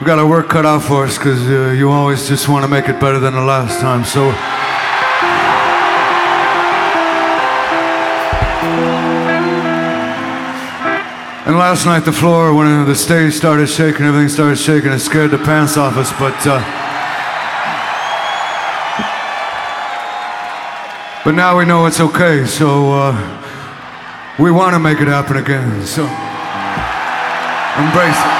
we got our work cut out for us because uh, you always just want to make it better than the last time. So. And last night, the floor, when the stage started shaking, everything started shaking, it scared the pants off us. But, uh, but now we know it's okay, so uh, we want to make it happen again. So embrace it.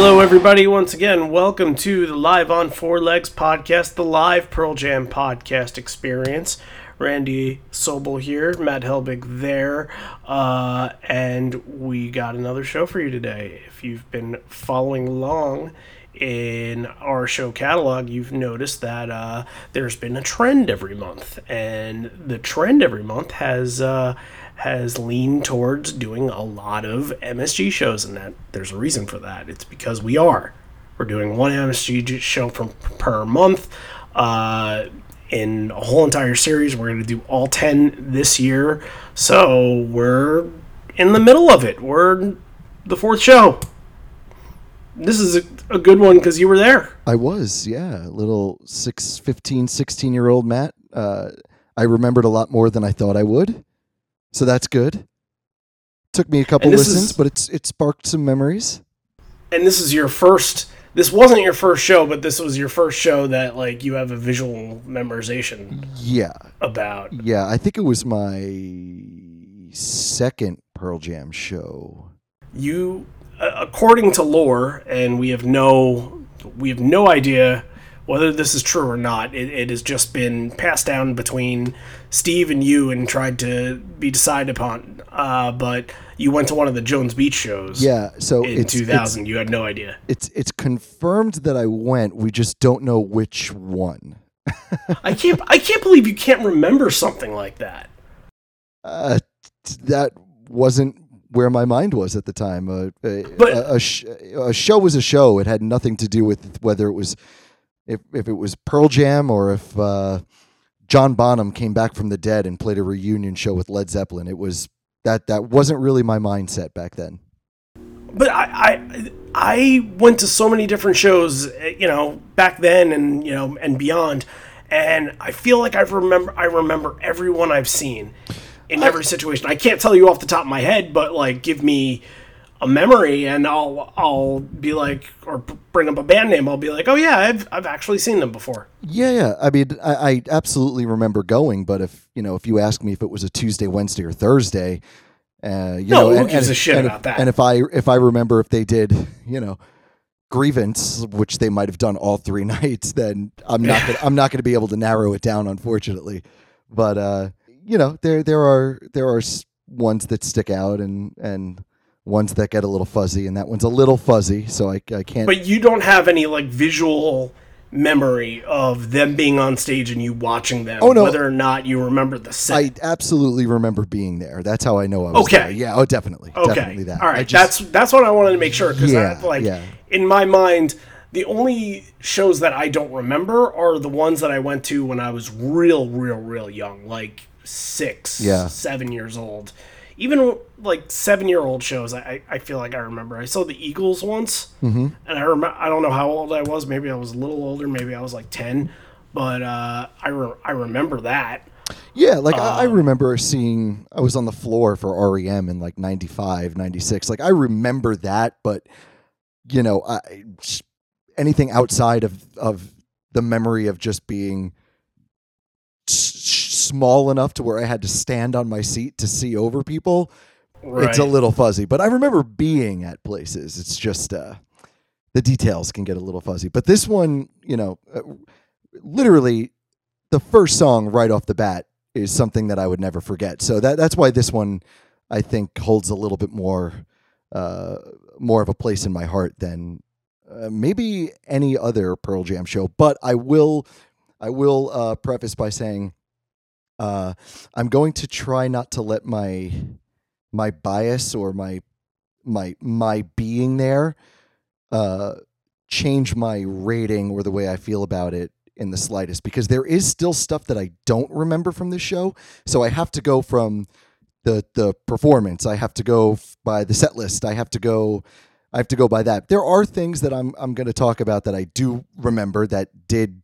Hello, everybody. Once again, welcome to the Live on Four Legs podcast, the live Pearl Jam podcast experience. Randy Sobel here, Matt Helbig there, uh, and we got another show for you today. If you've been following along in our show catalog, you've noticed that uh, there's been a trend every month, and the trend every month has uh, has leaned towards doing a lot of MSG shows, and that there's a reason for that. It's because we are. We're doing one MSG show from per month. Uh, in a whole entire series, we're going to do all ten this year. So we're in the middle of it. We're the fourth show. This is a, a good one because you were there. I was, yeah. Little six, 15, 16 year old Matt. Uh, I remembered a lot more than I thought I would. So that's good. Took me a couple listens, is- but it's it sparked some memories. and this is your first this wasn't your first show but this was your first show that like you have a visual memorization Yeah. about Yeah. I think it was my second Pearl Jam show. you uh, according to lore and we have no we have no idea whether this is true or not it, it has just been passed down between steve and you and tried to be decided upon uh, but you went to one of the jones beach shows Yeah. So in it's, 2000 you had no idea It's, it's confirmed that I went. We just don't know which one. i can't i can't believe you can't remember something like that Uh, that wasn't where my mind was at the time. Uh, a, But- a, a, sh- a show was a show. It had nothing to do with whether it was if if it was Pearl Jam or if uh, John Bonham came back from the dead and played a reunion show with Led Zeppelin. It was that that wasn't really my mindset back then. but I, I I went to so many different shows, you know, back then and you know and beyond, and I feel like I remember I remember everyone I've seen in every situation. I can't tell you off the top of my head, but like give me a memory and I'll I'll be like or bring up a band name. I'll be like, oh yeah, I've I've actually seen them before. Yeah, yeah. I mean, I, I absolutely remember going, but if you know, if you ask me if it was a Tuesday, Wednesday, or Thursday, uh, you No, know, who and, gives and a if- shit and about that? And if I if I remember if they did, you know, grievance, which they might have done all three nights, then I'm not gonna, I'm not going to be able to narrow it down, unfortunately. But uh, you know, there there are there are ones that stick out and and ones that get a little fuzzy, and that one's a little fuzzy, so I, I can't. But you don't have any like visual memory of them being on stage and you watching them, Oh, no. whether or not you remember the set. I absolutely remember being there. That's how I know I was Okay. there. Yeah. Oh, definitely. Okay. Definitely that. All right. just- that's that's what I wanted to make sure because Yeah, like yeah. in my mind, the only shows that I don't remember are the ones that I went to when I was real, real, real young, like six, Yeah. seven years old. Even like seven year old shows, I, I feel like I remember. I saw the Eagles once, Mm-hmm. and I remember. I don't know how old I was. Maybe I was a little older. Maybe I was like ten. but uh, I re- I remember that. Yeah, like I, I Um, remember seeing I was on the floor for REM in like 95, 96. Like I remember that, but you know, I anything outside of of the memory of just being small enough to where I had to stand on my seat to see over people, Right. it's a little fuzzy. But I remember being at places. It's just uh the details can get a little fuzzy. But this one, you know, uh, literally the first song right off the bat is something that I would never forget. So that that's why this one I think holds a little bit more uh, more of a place in my heart than uh, maybe any other Pearl Jam show. But I will I will uh, preface by saying uh, I'm going to try not to let my my bias or my my my being there uh, change my rating or the way I feel about it in the slightest because there is still stuff that I don't remember from this show. So I have to go from the the performance. I have to go f- by the set list. I have to go. I have to go by that. There are things that I'm I'm going to talk about that I do remember that did,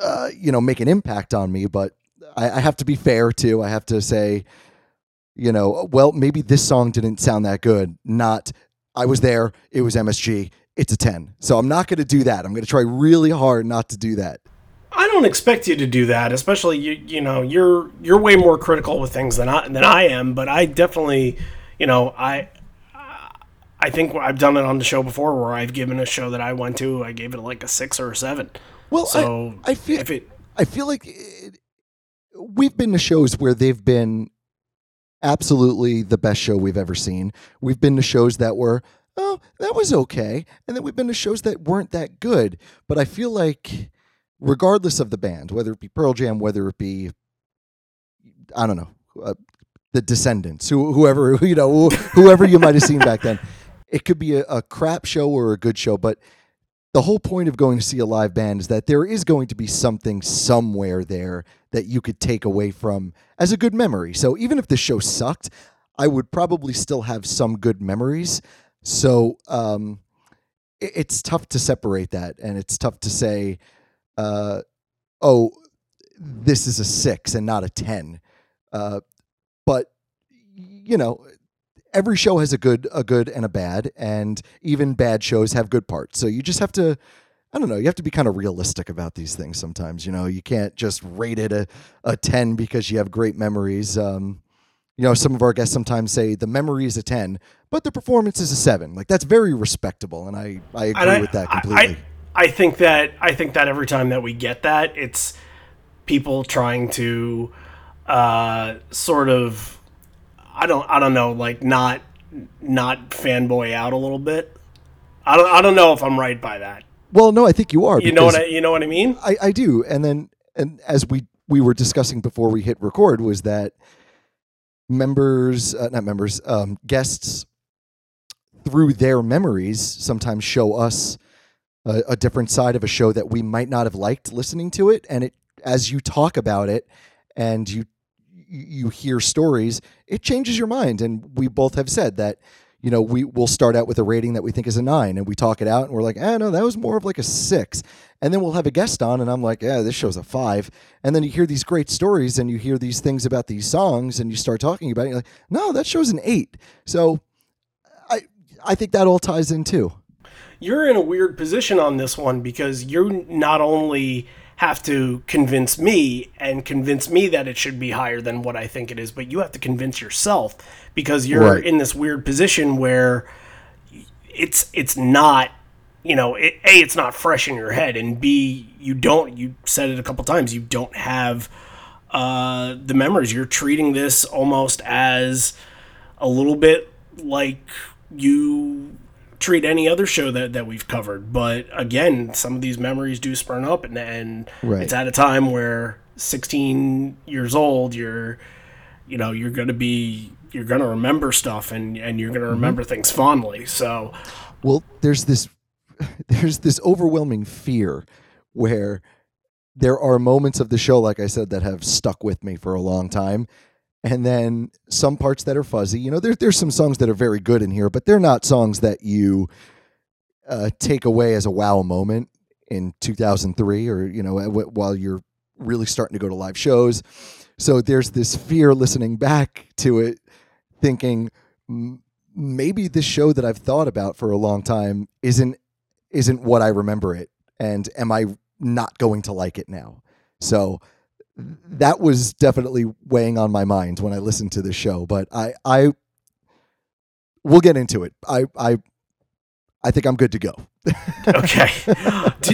uh, you know, make an impact on me. But I, I have to be fair too. I have to say, you know, well, maybe this song didn't sound that good. Not, I was there. It was MSG. It's a ten. So I'm not going to do that. I'm going to try really hard not to do that. I don't expect you to do that, especially you. You know, you're you're way more critical with things than I than I am. But I definitely, you know, I I think I've done it on the show before, where I've given a show that I went to, I gave it like a six or a seven. Well, So I, I feel if it I feel like it, we've been to shows where they've been absolutely the best show we've ever seen. We've been to shows that were, oh, that was okay. And then we've been to shows that weren't that good. But I feel like, regardless of the band, whether it be Pearl Jam, whether it be, I don't know, uh, the Descendents, who, whoever, you know, whoever you might have seen back then, it could be a, a crap show or a good show. But the whole point of going to see a live band is that there is going to be something somewhere there that you could take away from as a good memory. So even if the show sucked, I would probably still have some good memories. So um, it- it's tough to separate that, and it's tough to say, uh, "Oh, this is a six and not a ten. Uh, but you know, every show has a good a good and a bad and even bad shows have good parts. So you just have to i don't know you have to be kind of realistic about these things sometimes you know? You can't just rate it a, a 10 because you have great memories. Um, you know some of our guests sometimes say the memory is a 10 but the performance is a 7 like that's very respectable and i i agree I- with that completely I, I think that I think that every time that we get that, it's people trying to uh, sort of I don't I don't know like not not fanboy out a little bit. I don't I don't know if I'm right by that. well no i think you are You know what I you know what I mean? I, I do. And then, and as we we were discussing before we hit record, was that members, uh, not members, um, guests, through their memories, sometimes show us a, a different side of a show that we might not have liked listening to it. And it, as you talk about it, and you you hear stories, it changes your mind. And we both have said that. You know, we will start out with a rating that we think is a nine, and we talk it out, and we're like, "Ah, no, that was more of like a six. And then we'll have a guest on, and I'm like, yeah, this show's a five. And then you hear these great stories, and you hear these things about these songs, and you start talking about it. You're like, no, that show's an eight. So, I I think that all ties in too. You're in a weird position on this one because you're not only have to convince me and convince me that it should be higher than what I think it is, but you have to convince yourself because you're Right. in this weird position where it's it's not you know it, a it's not fresh in your head and b you don't you said it a couple times you don't have uh the memories you're treating this almost as a little bit like you treat any other show that, that we've covered. But again, some of these memories do spurn up, and, and Right. it's at a time where 16 years old, you're, you know, you're gonna be, you're gonna remember stuff, and and you're gonna mm-hmm. remember things fondly. So Well, there's this there's this overwhelming fear where there are moments of the show, like I said, that have stuck with me for a long time. And then some parts that are fuzzy. You know, there, there's some songs that are very good in here, but they're not songs that you uh, take away as a wow moment. in 2003 or you know while you're really starting to go to live shows so there's this fear listening back to it thinking "M- maybe this show that I've thought about for a long time isn't isn't what I remember it and am I not going to like it now so that was definitely weighing on my mind when I listened to the show but I I we'll get into it I I I think I'm good to go okay.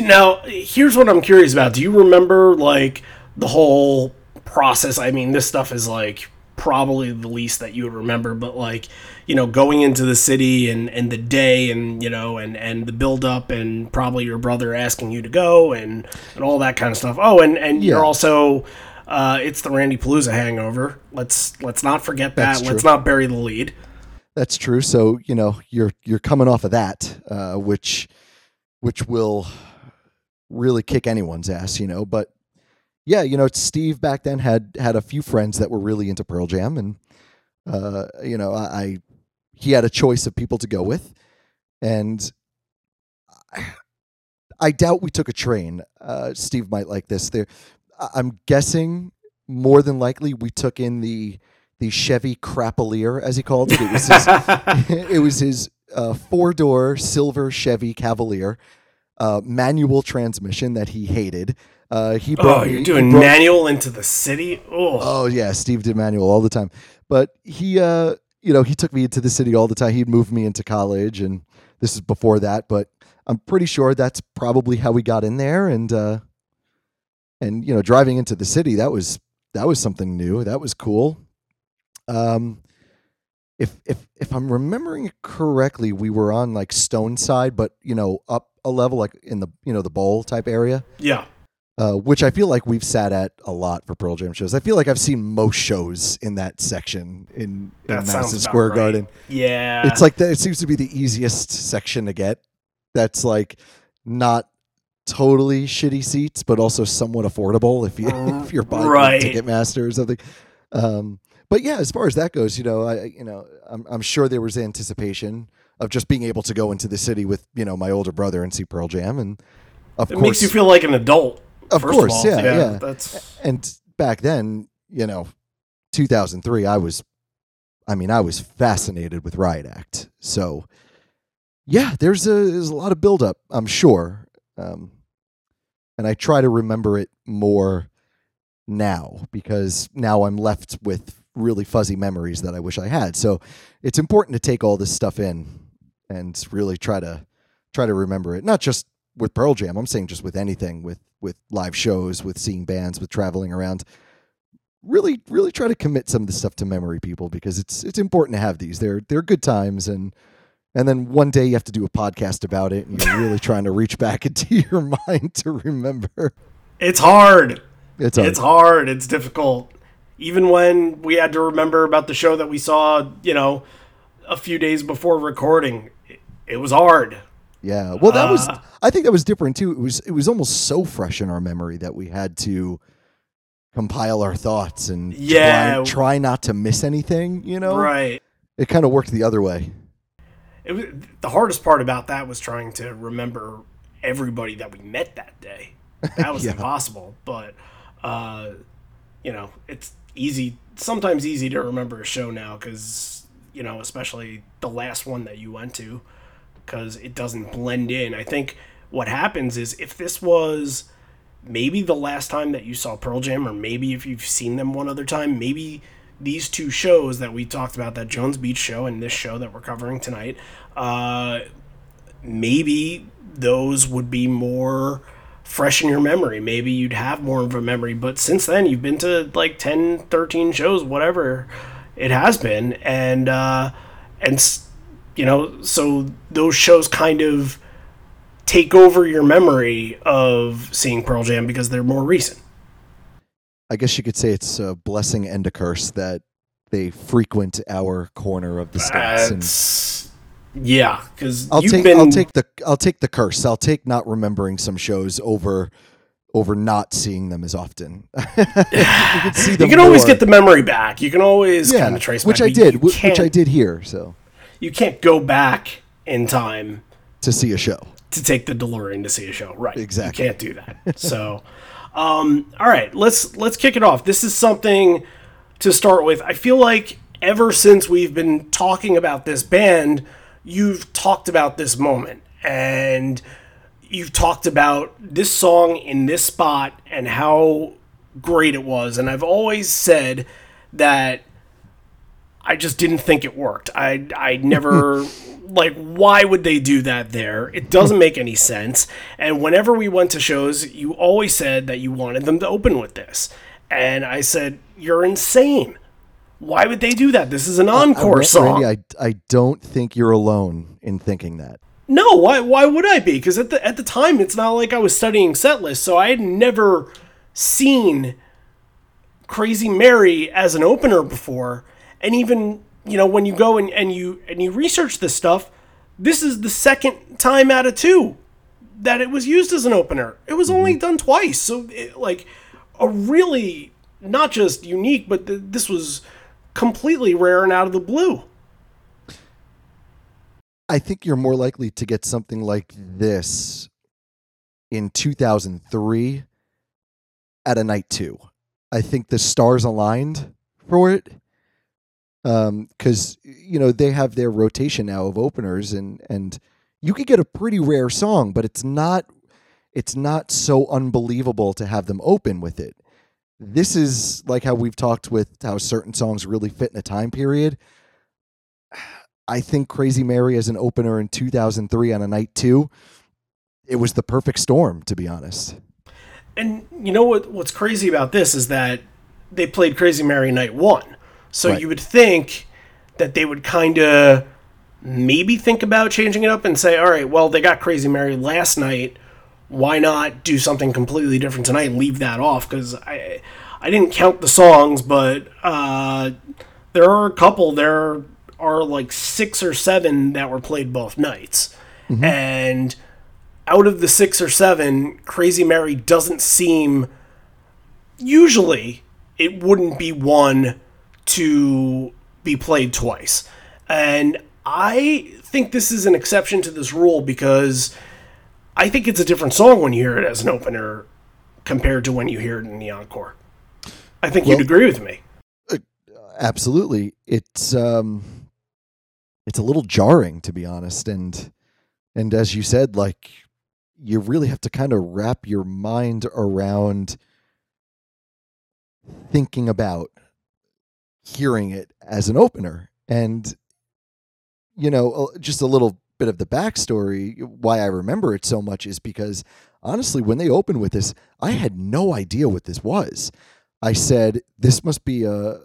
Now, here's what I'm curious about. Do you remember like the whole process? I mean, this stuff is like probably the least that you would remember, but like you know, going into the city and and the day and you know and and the build up and probably your brother asking you to go and and all that kind of stuff. Oh, and and Yeah. you're also. Uh, it's the Randy Palooza hangover. Let's let's not forget that. That's Let's true. not bury the lead. That's true. So you know you're you're coming off of that, uh, which which will really kick anyone's ass, you know. But yeah, you know, Steve back then had had a few friends that were really into Pearl Jam, and uh, you know, I, I he had a choice of people to go with, and I, I doubt we took a train. Uh, Steve might like this. There, I'm guessing more than likely we took in the the Chevy Crapalier, as he called it. It was his, it was his uh, four door silver Chevy Cavalier, uh, manual transmission that he hated. Uh, he Oh, brought me- you're doing brought- manual into the city. Oh, Oh yeah, Steve did manual all the time. But he uh you know, he took me into the city all the time. He'd moved me into college and this is before that, but I'm pretty sure that's probably how we got in there and uh and you know, driving into the city, that was that was something new. That was cool. Um if if if I'm remembering it correctly, we were on like Stone Side, but you know, up a level like in the you know, the bowl type area yeah. Uh, which I feel like we've sat at a lot for Pearl Jam shows. I feel like I've seen most shows in that section in, in That Madison Square right. Garden. Yeah. It's like the, it seems to be the easiest section to get. That's like not totally shitty seats, but also somewhat affordable if you if you're buying Right. Ticketmaster or something. Um, but yeah, as far as that goes, you know, I you know, I'm I'm sure there was anticipation of just being able to go into the city with you know my older brother and see Pearl Jam, and of it course makes you feel like an adult. Of first course, all. yeah, yeah. That's and back then, you know, 2003, I was, I mean, I was fascinated with Riot Act. So, yeah, there's a there's a lot of buildup, I'm sure, um, and I try to remember it more now because now I'm left with really fuzzy memories that I wish I had. So, it's important to take all this stuff in and really try to try to remember it, not just with Pearl Jam. I'm saying just with anything, with with live shows, with seeing bands, with traveling around. Really, really try to commit some of this stuff to memory, people, because it's it's important to have these. They're they're good times, and and then one day you have to do a podcast about it, and you're really trying to reach back into your mind to remember. it's hard. It's hard. It's hard. It's difficult. Even when we had to remember about the show that we saw, you know, a few days before recording, it, it was hard. Yeah. Well, that was. Uh, I think that was different too. It was. It was almost so fresh in our memory that we had to compile our thoughts and Yeah. try, try not to miss anything. You know, Right. it kind of worked the other way. It was, the hardest part about that was trying to remember everybody that we met that day. That was Yeah. impossible, but uh, you know, it's easy. Sometimes easy to remember a show now because you know, especially the last one that you went to, because it doesn't blend in. I think what happens is if this was maybe the last time that you saw Pearl Jam, or maybe if you've seen them one other time, maybe these two shows that we talked about, that Jones Beach show and this show that we're covering tonight, uh, maybe those would be more fresh in your memory. Maybe you'd have more of a memory. But since then, you've been to like 10, 13 shows, whatever it has been. And, uh, and, you know, so those shows kind of take over your memory of seeing Pearl Jam because they're more recent. I guess you could say it's a blessing and a curse that they frequent our corner of the stats. And yeah, because I'll take been I'll take the I'll take the curse. I'll take not remembering some shows over over not seeing them as often. you can see them you can always get the memory back. You can always yeah, kind of trace which back, I did, which I did here. So You can't go back in time to see a show, to take the DeLorean to see a show. Right. Exactly. You can't do that. So, um, all right, let's let's kick it off. This is something to start with. I feel like ever since we've been talking about this band, you've talked about this moment and you've talked about this song in this spot and how great it was. And I've always said that I just didn't think it worked. I I never like why would they do that there? It doesn't make any sense. And whenever we went to shows, you always said that you wanted them to open with this. And I said, "You're insane. Why would they do that? This is an encore Randy, song." I I don't think you're alone in thinking that. No, why why would I be? Because at the at the time, it's not like I was studying set lists, so I had never seen Crazy Mary as an opener before. And even you know when you go and, and you and you research this stuff, this is the second time out of two that it was used as an opener. It was only mm-hmm. done twice, so it, like a really not just unique, but th- this was completely rare and out of the blue. I think you're more likely to get something like this in 2003 at a night two. I think the stars aligned for it Um, because you know they have their rotation now of openers and and you could get a pretty rare song, but it's not it's not so unbelievable to have them open with it. This is like how we've talked with how certain songs really fit in a time period. I think Crazy Mary as an opener in 2003 on a night two, it was the perfect storm, to be honest. And you know what? What's crazy about this is that they played Crazy Mary night one, so Right. you would think that they would kind of maybe think about changing it up and say, "All right, well, they got Crazy Mary last night. Why not do something completely different tonight? Leave that off because I I didn't count the songs, but uh, there are a couple. There are like six or seven that were played both nights, and out of the six or seven, Crazy Mary doesn't seem. Usually, it wouldn't be one to be played twice. And I think this is an exception to this rule because I think it's a different song when you hear it as an opener compared to when you hear it in the encore. I think you'd agree with me. Absolutely, it's um, it's a little jarring to be honest, and and as you said, like you really have to kind of wrap your mind around thinking about hearing it as an opener, and you know, just a little bit of the backstory why I remember it so much is because honestly, when they opened with this, I had no idea what this was. I said, "This must be a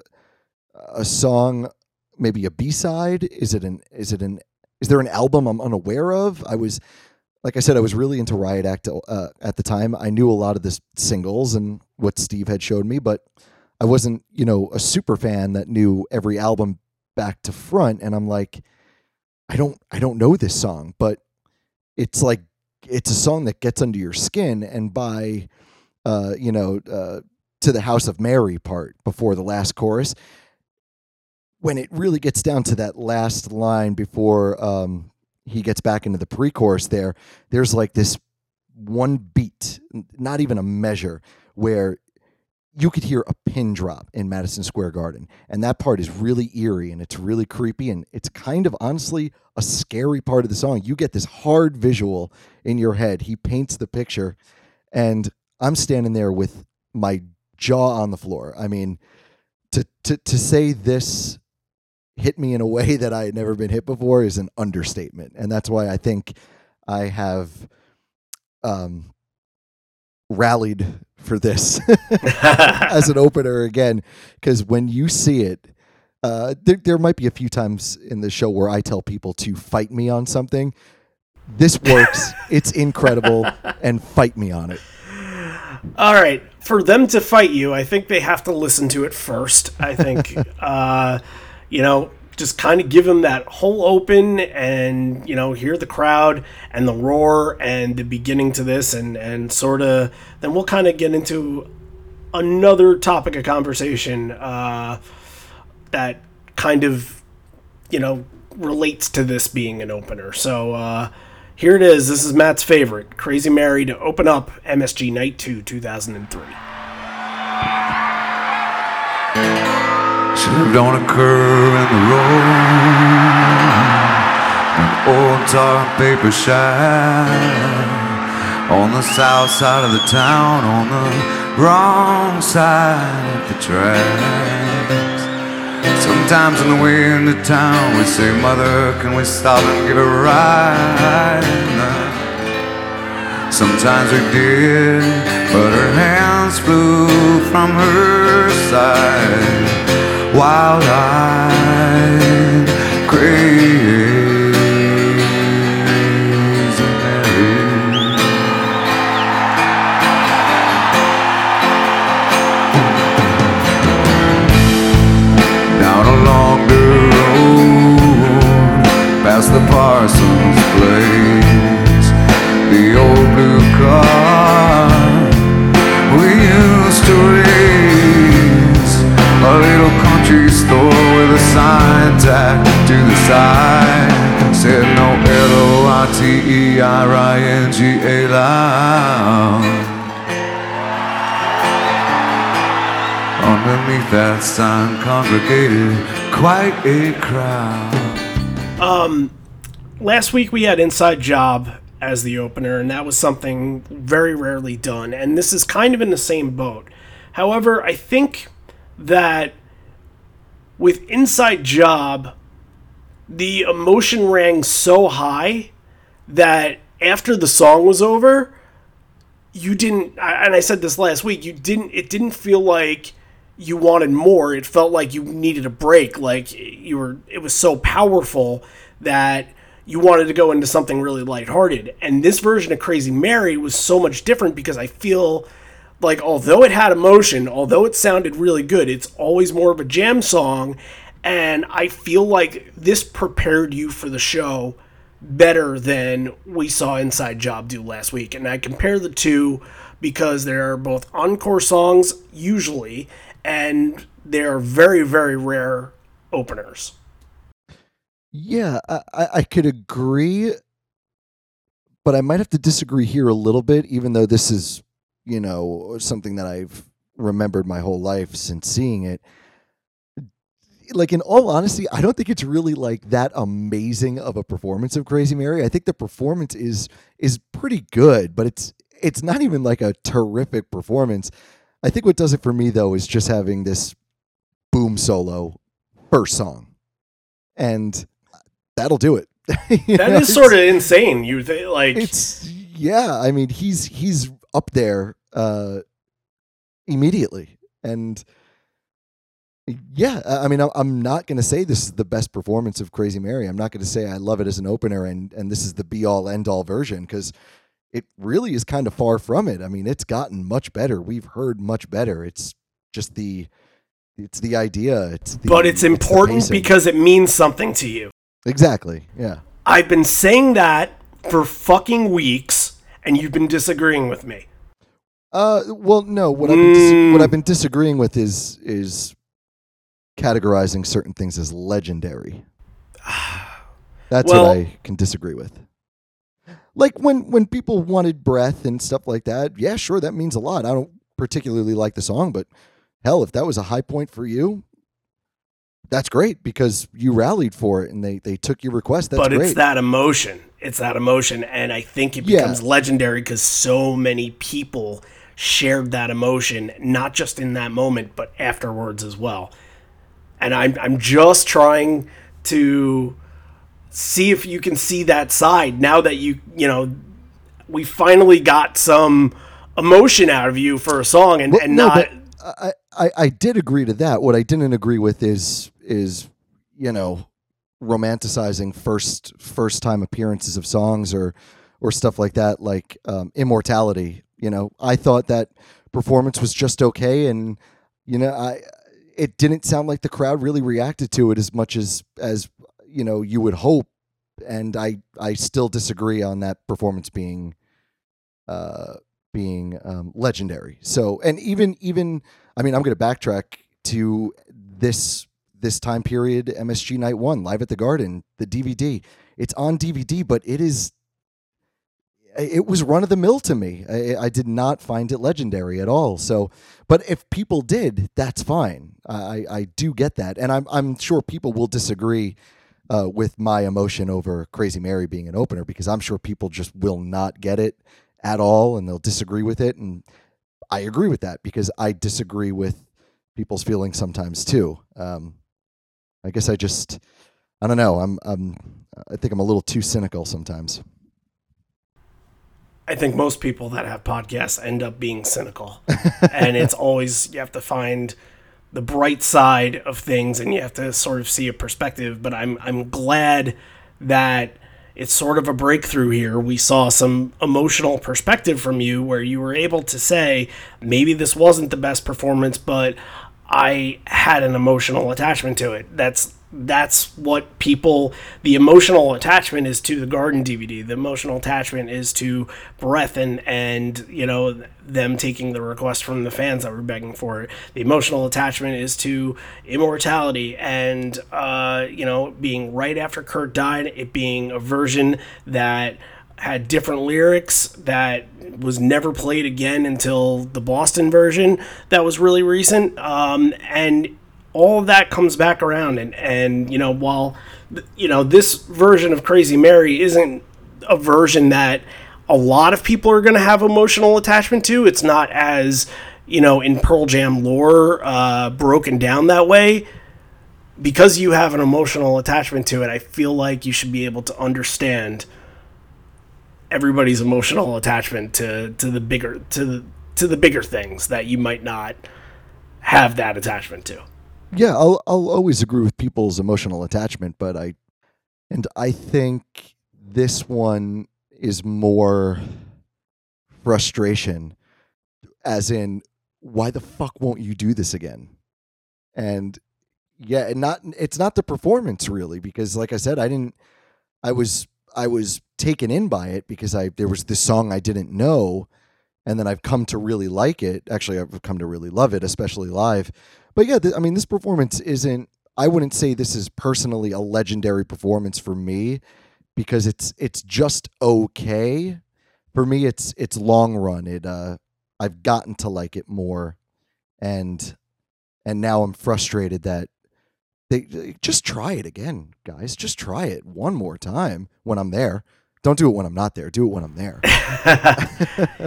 a song, maybe a B side. Is it an? Is it an? Is there an album I'm unaware of? I was, like I said, I was really into Riot Act uh, at the time. I knew a lot of the singles and what Steve had showed me, but I wasn't, you know, a super fan that knew every album back to front. And I'm like, I don't, I don't know this song, but it's like it's a song that gets under your skin. And by, uh, you know, uh, to the House of Mary part before the last chorus, when it really gets down to that last line before um, he gets back into the pre-chorus there there's like this one beat not even a measure where you could hear a pin drop in Madison Square Garden and that part is really eerie and it's really creepy and it's kind of honestly a scary part of the song. You get this hard visual in your head. He paints the picture and I'm standing there with my jaw on the floor. I mean to to to say this hit me in a way that I had never been hit before is an understatement, and that's why I think I have um, rallied for this as an opener again. Because when you see it, uh, there there might be a few times in the show where I tell people to fight me on something. This works. it's incredible, and fight me on it. All right, for them to fight you, I think they have to listen to it first. I think, uh, you know, just kind of give them that whole open and you know hear the crowd and the roar and the beginning to this and and sort of then we'll kind of get into another topic of conversation uh, that kind of you know relates to this being an opener. So uh, Here it is. This is Matt's favorite, Crazy Mary, to open up MSG Night 2 2003. A curve in the road, an old tar paper shack on the south side of the town, on the wrong side of the tracks. Sometimes on the way into town, we say, Mother, can we stop and give a ride? Sometimes we did, but her hands flew from her side. Wild eyed, crazy Mary. down along the road, past the parson's place. The old blue car we used to race. A little sign tacked to the side. Said no L-O-I-T-E-R-I-N-G-A loud. Underneath that sign congregated quite a crowd. Um, last week we had Inside Job as the opener, and that was something very rarely done. And this is kind of in the same boat. However, I think that with Inside Job, the emotion rang so high that after the song was over, you didn't and I said this last week, you didn't it didn't feel like you wanted more. It felt like you needed a break, like you were it was so powerful that you wanted to go into something really lighthearted. And this version of Crazy Mary was so much different because I feel like although it had emotion, although it sounded really good, it's always more of a jam song and I feel like this prepared you for the show better than we saw Inside Job do last week. And I compare the two because they're both encore songs usually and they're very very rare openers. Yeah, I, I I could agree, but I might have to disagree here a little bit, even though this is, you know, something that I've remembered my whole life since seeing it. Like in all honesty, I don't think it's really like that amazing of a performance of Crazy Mary. I think the performance is is pretty good, but it's it's not even like a terrific performance. I think what does it for me though is just having this boom solo first song. And that'll do it. That know, is sort of insane. You th- like it's yeah i mean he's he's up there uh immediately. And yeah i mean I'm- not going to say this is the best performance of crazy mary. I'm not going to say i love it as an opener and and this is the be all end all version because it really is kind of far from it. I mean it's gotten much better. We've heard much better. It's just the it's the idea it's the, but it's the important because it means something to you. exactly yeah. I've been saying that for fucking weeks and you've been disagreeing with me. Uh, well, no. What I've been dis- what Mm. I've been disagreeing with is is categorizing certain things as legendary. That's Well- what I can disagree with. Like when when people wanted breath and stuff like that. Yeah, sure, that means a lot. I don't particularly like the song, but hell, if that was a high point for you, that's great because you rallied for it and they they took your request. That's but great. it's that emotion. It's that emotion, and I think it Yeah. becomes legendary because so many people shared that emotion, not just in that moment, but afterwards as well. And I'm I'm just trying to see if you can see that side now that you you know we finally got some emotion out of you for a song and, Well, and no, not I, I I did agree to that. What I didn't agree with is is you know romanticizing first first time appearances of songs or or stuff like that, like um, immortality. You know, I thought that performance was just okay, and you know, I it didn't sound like the crowd really reacted to it as much as as you know you would hope. And I I still disagree on that performance being uh being um, legendary. So, and even even I mean, I'm going to backtrack to this this time period, MSG Night One, live at the Garden, the DVD. It's on DVD, but it is it was run of the mill to me. I, I did not find it legendary at all. So, but if people did, that's fine. I, I do get that, and I'm I'm sure people will disagree uh, with my emotion over Crazy Mary being an opener because I'm sure people just will not get it at all, and they'll disagree with it. And I agree with that because I disagree with people's feelings sometimes too. Um, I guess I just I don't know. I'm I'm I think I'm a little too cynical sometimes. I think most people that have podcasts end up being cynical. and it's always, you have to find the bright side of things and you have to sort of see a perspective. But I'm, I'm glad that it's sort of a breakthrough here. We saw some emotional perspective from you where you were able to say, maybe this wasn't the best performance, but I had an emotional attachment to it. That's that's what people the emotional attachment is to the garden dvd the emotional attachment is to breath and and you know them taking the request from the fans that were begging for it the emotional attachment is to immortality and uh you know being right after kurt died it being a version that had different lyrics that was never played again until the Boston version that was really recent. Um, and all of that comes back around and and you know while you know this version of Crazy Mary isn't a version that a lot of people are going to have emotional attachment to. It's not as you know in Pearl Jam lore uh, broken down that way. Because you have an emotional attachment to it, I feel like you should be able to understand everybody's emotional attachment to to the bigger to the to the bigger things that you might not have that attachment to. Yeah, I'll I'll always agree with people's emotional attachment, but I and I think this one is more frustration as in why the fuck won't you do this again? And yeah, and not it's not the performance really because like I said I didn't I was I was taken in by it because I there was this song I didn't know and then I've come to really like it. Actually, I've come to really love it, especially live. But yeah, th- I mean, this performance isn't. I wouldn't say this is personally a legendary performance for me because it's it's just okay. For me, it's it's long run. It uh, I've gotten to like it more, and and now I'm frustrated that they, they just try it again, guys. Just try it one more time when I'm there. Don't do it when I'm not there. Do it when I'm there.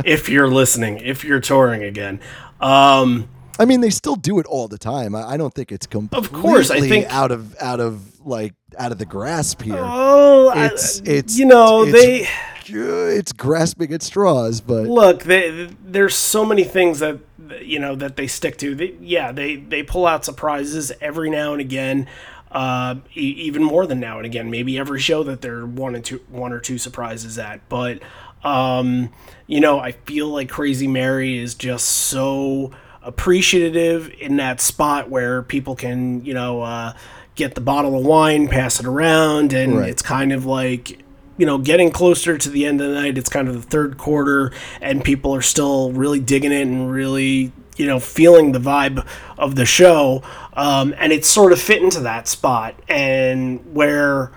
if you're listening, if you're touring again. Um, I mean, they still do it all the time. I, I don't think it's completely Of course, I think- out of out of like out of the grasp here. oh, I- it's it's you know it's, they it's grasping at straws, but look. They, there's so many things that you know that they stick to. They, yeah, they they pull out surprises every now and again. Uh, e- even more than now and again, maybe every show that they're one and two, one or two surprises at. But um, you know, I feel like Crazy Mary is just so appreciative in that spot where people can, you know, uh, get the bottle of wine, pass it around, and Right. it's kind of like you know, getting closer to the end of the night. It's kind of the third quarter, and people are still really digging it and really, you know, feeling the vibe of the show. Um, and it's sort of fit into that spot, and where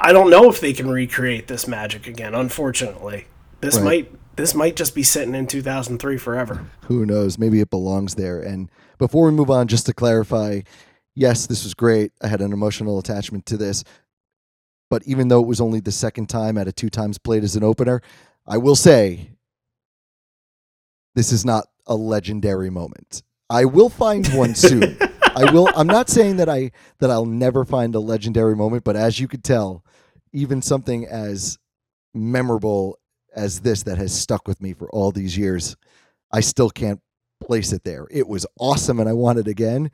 I don't know if they can recreate this magic again. Unfortunately, this Right. might this might just be sitting in 2003 forever. who knows? Maybe it belongs there. And before we move on, just to clarify, yes, this was great. I had an emotional attachment to this. But even though it was only the second time out of two times played as an opener, I will say this is not a legendary moment. I will find one soon. I will I'm not saying that I that I'll never find a legendary moment, but as you could tell, even something as memorable as this that has stuck with me for all these years, I still can't place it there. It was awesome and I want it again.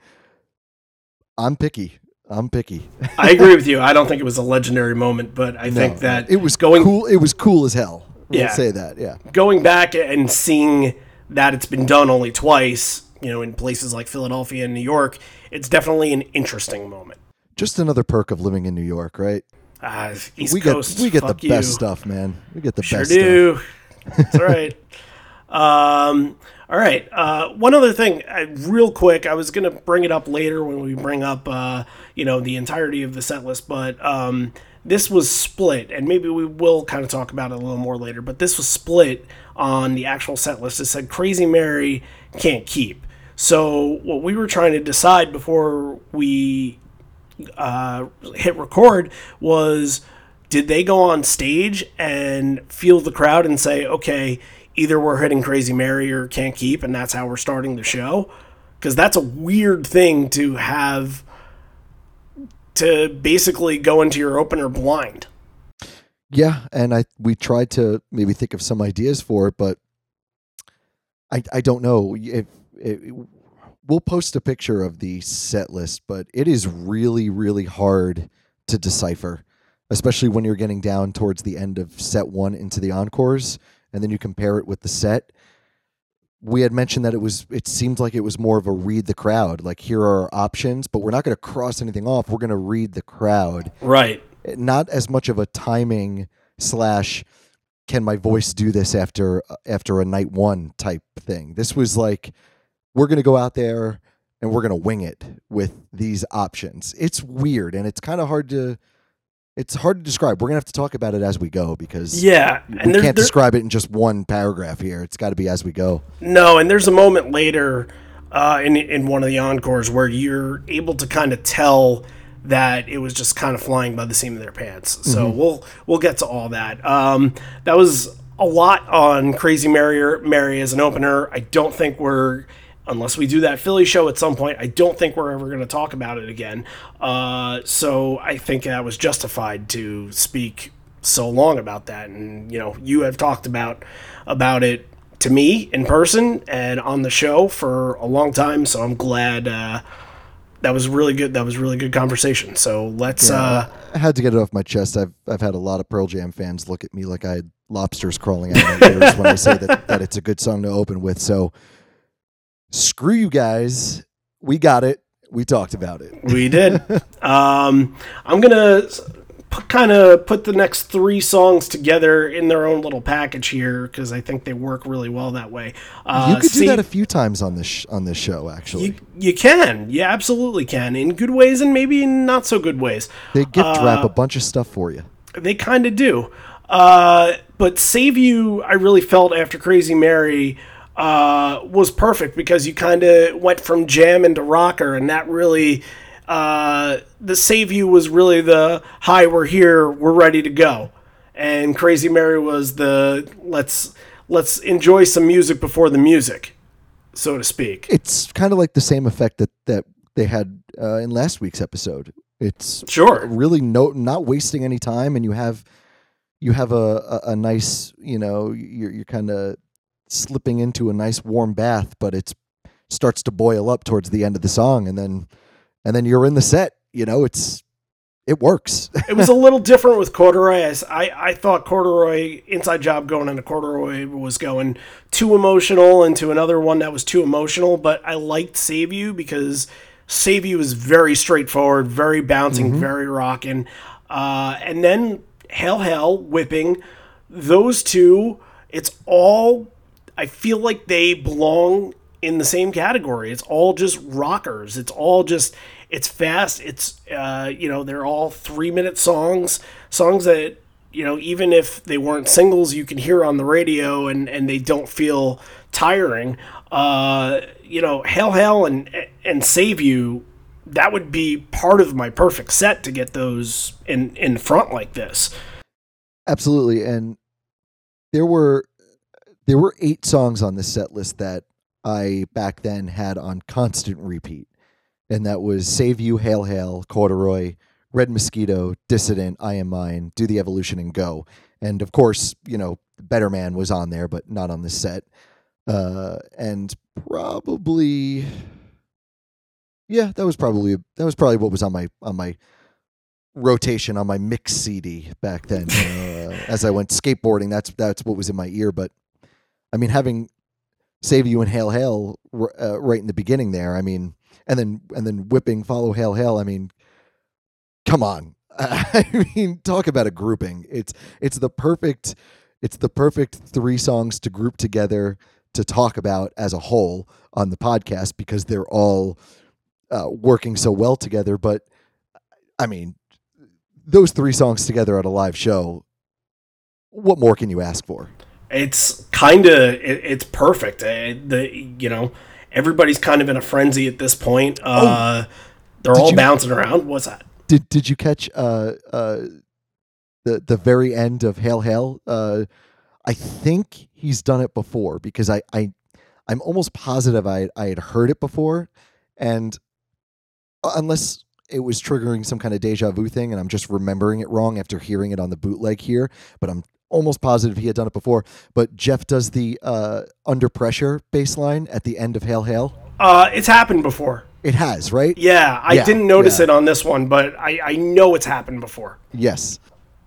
I'm picky. I'm picky. I agree with you. I don't think it was a legendary moment, but I think that it was going cool. It was cool as hell. We'll Yeah. say that. Yeah. going back and seeing that it's been done only twice, you know, in places like Philadelphia and New York, it's definitely an interesting moment. Just another perk of living in New York, right? Uh, East we Coast, get we get the fuck best stuff, man. We get the Sure best stuff. do. That's all right. Um, all right. Uh, one other thing, uh, real quick, I was gonna bring it up later when we bring up, uh, you know, the entirety of the set list, but um, this was split, and maybe we will kind of talk about it a little more later. But this was split on the actual set list. It said Crazy Mary can't keep. So what we were trying to decide before we uh, hit record was did they go on stage and feel the crowd and say, okay, either we're hitting Crazy Mary or can't keep, and that's how we're starting the show? Because that's a weird thing to have to basically go into your opener blind. Yeah, and I we tried to maybe think of some ideas for it, but I I don't know if, if we'll post a picture of the set list, but it is really really hard to decipher, especially when you're getting down towards the end of set one into the encores, and then you compare it with the set. We had mentioned that it was it seemed like it was more of a read the crowd, like here are our options, but we're not going to cross anything off. We're going to read the crowd Right. Eh, not as much of a timing slash can my voice do this after after a night one type thing this was like we're going to go out there and we're going to wing it with these options it's weird and it's kind of hard to it's hard to describe we're going to have to talk about it as we go because Yeah, we and there's can't describe it in just one paragraph here it's got to be as we go no, and there's a moment later uh, in in one of the encores where you're able to kind of tell that it was just kind of flying by the seam of their pants. So we'll we'll get to all that. Um, that was a lot on Crazy Mary Mary as an opener. I don't think we're unless we do that Philly show at some point. I don't think we're ever going to talk about it again. Uh, so I think that was justified to speak so long about that. And you know, you have talked about about it to me in person and on the show for a long time. So I'm glad. Uh, that was really good. That was really good conversation. So let's. Uh, I had to get it off my chest. I've I've had a lot of Pearl Jam fans look at me like I had lobsters crawling out of my ears when I say that, that it's a good song to open with. So screw you guys. We got it. We talked about it. We did. um, I'm gonna kind of put the next three songs together in their own little package here because I think they work really well that way. Uh, you could see- do that a few times on this sh- on this show. Actually, you, you can, you absolutely can, in good ways and maybe in not so good ways. they gift uh, wrap a bunch of stuff for you. They kind of do. Uh, but Save You, I really felt after Crazy Mary uh, was perfect because you kind of went from jam into rocker, and that really, uh, the Save You was really the hi, we're here, we're ready to go, and Crazy Mary was the let's let's enjoy some music before the music, so to speak. It's kind of like the same effect that that they had uh, in last week's episode. It's Sure. really no not wasting any time, and you have you have a a, a nice you know you're you're kind of slipping into a nice warm bath, but it's starts to boil up towards the end of the song, and then and then you're in the set. You know, it's it works. it was a little different with corduroy. I, I thought corduroy inside job going into corduroy was going too emotional into another one that was too emotional. But I liked Save You because Save You is very straightforward, very bouncing, very rocking. Uh, and then Hail Hail whipping those two. It's all. I feel like they belong in the same category. It's all just rockers. It's all just it's fast. It's uh, you know they're all three minute songs, songs that you know even if they weren't singles, you can hear on the radio and and they don't feel tiring. Uh, you know, Hail Hail and and Save You. That would be part of my perfect set to get those in in front like this. Absolutely, and there were there were eight songs on this set list that I back then had on constant repeat, and that was "Save You," "Hail Hail," "Corduroy," "Red Mosquito," "Dissident," "I Am Mine," "Do the Evolution," and "Go." And of course, you know, "Better Man" was on there, but not on this set. Uh, and probably, yeah, that was probably that was probably what was on my on my rotation on my mix CD back then. Uh, as I went skateboarding, that's that's what was in my ear. But I mean, having "Save You" and "Hail Hail" uh, right in the beginning there, I mean, and then and then whipping "Follow Hail Hail." I mean, come on. I mean, talk about a grouping. It's it's the perfect it's the perfect three songs to group together to talk about as a whole on the podcast because they're all uh, working so well together. But I mean, those three songs together at a live show, what more can you ask for? It's kind of it, it's perfect. Uh, the you know everybody's kind of in a frenzy at this point. Uh, they're all you- bouncing around. What's that? Did did you catch uh uh the the very end of Hail Hail? Uh I think he's done it before because I I I'm almost positive I I had heard it before and uh, unless it was triggering some kind of deja vu thing and I'm just remembering it wrong after hearing it on the bootleg here, but I'm almost positive he had done it before. But Jeff does the uh under pressure bass line at the end of Hail Hail. Uh, it's happened before. It has, right? Yeah, I Yeah, didn't notice yeah. it on this one, but I, I know it's happened before. Yes.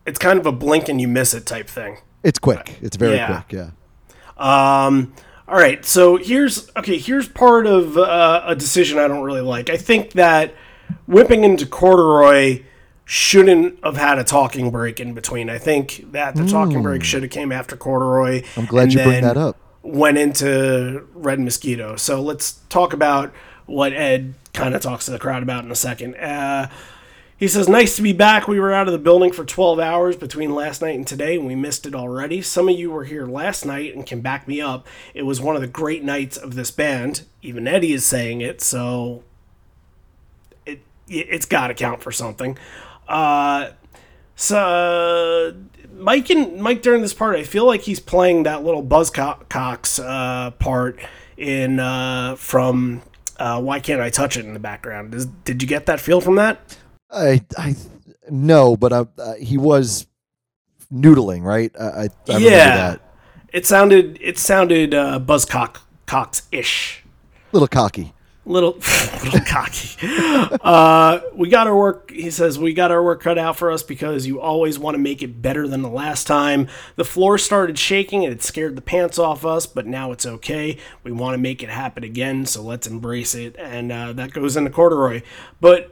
It's kind of a blink and you miss it type thing. It's quick. It's very Yeah. quick, yeah. Um, all right, so here's okay. Here's part of uh, a decision I don't really like. I think that whipping into corduroy shouldn't have had a talking break in between. I think that the talking break should have came after corduroy. Hmm. I'm glad you bring that up. Went into red mosquito. So let's talk about what Ed kind of talks to the crowd about in a second. Uh, he says, Nice to be back. We were out of the building for 12 hours between last night and today, and we missed it already. Some of you were here last night and can back me up. It was one of the great nights of this band. Even Eddie is saying it, so it, it's got to count for something. Uh, so Mike and Mike during this part, I feel like he's playing that little Buzzcocks uh, part in uh, from uh, Why Can't I Touch It in the background. Is, did you get that feel from that? I, I, no, but uh, uh, he was noodling, right? I, I, I yeah, that. it sounded it sounded uh, Buzzcock Cox ish. Little cocky. Little little cocky. Uh, we got our work. He says we got our work cut out for us because you always want to make it better than the last time. The floor started shaking and it scared the pants off us, but now it's okay. We want to make it happen again, so let's embrace it. And uh, that goes into corduroy. But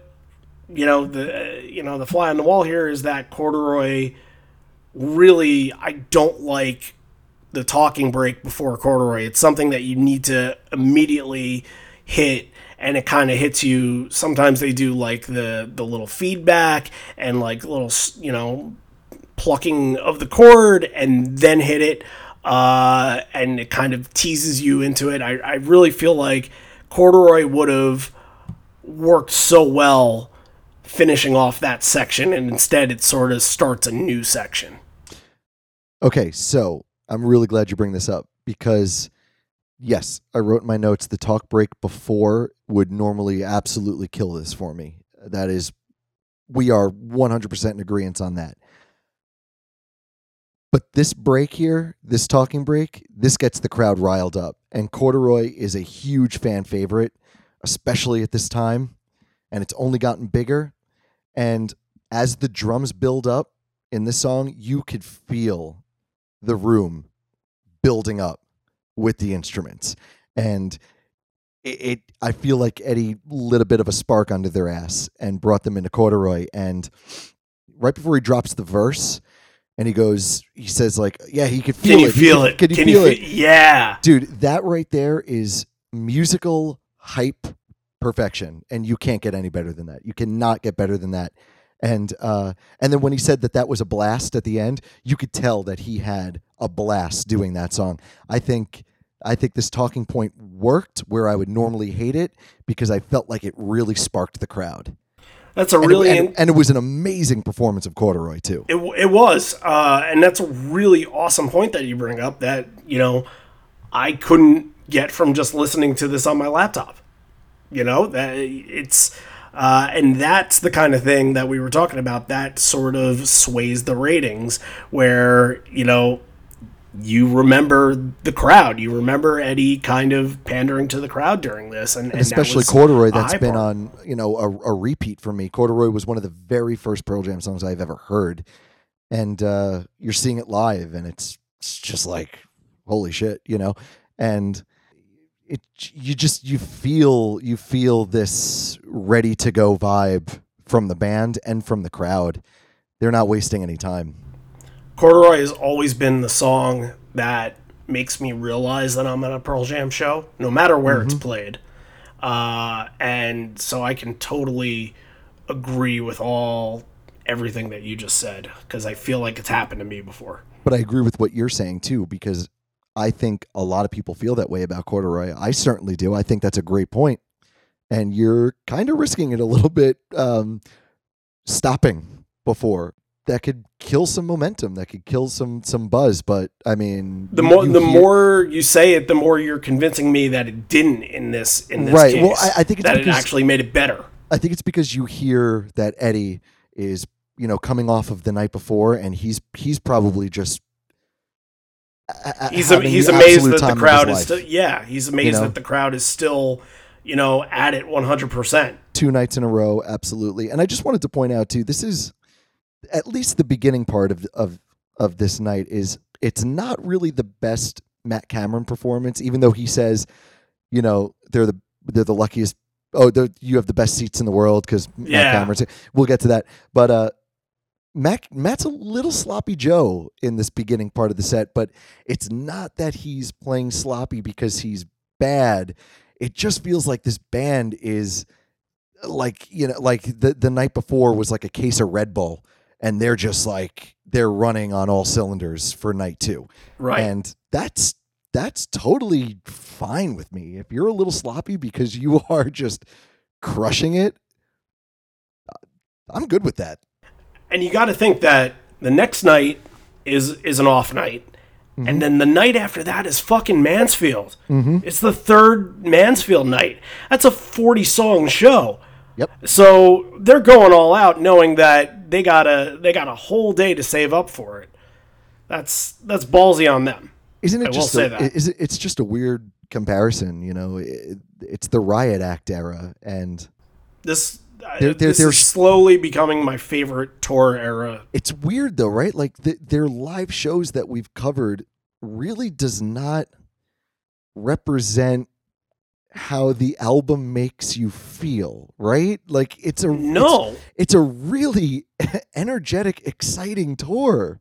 you know the uh, you know the fly on the wall here is that corduroy really I don't like the talking break before corduroy. It's something that you need to immediately hit and it kind of hits you. Sometimes they do like the the little feedback and like little you know plucking of the chord and then hit it uh, and it kind of teases you into it. I, I really feel like corduroy would have worked so well finishing off that section and instead it sort of starts a new section. Okay, so I'm really glad you bring this up because, yes, I wrote in my notes the talk break before would normally absolutely kill this for me. That is, we are 100% in agreement on that. But this break here, this talking break, this gets the crowd riled up. And Corduroy is a huge fan favorite, especially at this time. And it's only gotten bigger. And as the drums build up in this song, you could feel the room building up with the instruments. And it, it I feel like Eddie lit a bit of a spark under their ass and brought them into corduroy. And right before he drops the verse, and he goes, he says like, "Yeah, he could feel can you it. He feel could- it Can you feel it, fe- yeah dude?" That right there is musical hype perfection, and you can't get any better than that. You cannot get better than that. And uh, and then when he said that that was a blast at the end, you could tell that he had a blast doing that song. I think I think this talking point worked where I would normally hate it because I felt like it really sparked the crowd. that's a And, really it, and, and it was an amazing performance of Corduroy too. It, it was, uh, and that's a really awesome point that you bring up. That you know, I couldn't get from just listening to this on my laptop. You know that it's, uh, and that's the kind of thing that we were talking about. That sort of sways the ratings, where you know you remember the crowd. You remember Eddie kind of pandering to the crowd during this, and, and that especially was corduroy That's been part. on you know a, a repeat for me. Corduroy was one of the very first pearl jam songs i've ever heard. And uh you're seeing it live and it's, it's just like holy shit you know? And it you just you feel you feel this ready to go vibe from the band and from the crowd. They're not wasting any time Corduroy has always been the song that makes me realize that I'm at a Pearl Jam show, no matter where it's played. Uh, and so I can totally agree with all everything that you just said because I feel like it's happened to me before. But I agree with what you're saying too, because I think a lot of people feel that way about corduroy. I certainly do. I think that's a great point, and you're kind of risking it a little bit, um, stopping before that could kill some momentum, that could kill some some buzz. But I mean, The more you the hear- more you say it, the more you're convincing me that it didn't in this in this Right. case. Well, I- I think it's that because- it actually made it better. I think it's because you hear that Eddie is, you know, coming off of the night before, and he's he's probably just. a- a- He's he's the amazed that the crowd is still yeah he's amazed know? that the crowd is still you know at it 100 percent two nights in a row, absolutely. And I just wanted to point out too, this is at least the beginning part of of of this night is it's not really the best Matt Cameron performance, even though he says, you know, they're the they're the luckiest. Oh, you have the best seats in the world because Matt Yeah. Cameron's. We'll get to that, but uh, Matt Matt's a little sloppy Joe in this beginning part of the set, but it's not that he's playing sloppy because he's bad. It just feels like this band is like you know like the the night before was like a case of Red Bull and they're just like they're running on all cylinders for night 2. right And that's that's totally fine with me. If you're a little sloppy because you are just crushing it, uh, I'm good with that. and you got to think that the next night is is an off night Mm-hmm. and then the night after that is fucking mansfield it's the third mansfield night that's a 40 song show Yep. so they're going all out knowing that they got a they got a whole day to save up for it that's that's ballsy on them Isn't it I will just say that. is it, it's just a weird comparison, you know. It, it's the riot act era and this There- there- this there's- is slowly becoming my favorite tour era it's weird though, right? Like the, their live shows that we've covered really does not represent how the album makes you feel, right? Like it's a no it's, it's a really energetic, exciting tour.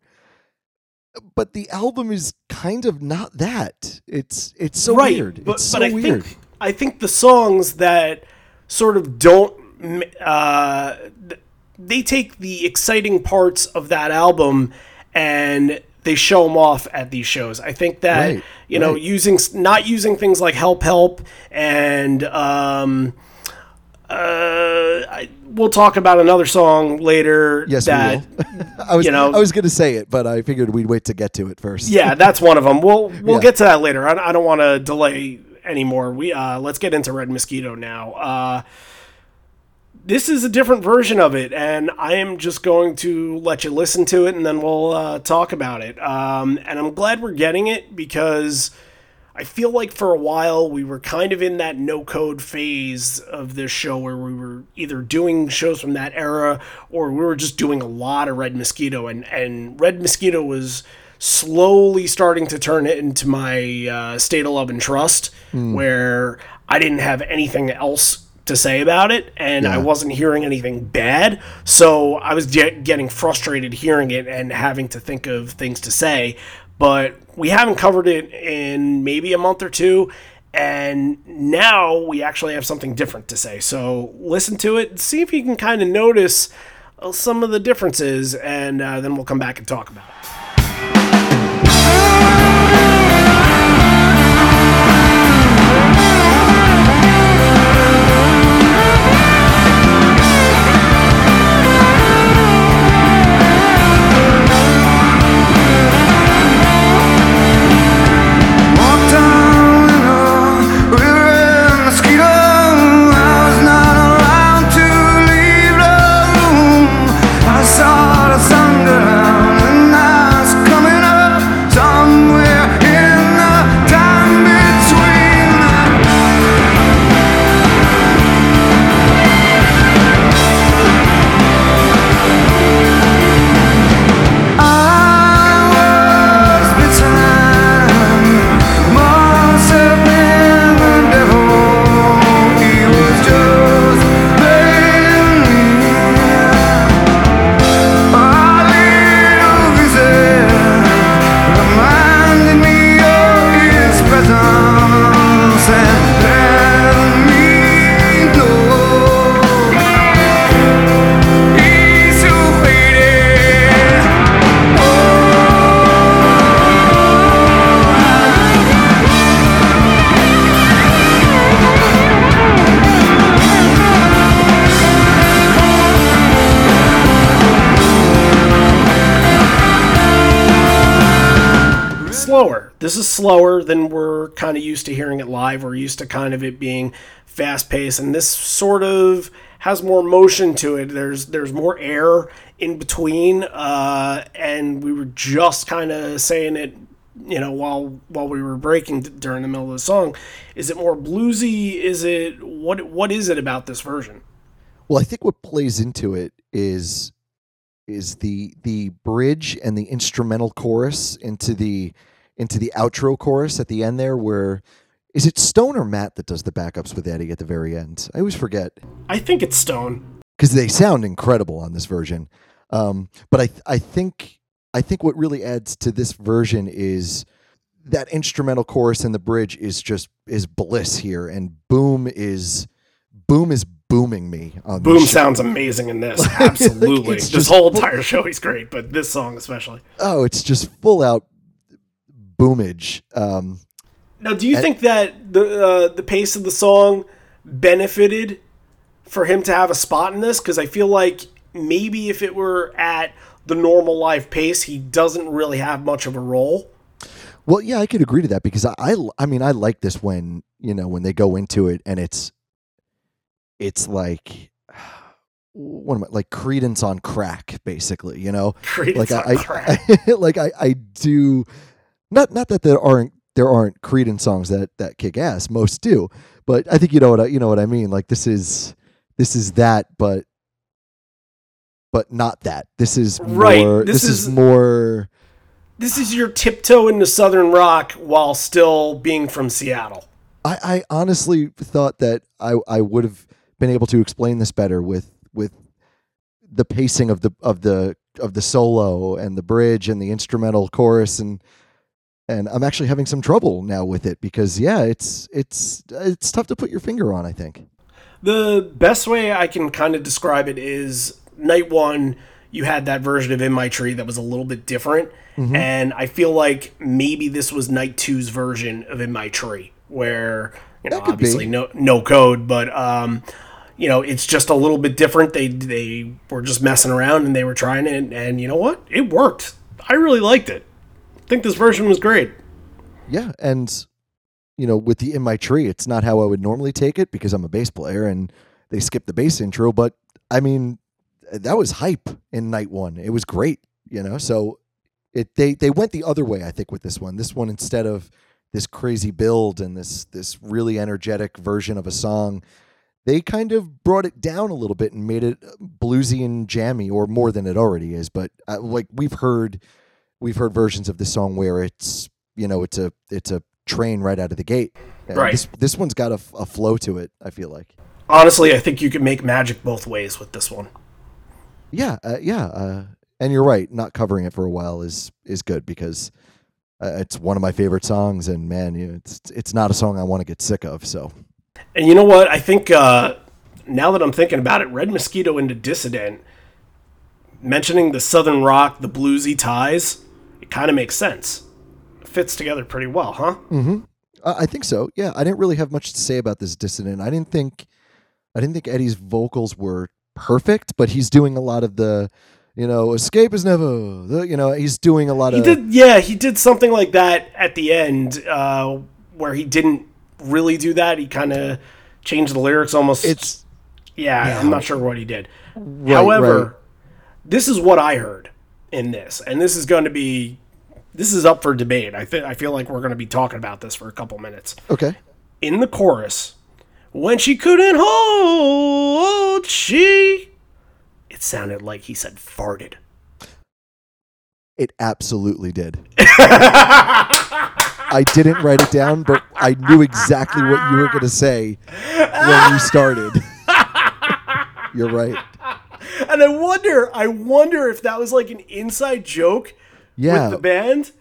But the album is kind of not that. It's it's so right, weird. But, it's so but I weird. think I think the songs that sort of don't uh, they take the exciting parts of that album and they show them off at these shows. I think that Right, you know right. using not using things like help help and um, uh, I, we'll talk about another song later yes, that we will. I was you know- I was going to say it, but I figured we'd wait to get to it first. Yeah, that's one of them. We'll we'll Yeah. get to that later. I, I don't want to delay anymore. We uh, let's get into Red Mosquito now. Uh, this is a different version of it, and I am just going to let you listen to it, and then we'll uh, talk about it. Um, and I'm glad we're getting it because I feel like for a while we were kind of in that no code phase of this show where we were either doing shows from that era or we were just doing a lot of Red Mosquito and and Red Mosquito was slowly starting to turn it into my uh, state of love and trust where I didn't have anything else to say about it and I wasn't hearing anything bad. So I was get, getting frustrated hearing it and having to think of things to say. But we haven't covered it in maybe a month or two and now we actually have something different to say. So listen to it see if you can kind of notice some of the differences and uh, then we'll come back and talk about it This is slower than we're kind of used to hearing it live. We're used to kind of it being fast paced, and this sort of has more motion to it. There's there's more air in between, uh, and we were just kind of saying it, you know, while while we were breaking during the middle of the song. Is it more bluesy? Is it what what is it about this version? Well, I think what plays into it is is the the bridge and the instrumental chorus into the into the outro chorus at the end there where is it Stone or Matt that does the backups with Eddie at the very end? I always forget I think it's Stone. because they sound incredible on this version. Um, but I I think I think what really adds to this version is that instrumental chorus and the bridge is just is bliss here, and Boom is Boom is booming me on Boom sounds amazing in this. Absolutely. it's this whole entire show is great, but this song especially. Oh, it's just full out boomage. Um, Now, do you think that the uh, the pace of the song benefited for him to have a spot in this? Because I feel like maybe if it were at the normal live pace, he doesn't really have much of a role. well, yeah, I could agree to that because I, I, I mean, I like this when you know when they go into it and it's, it's like, what am I like Creedence on crack, basically. You know, Creedence like on I, crack. I, like I, I do, not not that there aren't there aren't Creedence songs that that kick ass. Most do, but I think you know what I, you know what I mean. Like this is this is that, but but not that. This is Right, More, this this, is, is- more. This is your tiptoe into Southern rock while still being from Seattle. I, I honestly thought that I, I would have been able to explain this better with with the pacing of the of the of the solo and the bridge and the instrumental chorus and and I'm actually having some trouble now with it because yeah it's it's it's tough to put your finger on I think The best way I can kind of describe it is night one, you had that version of In My Tree that was a little bit different. Mm-hmm. And I feel like maybe this was night two's version of In My Tree, where, you know, obviously be. no no code, but um, you know, it's just a little bit different. They they were just messing around and they were trying it and, and you know what? It worked. I really liked it. Think this version was great. yeah and you know with the in my tree it's not how I would normally take it because I'm a bass player and they skipped the bass intro but I mean that was hype in night one. It was great you know? So it they they went the other way I think with this one. This one instead of this crazy build and this this really energetic version of a song they kind of brought it down a little bit and made it bluesy and jammy or more than it already is but uh, like we've heard we've heard versions of this song where it's you know it's a it's a train right out of the gate And Right. this this one's got a flow to it i feel like Honestly, I think you can make magic both ways with this one. yeah uh, yeah uh, and you're right not covering it for a while is is good because uh, it's one of my favorite songs and man you know, it's it's not a song i want to get sick of so And you know what? I think uh, now that I'm thinking about it, Red Mosquito into Dissident, mentioning the Southern rock, the bluesy ties, kind of makes sense. Fits together pretty well, huh? Uh, I think so. Yeah, I didn't really have much to say about this dissident. I didn't think, I didn't think Eddie's vocals were perfect, but he's doing a lot of the, you know, escape is never. The, you know, he's doing a lot He of. did, yeah, he did something like that at the end, uh, where he didn't really do that. He kind of changed the lyrics almost. It's yeah, I'm not sure what he did. right, However, right. this is what I heard in this, and this is going to be this is up for debate. I think I feel like we're going to be talking about this for a couple minutes. okay. In the chorus, when she couldn't hold, she it sounded like he said farted. It absolutely did. I didn't write it down, but I knew exactly what you were going to say when you started. You're right. And I wonder, I wonder if that was like an inside joke Yeah. with the band.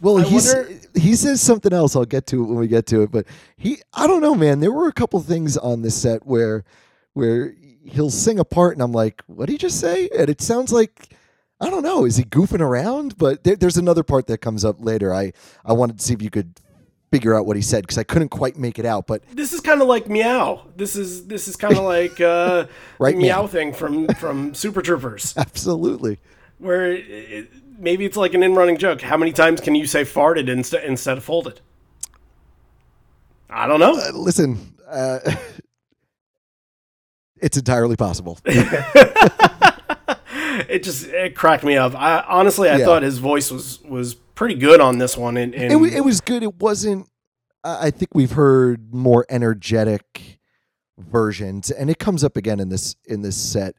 Well, I he's wonder- he says something else. I'll get to it when we get to it. But he, I don't know, man. There were a couple things on this set where where he'll sing a part, and I'm like, what did he just say? And it sounds like I don't know. Is he goofing around? But there, there's another part that comes up later. I I wanted to see if you could figure out what he said because I couldn't quite make it out. But This is kind of like meow. This is this is kind of like uh, Right, meow meow. thing from from Super Troopers. absolutely, where it, maybe it's like an in-running joke. How many times can you say farted instead instead of folded? I don't know. Uh, listen, uh, it's entirely possible. it just it cracked me up. I honestly I Yeah. thought his voice was was pretty good on this one. And, and it, it was good. It wasn't. I I think we've heard more energetic versions, and it comes up again in this in this set.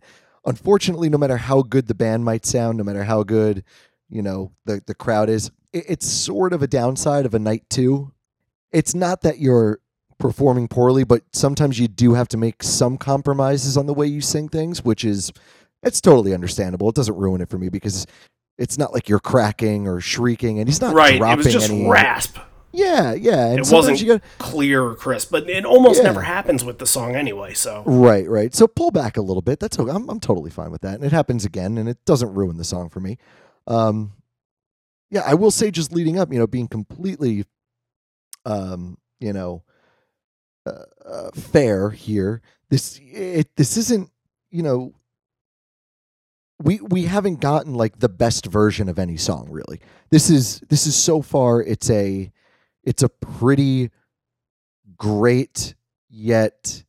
Unfortunately, no matter how good the band might sound, no matter how good you know the the crowd is, it, it's sort of a downside of a night two. It's not that you're performing poorly, but sometimes you do have to make some compromises on the way you sing things, which is it's totally understandable. It doesn't ruin it for me because it's not like you're cracking or shrieking, and he's not right. dropping It was just any. rasp. Yeah, yeah. And It wasn't got clear or crisp, but it almost Yeah. never happens with the song anyway. So right, right. So pull back a little bit. That's okay. I'm I'm totally fine with that, and it happens again, and it doesn't ruin the song for me. Um, yeah, I will say just leading up, you know, being completely, um, you know, uh, uh, fair here. This it this isn't you know. We we haven't gotten like the best version of any song really. This is this is so far it's a it's a pretty great yet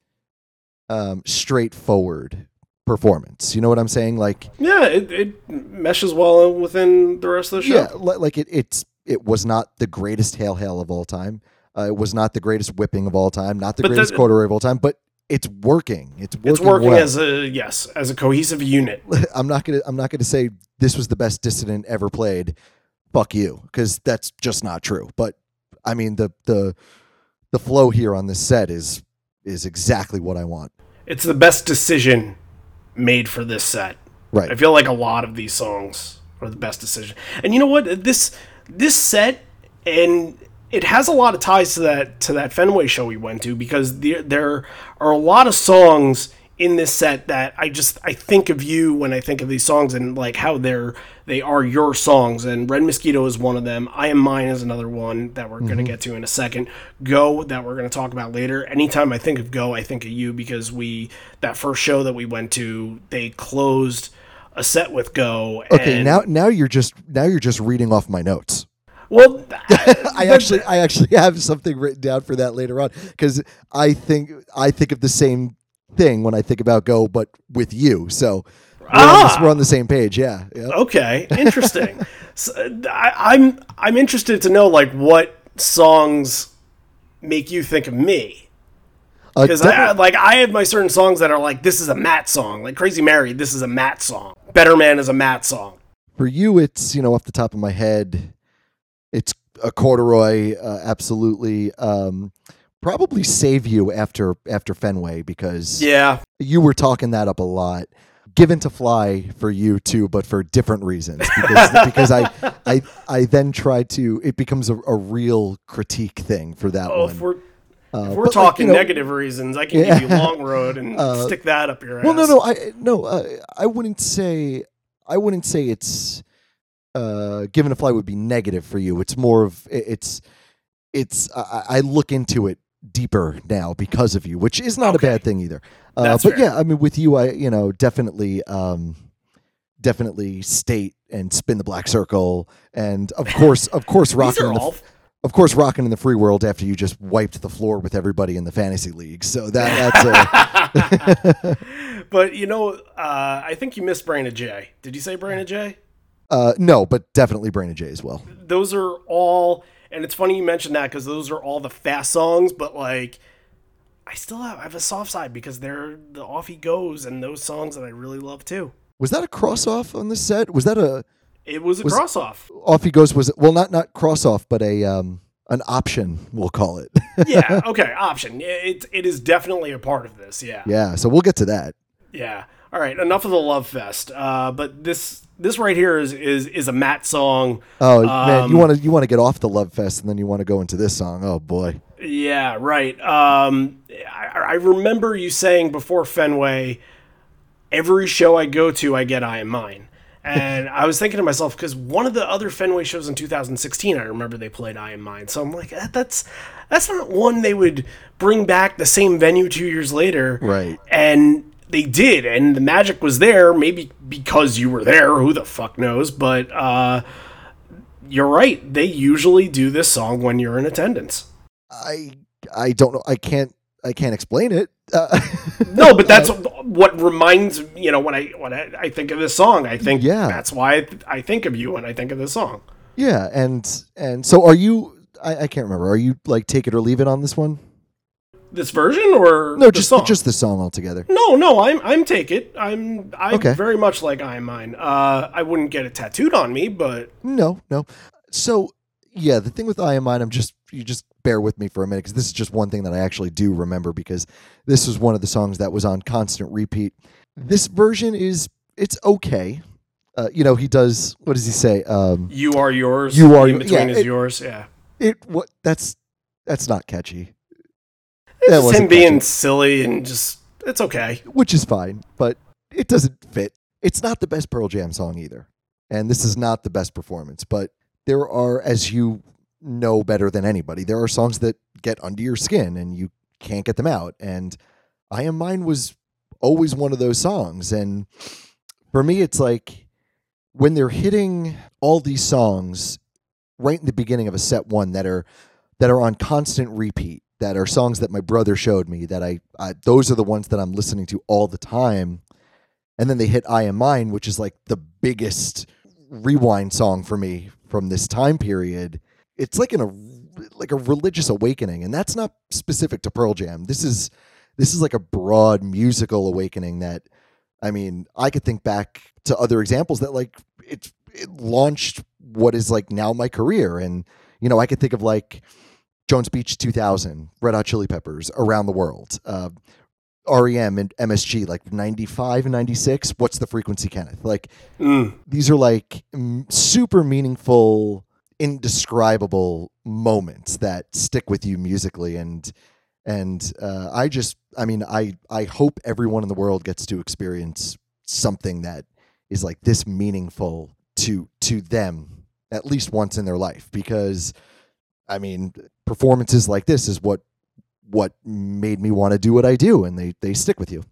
um, straightforward performance. You know what I'm saying? Like, yeah, it, it meshes well within the rest of the show. yeah, like it. It's it was not the greatest hail hail of all time. Uh, it was not the greatest whipping of all time. Not the But greatest the- corduroy of all time. But it's working. It's working. it's working well. as a yes, as a cohesive unit. I'm not gonna. I'm not gonna say this was the best dissident ever played. Fuck you, because that's just not true. But I mean the the the flow here on this set is is exactly what I want. It's the best decision made for this set. Right. I feel like a lot of these songs are the best decision. And you know what? This this set and it has a lot of ties to that to that Fenway show we went to because there there are a lot of songs in this set that I just I think of you when I think of these songs and like how they're they are your songs and Red Mosquito is one of them. I Am Mine is another one that we're gonna mm-hmm. get to in a second. Go that we're gonna talk about later. Anytime I think of Go, I think of you because we that first show that we went to, they closed a set with Go. Okay, now now you're just now you're just reading off my notes. Well, I actually I actually have something written down for that later on because I think I think of the same thing when I think about Go, but with you. So we're, on, Ah! the, we're on the same page. Yeah. yeah. Okay, interesting. so, I, I'm I'm interested to know like what songs make you think of me Uh, because definitely- like I have my certain songs that are like this is a Matt song, like Crazy Mary, this is a Matt song. Better Man is a Matt song. for you, it's you know off the top of my head, it's a corduroy. Uh, absolutely. Um, probably save you after after Fenway because Yeah, you were talking that up a lot. Given to fly for you too, but for different reasons. Because because I I I then try to it becomes a, a real critique thing for that oh, one. if we're Uh, if we're but, like, talking you know- negative reasons, I can Yeah. give you Long Road and Uh, stick that up your ass. Well, no, no, I no, uh, I wouldn't say I wouldn't say it's uh, given a fly would be negative for you. It's more of it's it's I, I look into it deeper now because of you, which is not a bad thing either. Uh, but fair. yeah, I mean, with you, I you know definitely um, definitely state and spin the black circle, and of course, of course, rocking in the all of course, rocking in the free world after you just wiped the floor with everybody in the fantasy league. So that that's a. But you know, uh, I think you missed Brain of J. Did you say Brain of J? Uh, no, but definitely Brain and J as well. Those are all, and it's funny you mentioned that because those are all the fast songs. But like, I still have, I have a soft side because they're the off he goes and those songs that I really love too. Was that a cross off on the set? Was that a It was a Was- cross off. off he goes? Was well not not cross off, but a um an option we'll call it. Yeah. Okay. Option. It it is definitely a part of this. Yeah. yeah, so we'll get to that. Yeah. All right. Enough of the love fest. Uh, but this this right here is is is a Matt song. Oh man, you Um, want to you want to get off the love fest and then you want to go into this song. Oh boy. Yeah, right. Um, I, I remember you saying before Fenway, every show I go to, I get I Am Mine. And I was thinking to myself, because one of the other Fenway shows in 2016, I remember they played I Am Mine. So I'm like, that, that's that's not one they would bring back the same venue two years later. Right. And they did, and the magic was there. Maybe because you were there. Who the fuck knows? But uh, you're right. They usually do this song when you're in attendance. I I don't know. I can't I can't explain it. Uh, No, but that's what reminds you know when I when I, I think of this song. I think Yeah. that's why I, I think of you when I think of this song. yeah, and and so are you? I, I can't remember. Are you like take it or leave it on this one? This version or No, just song? just the song altogether. No, no, I'm I'm take it. I'm I'm Okay. very much like I am mine. Uh, I wouldn't get it tattooed on me, but No, no. So yeah, the thing with I Am Mine, I'm just you just bear with me for a minute because this is just one thing that I actually do remember because this was one of the songs that was on constant repeat. This version is it's okay. Uh, you know, he does what does he say? Um, you are yours. You are in between yeah, is it- yours. Yeah, it what that's that's not catchy. It's That him being silly and just it's okay. which is fine, but it doesn't fit. It's not the best Pearl Jam song either. And this is not the best performance, but there are, as you know better than anybody, there are songs that get under your skin and you can't get them out. And I Am Mine was always one of those songs. And for me, it's like when they're hitting all these songs right in the beginning of a set one that are that are on constant repeat that are songs that my brother showed me that I, I those are the ones that I'm listening to all the time. And then they hit I am mine which is like the biggest rewind song for me from this time period. It's like in a like a religious awakening and that's not specific to Pearl Jam. This is this is like a broad musical awakening that I mean I could think back to other examples that like it it launched what is like now my career. And you know I could think of like Jones Beach 2000, Red Hot Chili Peppers, Around the World, uh, REM and MSG, like 95 and 96. What's the frequency, Kenneth? Like, Mm. these are like m- super meaningful, indescribable moments that stick with you musically. And, and uh, I just, I mean, I, I hope everyone in the world gets to experience something that is like this meaningful to, to them at least once in their life because I mean, performances like this is what what made me want to do what I do, and they they stick with you.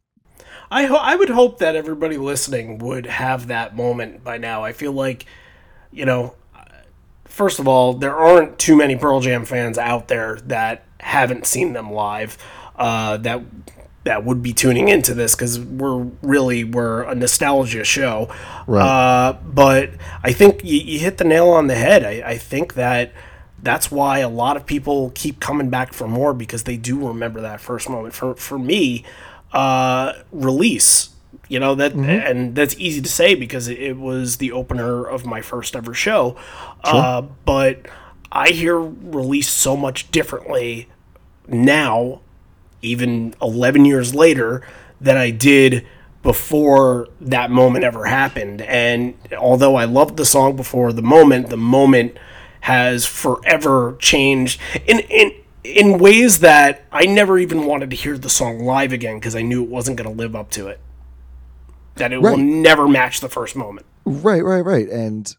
I ho- I would hope that everybody listening would have that moment by now. I feel like, you know, first of all, there aren't too many Pearl Jam fans out there that haven't seen them live. Uh, that that would be tuning into this because we're really we're a nostalgia show. Right. Uh, but I think you, you hit the nail on the head. I, I think that that's why a lot of people keep coming back for more because they do remember that first moment. For for me, uh, release. You know that, and that's easy to say because it, was the opener of my first ever show. Uh, but I hear release so much differently now, even 11 years later, than I did before that moment ever happened. And although I loved the song before the moment, the moment has forever changed in in in ways that I never even wanted to hear the song live again because I knew it wasn't going to live up to it. That it will never match the first moment. Right, right, right. And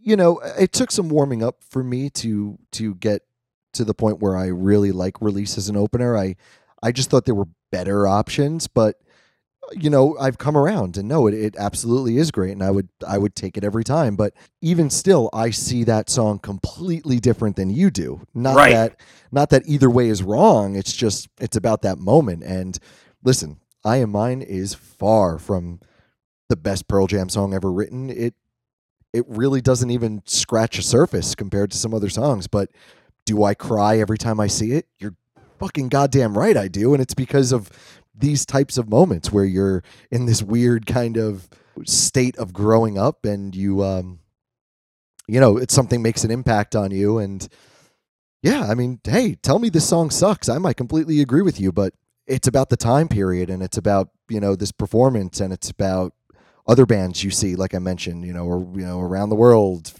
you know, it took some warming up for me to to get to the point where I really like release as an opener. I I just thought there were better options, but you know, I've come around and no, it, it absolutely is great and I would I would take it every time. But even still, I see that song completely different than you do. Not Right. that not that either way is wrong. It's just it's about that moment. And listen, I Am Mine is far from the best Pearl Jam song ever written. It it really doesn't even scratch a surface compared to some other songs. But do I cry every time I see it? You're fucking goddamn right I do. And it's because of these types of moments where you're in this weird kind of state of growing up and you um you know, it's something makes an impact on you and yeah, I mean, hey, tell me this song sucks. I might completely agree with you, but it's about the time period and it's about, you know, this performance and it's about other bands you see, like I mentioned, you know, or you know, around the world,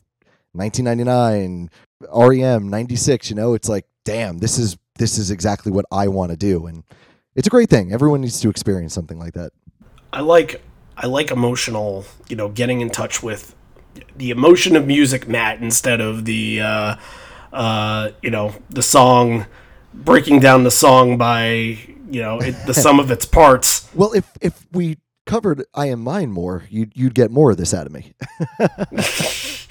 1999, REM, 96. You know, it's like, damn, this is this is exactly what I want to do, and it's a great thing. Everyone needs to experience something like that. I like I like emotional, you know, getting in touch with the emotion of music, Matt, instead of the uh, uh, you know the song breaking down the song by you know it, the sum of its parts. Well, if if we covered I Am Mine more, you'd you'd get more of this out of me.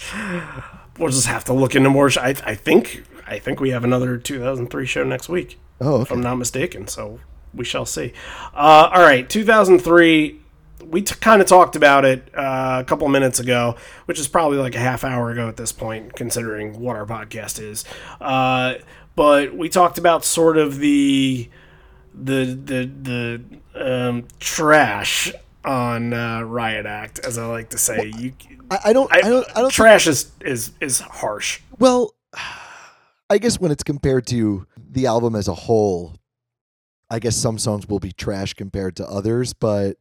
We'll just have to look into more. sh- I, I think I think we have another 2003 show next week. Oh, if I'm not mistaken. So we shall see. Uh, all right, 2003. We t- kind of talked about it uh, a couple minutes ago, which is probably like a half hour ago at this point, considering what our podcast is. Uh, but we talked about sort of the the the the um, trash on uh, Riot Act, as I like to say. You, I, I don't. I, I, don't. I don't. think- trash is is is harsh. well, I guess when it's compared to the album as a whole, I guess some songs will be trash compared to others, but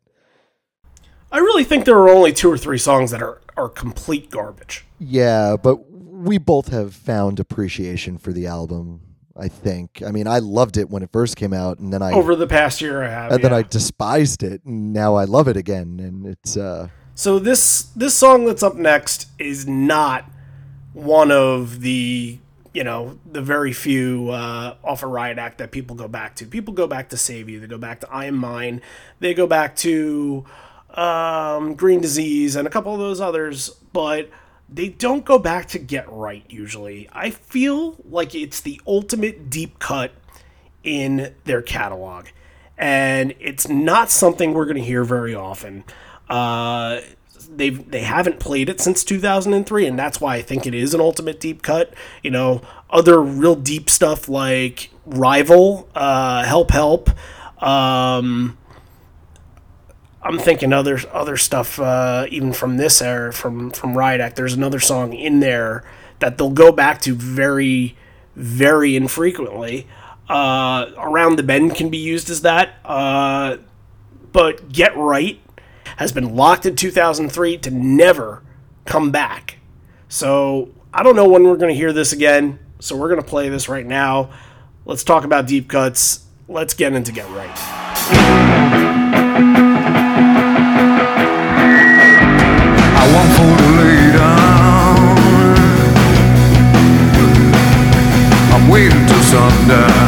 I really think there are only two or three songs that are, are complete garbage. yeah, but we both have found appreciation for the album. I think. I mean, I loved it when it first came out, and then I Over the past year, I have. and then. I despised it, and now I love it again. And it's uh, So this this song that's up next is not one of the you know the very few uh, off a riot act that people go back to. People go back to Save You. They go back to I Am Mine. They go back to um, Green Disease and a couple of those others, but they don't go back to Get Right. Usually, I feel like it's the ultimate deep cut in their catalog. And it's not something we're going to hear very often. Uh, they've they haven't played it since 2003 and that's why I think it is an ultimate deep cut. You know, other real deep stuff like Rival, uh, Help Help, um, I'm thinking other other stuff uh, even from this era from from Riot Act. There's another song in there that they'll go back to very very infrequently. Uh, Around the Bend can be used as that, uh, but Get Right has been locked in 2003 to never come back. So I don't know when we're going to hear this again. So we're going to play this right now. Let's talk about deep cuts. Let's get into Get Right. I want for to lay down. I'm waiting till sundown.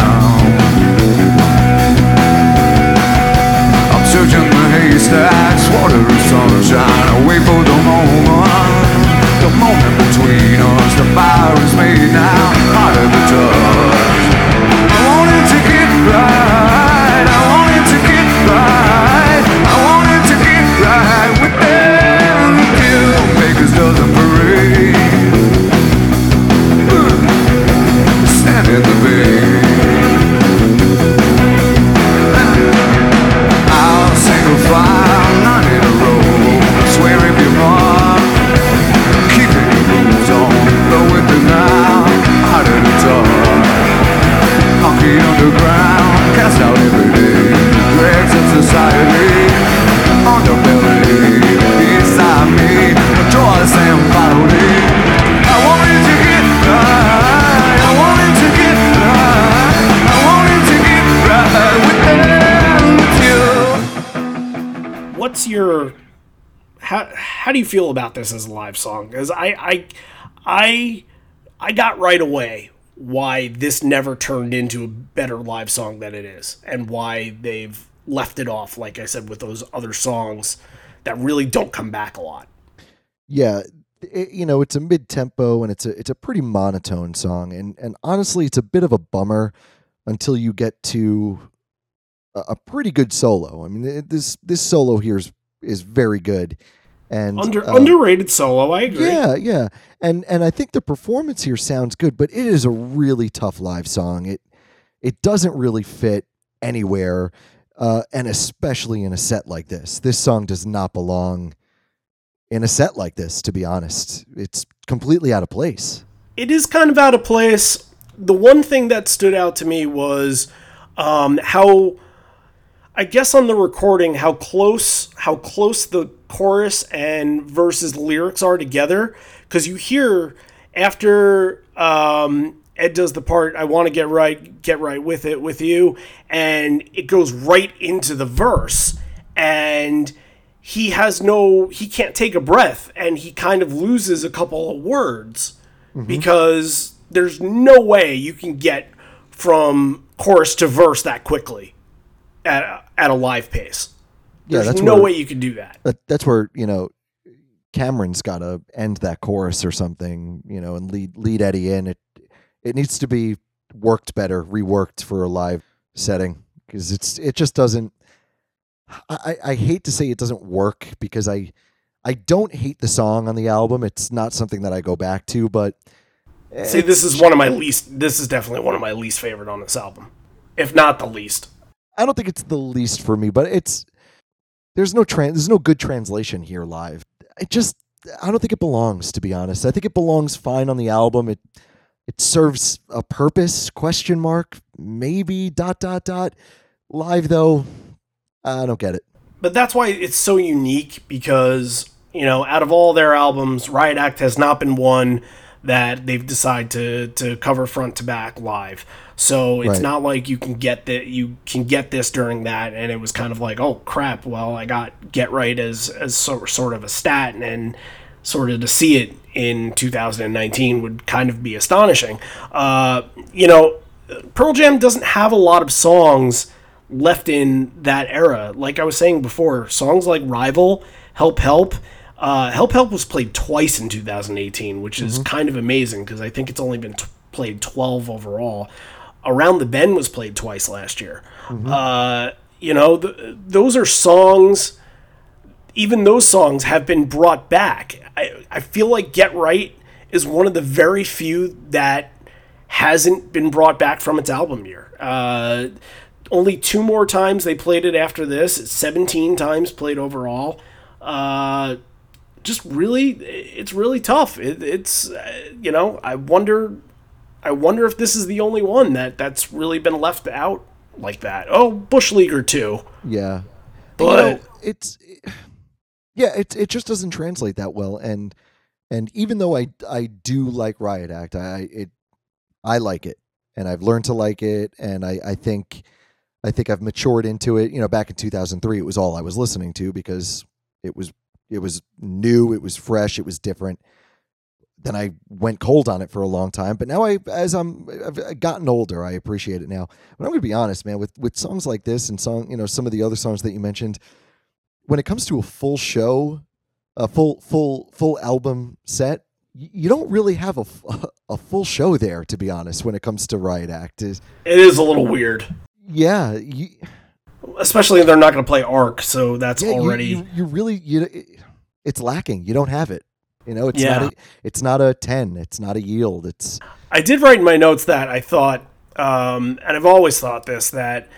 The water and sunshine. I wait for the moment, the moment between us. The fire is made now, harder to touch. How do you feel about this as a live song? Because I I I I got right away why this never turned into a better live song than it is, and why they've left it off, like I said, with those other songs that really don't come back a lot. yeah, it, you know, it's a mid tempo and it's a it's a pretty monotone song, and and honestly, it's a bit of a bummer until you get to a, pretty good solo. I mean, this this solo here is is very good, and Under uh, underrated solo, I agree. Yeah, yeah, and and I think the performance here sounds good, but it is a really tough live song. It it doesn't really fit anywhere, uh, and especially in a set like this. This song does not belong in a set like this. To be honest, it's completely out of place. it is kind of out of place. The one thing that stood out to me was um, how, I guess on the recording, how close how close the chorus and verses lyrics are together. Because you hear after um, Ed does the part, "I want to get right, get right with it with you," and it goes right into the verse, and he has no, he can't take a breath, and he kind of loses a couple of words because there's no way you can get from chorus to verse that quickly. At at a live pace. Yeah, There's that's no where- way you can do that. that, that's where you know Cameron's got to end that chorus or something, you know, and lead lead Eddie in. It it needs to be worked better, reworked for a live setting because it's it just doesn't. I, I I hate to say it doesn't work because I I don't hate the song on the album. It's not something that I go back to, but See, this is one of my least. This is definitely one of my least favorite on this album, if not the least. I don't think it's the least for me, but it's there's no trans there's no good translation here live. I just I don't think it belongs to be honest. I think it belongs fine on the album. It it serves a purpose question mark maybe dot dot dot live though I don't get it. But that's why it's so unique because you know, out of all their albums, Riot Act has not been one that they've decided to to cover front to back live. So it's Right. not like you can get that you can get this during that, and it was kind of like, oh crap, well I got Get Right as as sort sort of a stat, and sort of to see it in 2019 would kind of be astonishing. Uh, you know, Pearl Jam doesn't have a lot of songs left in that era. Like I was saying before, songs like Rival, Help Help, uh, Help Help was played twice in 2018, which is kind of amazing because I think it's only been t- played 12 overall. Around the Bend was played twice last year. Uh, you know, th- those are songs. Even those songs have been brought back. I, I feel like Get Right is one of the very few that hasn't been brought back from its album year. Uh, only two more times they played it after this. 17 times played overall. Uh, just really, it's really tough. It, it's, uh, you know, I wonder, I wonder if this is the only one that that's really been left out like that. Oh, Bushleaguer two. Yeah. But- you know, it's yeah, it it just doesn't translate that well and and even though I I do like Riot Act, I it I like it and I've learned to like it and I I think I think I've matured into it. You know, back in 2003 it was all I was listening to because it was it was new, it was fresh, it was different. Then I went cold on it for a long time, but now I, as I'm, I've gotten older, I appreciate it now. But I'm going to be honest, man, with with songs like this and song, you know, some of the other songs that you mentioned, when it comes to a full show, a full full full album set, you don't really have a, a full show there, to be honest. When it comes to Riot Act, is It is a little weird, yeah, you, especially they're not going to play Arc, so that's yeah, you- already. you, you really you, it- it's lacking. You don't have it. You know, it's Yeah. not a, it's not a ten. It's not a yield. It's I did write in my notes that I thought, um, and I've always thought this, that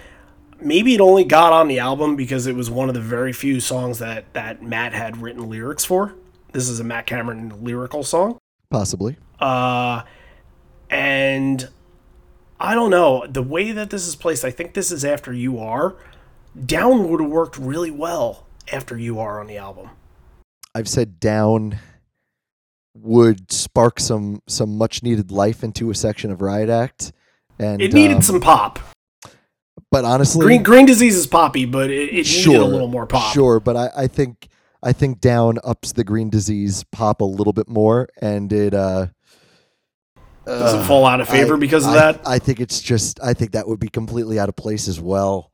maybe it only got on the album because it was one of the very few songs that, that Matt had written lyrics for. This is a Matt Cameron lyrical song. possibly. Uh, and I don't know. The way that this is placed, I think this is after You Are. Down would have worked really well after You Are on the album. I've said down would spark some some much needed life into a section of Riot Act, and It needed um, some pop. But honestly, Green Green Disease is poppy, but it, it sure, needed a little more pop. Sure, but I, I think I think down ups the green disease pop a little bit more, and it uh Does uh, it fall out of favor I- because of I- that? I think it's just I think that would be completely out of place as well.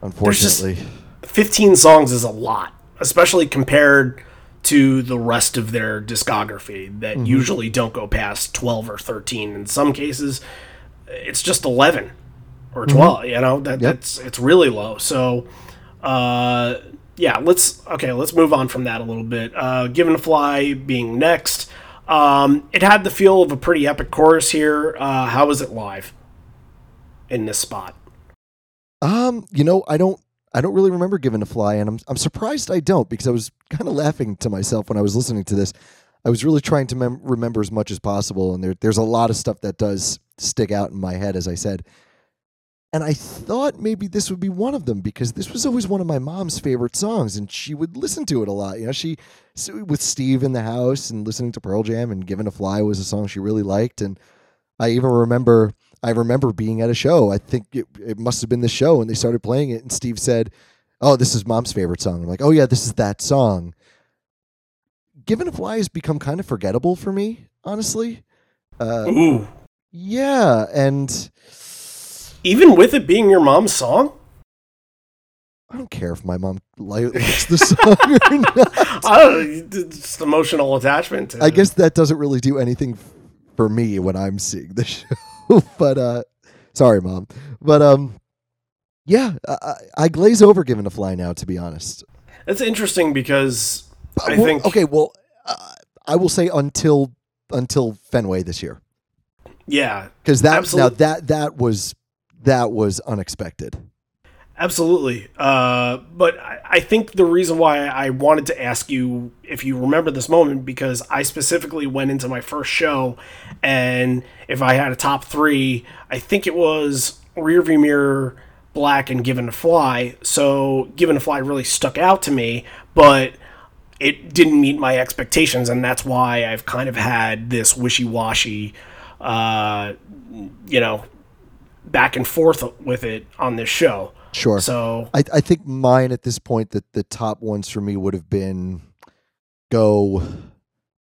Unfortunately, 15 songs is a lot, especially compared to the rest of their discography that Mm-hmm. usually don't go past 12 or 13. In some cases, it's just 11 or 12, you know, that, Mm-hmm. Yep. that's, it's really low. So, uh, yeah, let's, okay, let's move on from that a little bit. Uh, Given to Fly being next, um, it had the feel of a pretty epic chorus here. Uh, how was it live in this spot? Um, you know, I don't I don't really remember giving a fly, and I'm I'm surprised I don't because I was kind of laughing to myself when I was listening to this. I was really trying to mem- remember as much as possible, and there there's a lot of stuff that does stick out in my head, as I said. And I thought maybe this would be one of them because this was always one of my mom's favorite songs, and she would listen to it a lot. You know, she with Steve in the house and listening to Pearl Jam and "Given to Fly" was a song she really liked, and I even remember I remember being at a show. I think it, it must have been the show, and they started playing it, and Steve said, "Oh, this is mom's favorite song." I'm like, "Oh yeah, this is that song." Given to Fly has become kind of forgettable for me, honestly. Uh, Ooh. yeah, and Even with it being your mom's song? I don't care if my mom likes the song or not. I don't it's just emotional attachment. To I guess that doesn't really do anything for me when I'm seeing the show. but uh, sorry, mom. But um, yeah, I, I- glaze over giving a fly now. To be honest, that's interesting because I Well, think okay. Well, uh, I will say until until Fenway this year yeah, because that Absolute- now that that was that was unexpected. Absolutely. Uh, but I, I think the reason why I wanted to ask you if you remember this moment because I specifically went into my first show, and if I had a top three, I think it was Rearview Mirror, Black, and Given to Fly. So Given to Fly really stuck out to me, but it didn't meet my expectations, and that's why I've kind of had this wishy washy, uh, you know, back and forth with it on this show. Sure. So I, I think mine at this point that the top ones for me would have been go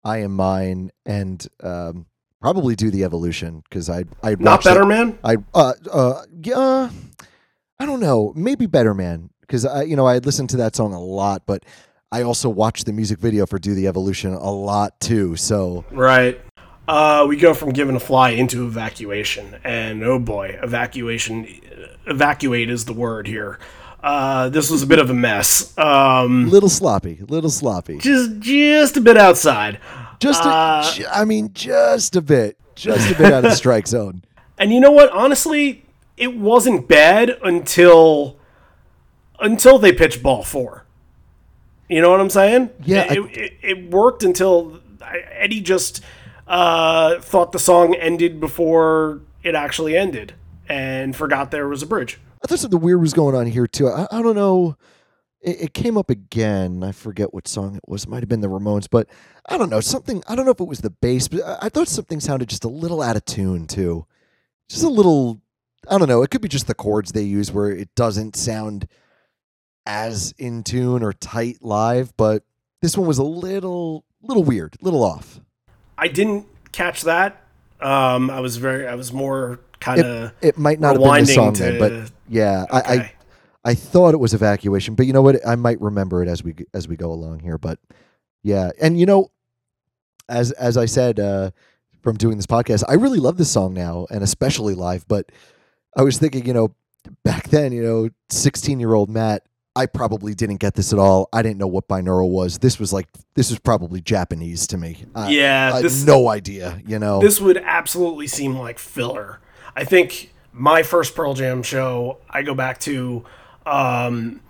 I am mine and um, probably do the evolution because I I not better, man. I uh uh yeah I don't know maybe better man because I you know I had listened to that song a lot but I also watched the music video for Do the Evolution a lot too so Right. Uh, we go from giving a fly into evacuation, and oh boy, evacuation, evacuate is the word here. Uh, this was a bit of a mess. Um, little sloppy little sloppy just, just a bit outside. just a, Uh, ju- I mean just a bit just a bit out of the strike zone And you know what? Honestly, it wasn't bad until until they pitched ball four. You know what I'm saying? Yeah, It, I- it, it worked until Eddie just uh, thought the song ended before it actually ended and forgot there was a bridge. I thought something weird was going on here too. I, I don't know. It, it came up again. I forget what song it was. It might have been the Ramones, but I don't know something. I don't know if it was the bass, but I, I thought something sounded just a little out of tune too. Just a little. I don't know. It could be just the chords they use where it doesn't sound as in tune or tight live, but this one was a little, little weird, a little off. I didn't catch that. Um, I was very, I was more kind of. It might not have been the song to- then, but yeah, I, I I thought it was evacuation, but you know what? I might remember it as we as we go along here. But yeah, and you know, as as I said uh, from doing this podcast, I really love this song now, and especially live. But I was thinking, you know, back then, you know, sixteen year old Matt, I probably didn't get this at all. I didn't know what binaural was. This was like this was probably Japanese to me. I, Yeah, I this- no idea. You know, this would absolutely seem like filler. I think my first Pearl Jam show, I go back to, um,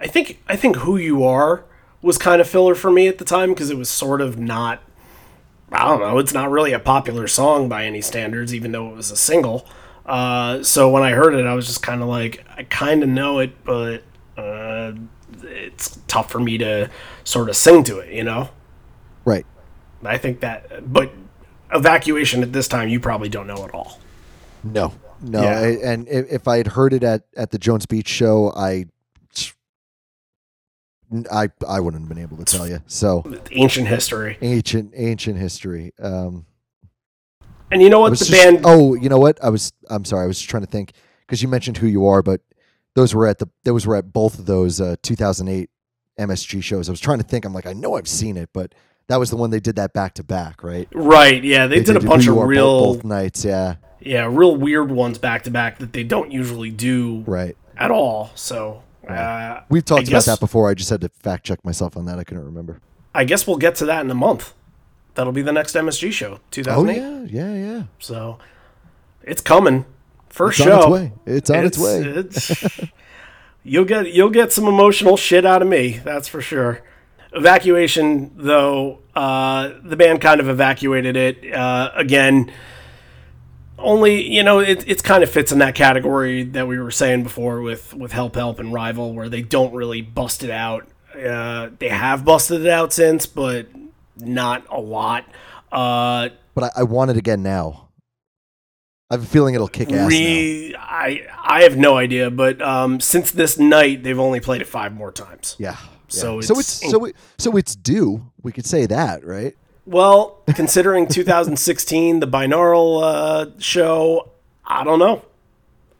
I think I think Who You Are was kind of filler for me at the time because it was sort of not. I don't know. It's not really a popular song by any standards, even though it was a single. Uh, so when I heard it, I was just kind of like, I kind of know it, but uh, it's tough for me to sort of sing to it, you know. right? I think that, but evacuation at this time, you probably don't know at all. No, no. Yeah. I- and if, if I had heard it at, at the Jones Beach show, I, I, I wouldn't have been able to tell you. So Ancient history, ancient, ancient history. Um, and you know what? The just- band. Oh, you know what? I was. I'm sorry. I was just trying to think because you mentioned who you are, but those were at the those were at both of those uh, 2008 MSG shows. I was trying to think. I'm like, I know I've seen it, but that was the one they did that back to back, right? Right? Yeah, they, did a bunch of real, both nights. Yeah, yeah, real weird ones back to back that they don't usually do right. at all. So, uh, We've talked about guess- that before. I just had to fact check myself on that. I couldn't remember. I guess we'll get to that in a month. That'll be the next MSG show, Oh 2008. yeah, yeah, yeah. So, it's coming. First It's show. on its way. It's on its, way. it's- you'll get you'll get some emotional shit out of me. That's for sure. Evacuation, though, uh, the band kind of evacuated it uh, again. Only you know it it's kind of fits in that category that we were saying before with with Help Help and Rival, where they don't really bust it out. Uh, they have busted it out since, but not a lot. Uh, but I, I want it again now. I have a feeling it'll kick ass now. Re- I I have no idea, but um, since this night, they've only played it five more times. Yeah. So yeah. so it's- it's so it, so it's due. We could say that, right? Well, considering 2016, the binaural uh, show, I don't know.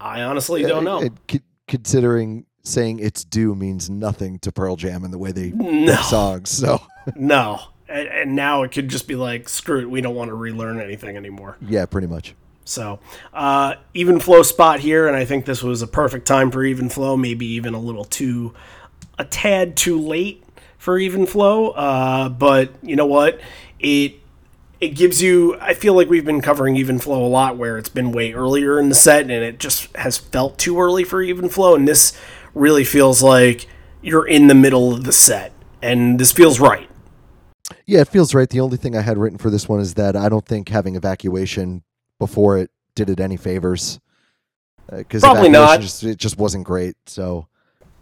I honestly don't know. And, c- considering saying it's due means nothing to Pearl Jam and the way they No. songs. So No. And, and now it could just be like, screw it, we don't want to relearn anything anymore. yeah, pretty much. So, uh, even flow spot here, and I think this was a perfect time for even flow, maybe even a little too, a tad too late for even flow. Uh, but you know what? It it gives you. I feel like we've been covering even flow a lot, where it's been way earlier in the set, and it just has felt too early for even flow. And this really feels like you're in the middle of the set, and this feels right. Yeah, it feels right. The only thing I had written for this one is that I don't think having evacuation before it did it any favors. Because Probably not. Just, it just wasn't great. So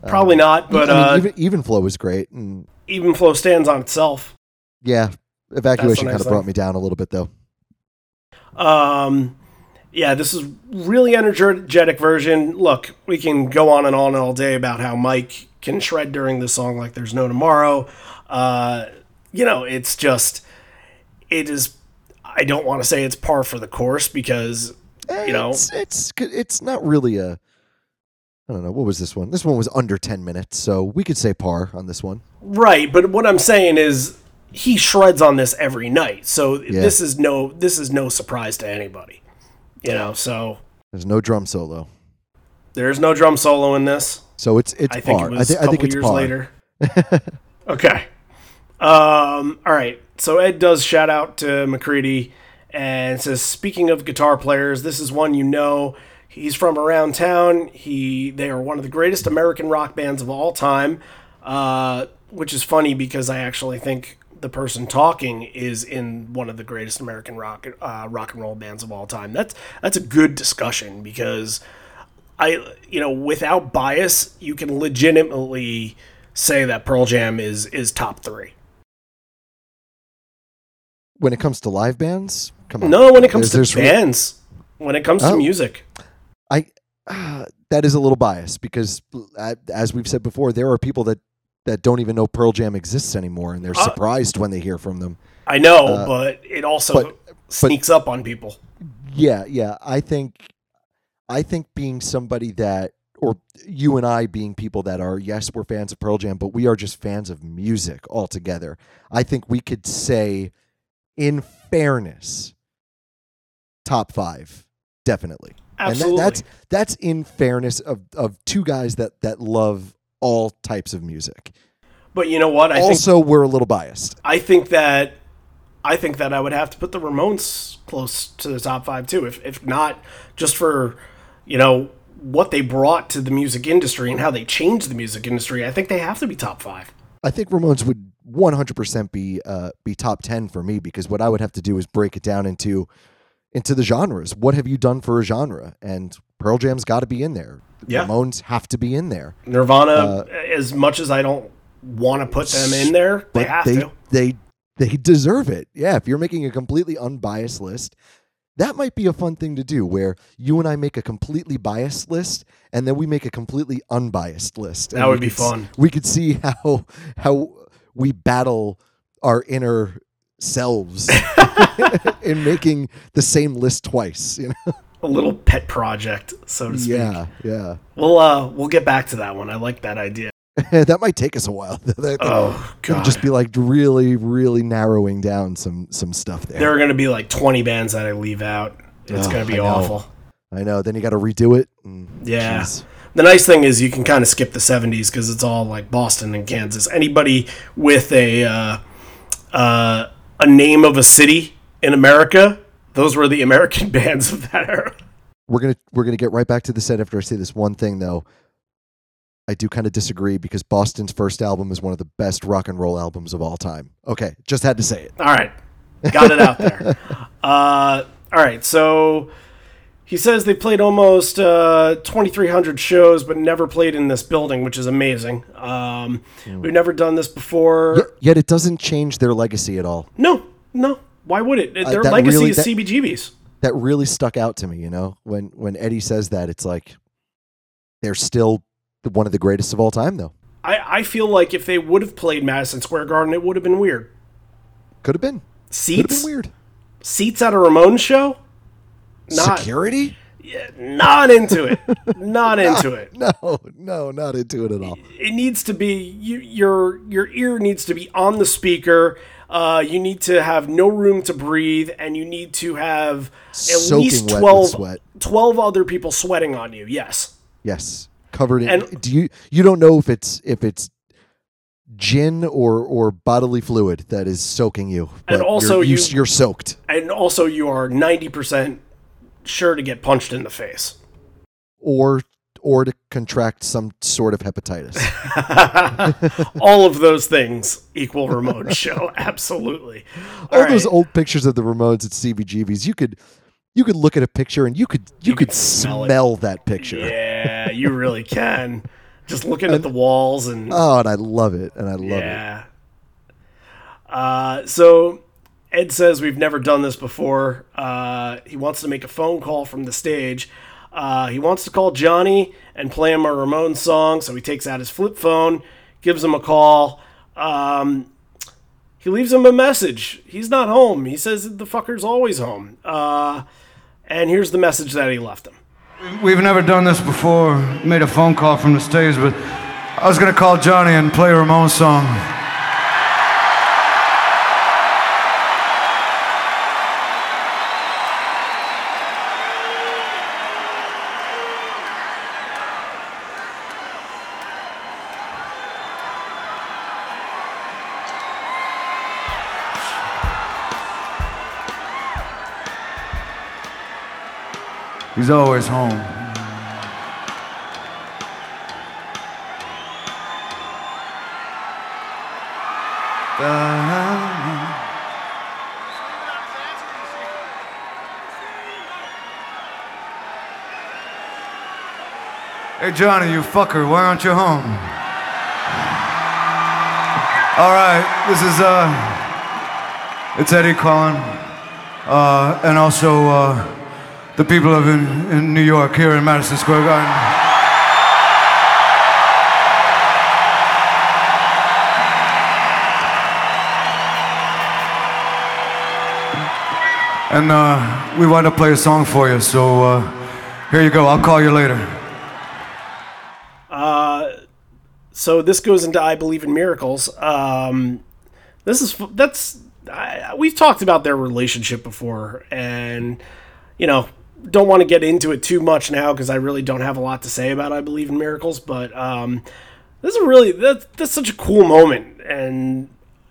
Probably not, but I mean, uh, even, even flow was great. And even flow stands on itself. yeah, evacuation kind of brought me down a little bit though. Um, yeah, this is really energetic version. Look, we can go on and on all day about how Mike can shred during this song like there's no tomorrow. Uh, you know, it's just, it is. I don't want to say it's par for the course because eh, you know it's it's it's not really a. I don't know what was this one. This one was under ten minutes, so we could say par on this one. right. But what I'm saying is he shreds on this every night, so this is no this is no surprise to anybody. You know, so There's no drum solo, there's no drum solo in this. so it's it's I think it was I, a I couple think it's years par. later. okay. Um, all right. So Ed does shout out to McCready and says, speaking of guitar players, this is one you know. He's from around town. He they are one of the greatest American rock bands of all time. Uh, which is funny because I actually think the person talking is in one of the greatest American rock uh, rock and roll bands of all time. That's that's a good discussion because I you know without bias you can legitimately say that Pearl Jam is is top three. When it comes to live bands, come on. No, when it comes There's- to there's re- bands, when it comes to Oh. music, I uh, that is a little biased because, uh, as we've said before, there are people that that don't even know Pearl Jam exists anymore, and they're Uh, surprised when they hear from them. I know, Uh, but it also but- sneaks up on people. Yeah, yeah. I think, I think being somebody that, or you and I being people that are, yes, we're fans of Pearl Jam, but we are just fans of music altogether. I think we could say, in fairness, top five, definitely. Absolutely. And that, that's that's in fairness of of two guys that that love all types of music. but you know what? I think also, we're a little biased. I think that I think that I would have to put the Ramones close to the top five too, if if not just for you know what they brought to the music industry and how they changed the music industry. I think they have to be top five. I think Ramones would 100% be uh, be top 10 for me because what I would have to do is break it down into into the genres. What have you done for a genre? And Pearl Jam's got to be in there. Yeah. Ramones have to be in there. Nirvana, Uh, as much as I don't want to put them in there, they have they to. they they deserve it. Yeah, if you're making a completely unbiased list, that might be a fun thing to do where you and I make a completely biased list and then we make a completely unbiased list. That would be could fun. we could see how how we battle our inner selves in making the same list twice, you know. A little pet project, so to speak. Yeah, yeah. We'll uh we'll get back to that one. I like that idea. that might take us a while. That- Oh Could god. just be like really, really narrowing down some some stuff there. there are going to be like 20 bands that I leave out. It's Oh, going to be I awful. I know. Then you got to redo it. and- Yeah. jeez. The nice thing is you can kind of skip the 70s because it's all like Boston and Kansas. Anybody with a uh, uh, a name of a city in America, those were the American bands of that era. We're gonna we're gonna get right back to the set after I say this one thing though. I do kind of disagree because Boston's first album is one of the best rock and roll albums of all time. Okay, just had to say it. All right, got it out there. Uh, all right, so he says they played almost uh, 2,300 shows, but never played in this building, which is amazing. Um, We've never done this before. Yet, yet it doesn't change their legacy at all. No, no. Why would it? Their that legacy really- is that- CBGBs. That really stuck out to me. You know, when when Eddie says that, it's like they're still one of the greatest of all time, though. I, I feel like if they would have played Madison Square Garden, it would have been weird. Could have been. Could have Seats, been weird. seats at a Ramones show. Not Security. not into it. Not into it. No, no, not into it at all. It needs to be you, your your ear needs to be on the speaker. Uh, you need to have no room to breathe, and you need to have at Soaking least wet 12, sweat. 12 other people sweating on you. Yes. Yes, covered in. And- do you you don't know if it's if it's gin or or bodily fluid that is soaking you? And but also you're, you- you're soaked. And also, you are 90% sure to get punched in the face. or or to contract some sort of hepatitis. All of those things equal Ramon show. Absolutely. All All those old pictures of the Ramones at CBGB's, you could you could look at a picture and you could you, could, could smell smell, that picture. Yeah, you really can. Just looking at the walls and Oh, and I love it, and I love it. yeah. Uh, so Ed says we've never done this before. Uh, he wants to make a phone call from the stage. Uh, he wants to call Johnny and play him a Ramones song. So he takes out his flip phone, gives him a call. Um, he leaves him a message. He's not home. He says the fucker's always home. Uh, and here's the message that he left him. We've never done this before, made a phone call from the stage, but I was gonna call Johnny and play a song. He's always home. Hey Johnny, you fucker, why aren't you home? All right, this is uh, it's Eddie calling, uh, and also uh, the people of in, in New York here in Madison Square Garden. And uh, we want to play a song for you, so uh, here you go. I'll call you later. so this goes into I believe in miracles. Um, this is that's I, we've talked about their relationship before, and you know don't want to get into it too much now because I really don't have a lot to say about I believe in miracles. But um, this is really that's that's such a cool moment, and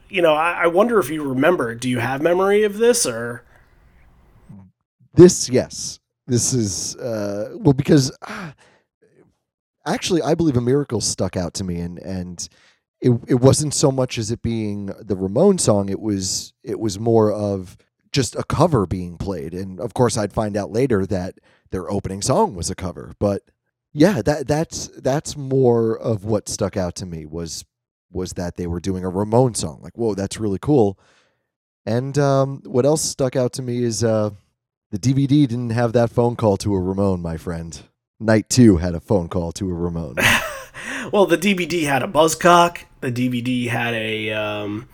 you know I, I wonder if you remember. Do you have memory of this or? This, yes, this is uh, well because ah, actually, I believe a miracle stuck out to me, and and it it wasn't so much as it being the Ramon song. It was it was more of just a cover being played, and of course, I'd find out later that their opening song was a cover. But yeah, that that's that's more of what stuck out to me was was that they were doing a Ramon song. Like, whoa, that's really cool. And um, what else stuck out to me is uh, the DVD didn't have that phone call to a Ramone, my friend. Night two had a phone call to a Ramone. Well, the DVD had a buzzcock. The DVD had a um,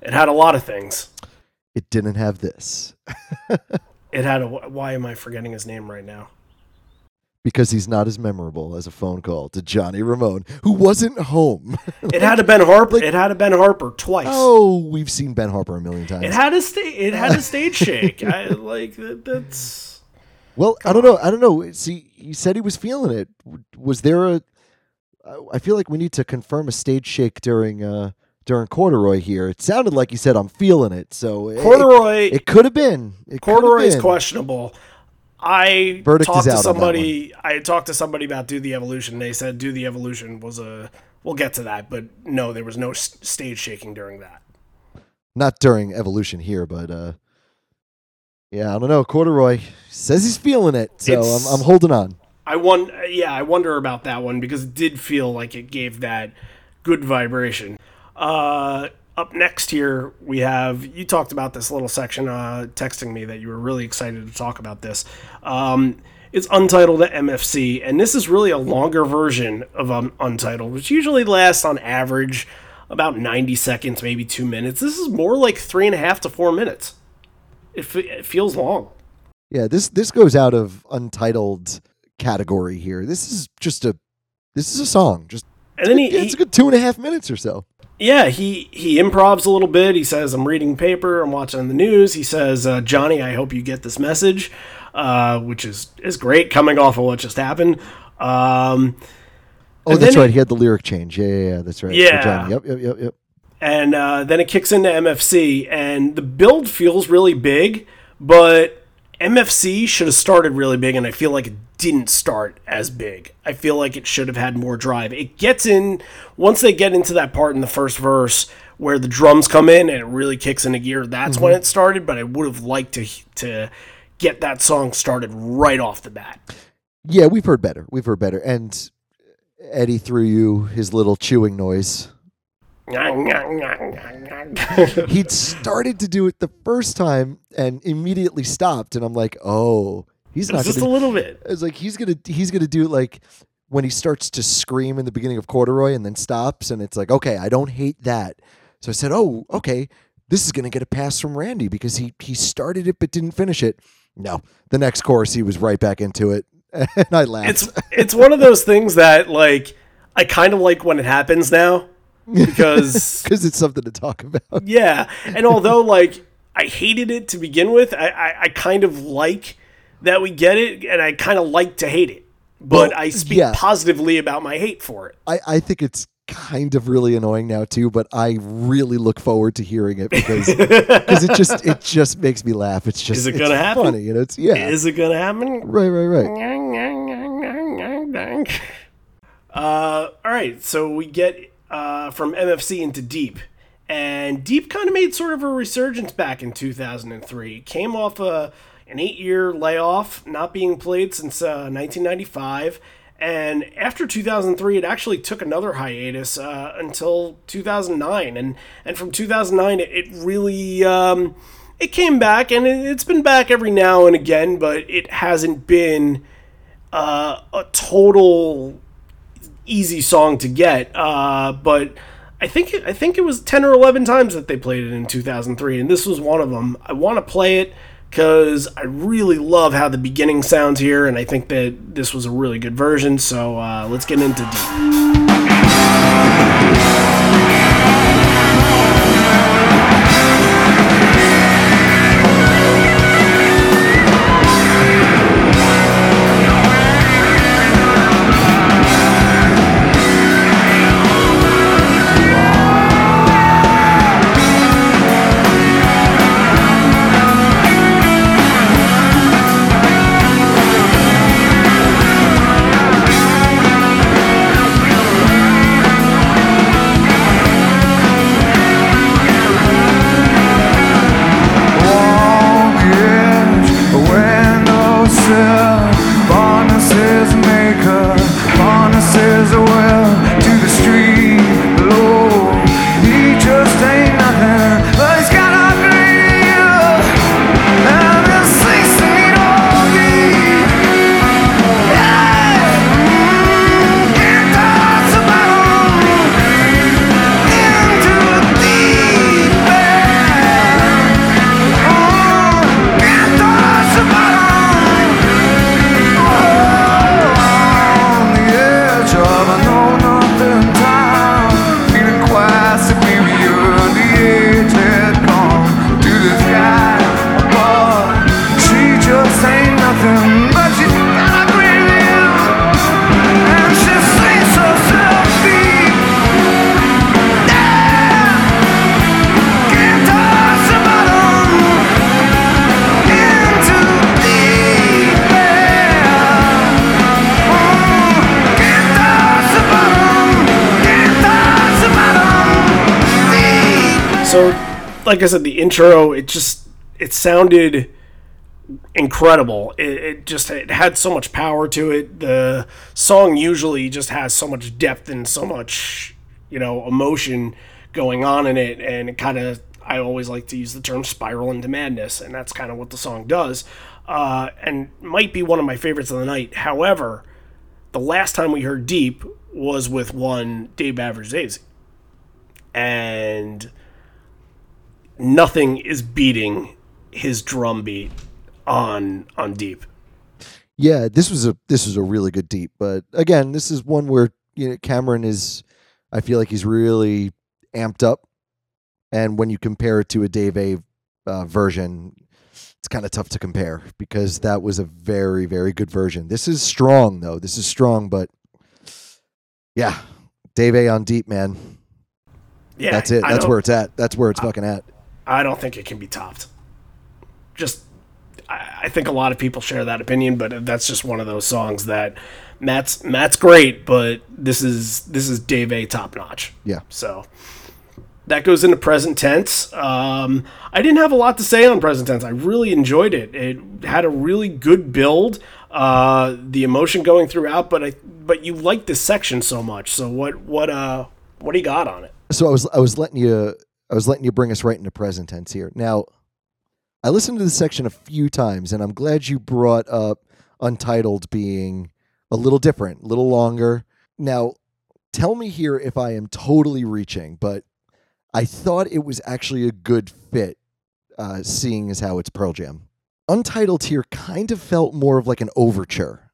it had a lot of things. It didn't have this It had a. Why am I forgetting his name right now? because he's not as memorable as a phone call to Johnny Ramone, who wasn't home. It had a Ben Harper. it had a Ben Harper twice. oh, we've seen Ben Harper a million times. It had a sta- It had a stage shake. I like that, that's. Well, I don't know. I don't know. See, he said he was feeling it. Was there a? I feel like we need to confirm a stage shake during uh during corduroy here. It sounded like he said, "I'm feeling it." So Corduroy. It, could have been. It Corduroy is questionable. I Verdict talked to on somebody. I talked to somebody about do the evolution. They said do the evolution was a. We'll get to that, but no, there was no stage shaking during that. Not during evolution here, but uh, yeah, I don't know. Corduroy says he's feeling it, so I'm, I'm holding on. I won. Yeah, I wonder about that one because it did feel like it gave that good vibration. Uh, up next here we have you talked about this little section uh, texting me that you were really excited to talk about this. Um, it's Untitled at MFC, and this is really a longer version of um, Untitled, which usually lasts on average about 90 seconds, maybe two minutes. This is more like three and a half to four minutes. It, fe- it feels long. Yeah, this this goes out of untitled category here. This is just a this is a song. Just And then he it's a good two and a half minutes or so. Yeah, he he improvs a little bit. He says, "I'm reading paper. I'm watching the news." He says, uh, "Johnny, I hope you get this message," uh, which is is great coming off of what just happened. Um, Oh, that's right. he- He had the lyric change. Yeah, yeah, yeah that's right. Yeah. Johnny. Yep, yep, yep, yep. and uh, then it kicks into MFC, and the build feels really big, but MFC should have started really big, and I feel like it didn't start as big. I feel like it should have had more drive. It gets in once they get into that part in the first verse where the drums come in and it really kicks into gear. That's when mm-hmm. it started, but I would have liked to to get that song started right off the bat. Yeah, we've heard better. We've heard better. And Eddie threw you his little chewing noise. He'd started to do it the first time and immediately stopped. And I'm like, oh, he's not just going a little bit. It's like he's gonna he's gonna do it like when he starts to scream in the beginning of Corduroy and then stops, and it's like, okay, I don't hate that. So I said, oh, okay, this is gonna get a pass from Randy because he he started it but didn't finish it. No, the next chorus he was right back into it, and I laughed. it's it's one of those things that like I kind of like when it happens now because because it's something to talk about. yeah, and although like I hated it to begin with, I I, I kind of like that we get it, and I kind of like to hate it, but Well, I speak yeah. positively about my hate for it. I, I think it's kind of really annoying now too, but I really look forward to hearing it because because it just it just makes me laugh. It's just Is it gonna happen? Funny, you know. It's yeah. Is it gonna happen? right, right, right. Uh, all right, so we get uh, from MFC into Deep, and Deep kind of made sort of a resurgence back in 2003. Came off a, an eight-year layoff, not being played since uh, 1995, and after 2003, it actually took another hiatus uh, until 2009, and and from 2009, it, it really. Um, it came back, and it, it's been back every now and again, but it hasn't been uh, a total easy song to get. Uh, but I think I think it was ten or eleven times that they played it in 2003, and this was one of them. I want to play it because I really love how the beginning sounds here, and I think that this was a really good version. So uh, let's get into deep. Like I said, the intro it just it sounded incredible. It, it just it had so much power to it. The song usually just has so much depth and so much you know emotion going on in it, and it kind of I always like to use the term spiral into madness, and that's kind of what the song does. Uh, and might be one of my favorites of the night. However, the last time we heard Deep was with one Dave Abbruzzese and nothing is beating his drum beat on on Deep. Yeah, this was a this was a really good deep, but again, this is one where you know Cameron is. I feel like he's really amped up, and when you compare it to a Dave A uh, version, it's kind of tough to compare because that was a very very good version. This is strong though. This is strong, but yeah, Dave A on deep, man. Yeah, That's it. I That's where it's at. That's where it's fucking at. I don't think it can be topped. Just, I, I think a lot of people share that opinion, but that's just one of those songs that Matt's Matt's great, but this is this is Dave A top notch. Yeah. So that goes into present tense. Um, I didn't have a lot to say on present tense. I really enjoyed it. It had a really good build. Uh, the emotion going throughout, but I but you like this section so much. So what what uh what do you got on it? so I was I was letting you I was letting you bring us right into present tense here. Now, I listened to this section a few times, and I'm glad you brought up Untitled being a little different, a little longer. Now, tell me here if I am totally reaching, but I thought it was actually a good fit, uh, seeing as how it's Pearl Jam. Untitled here kind of felt more of like an overture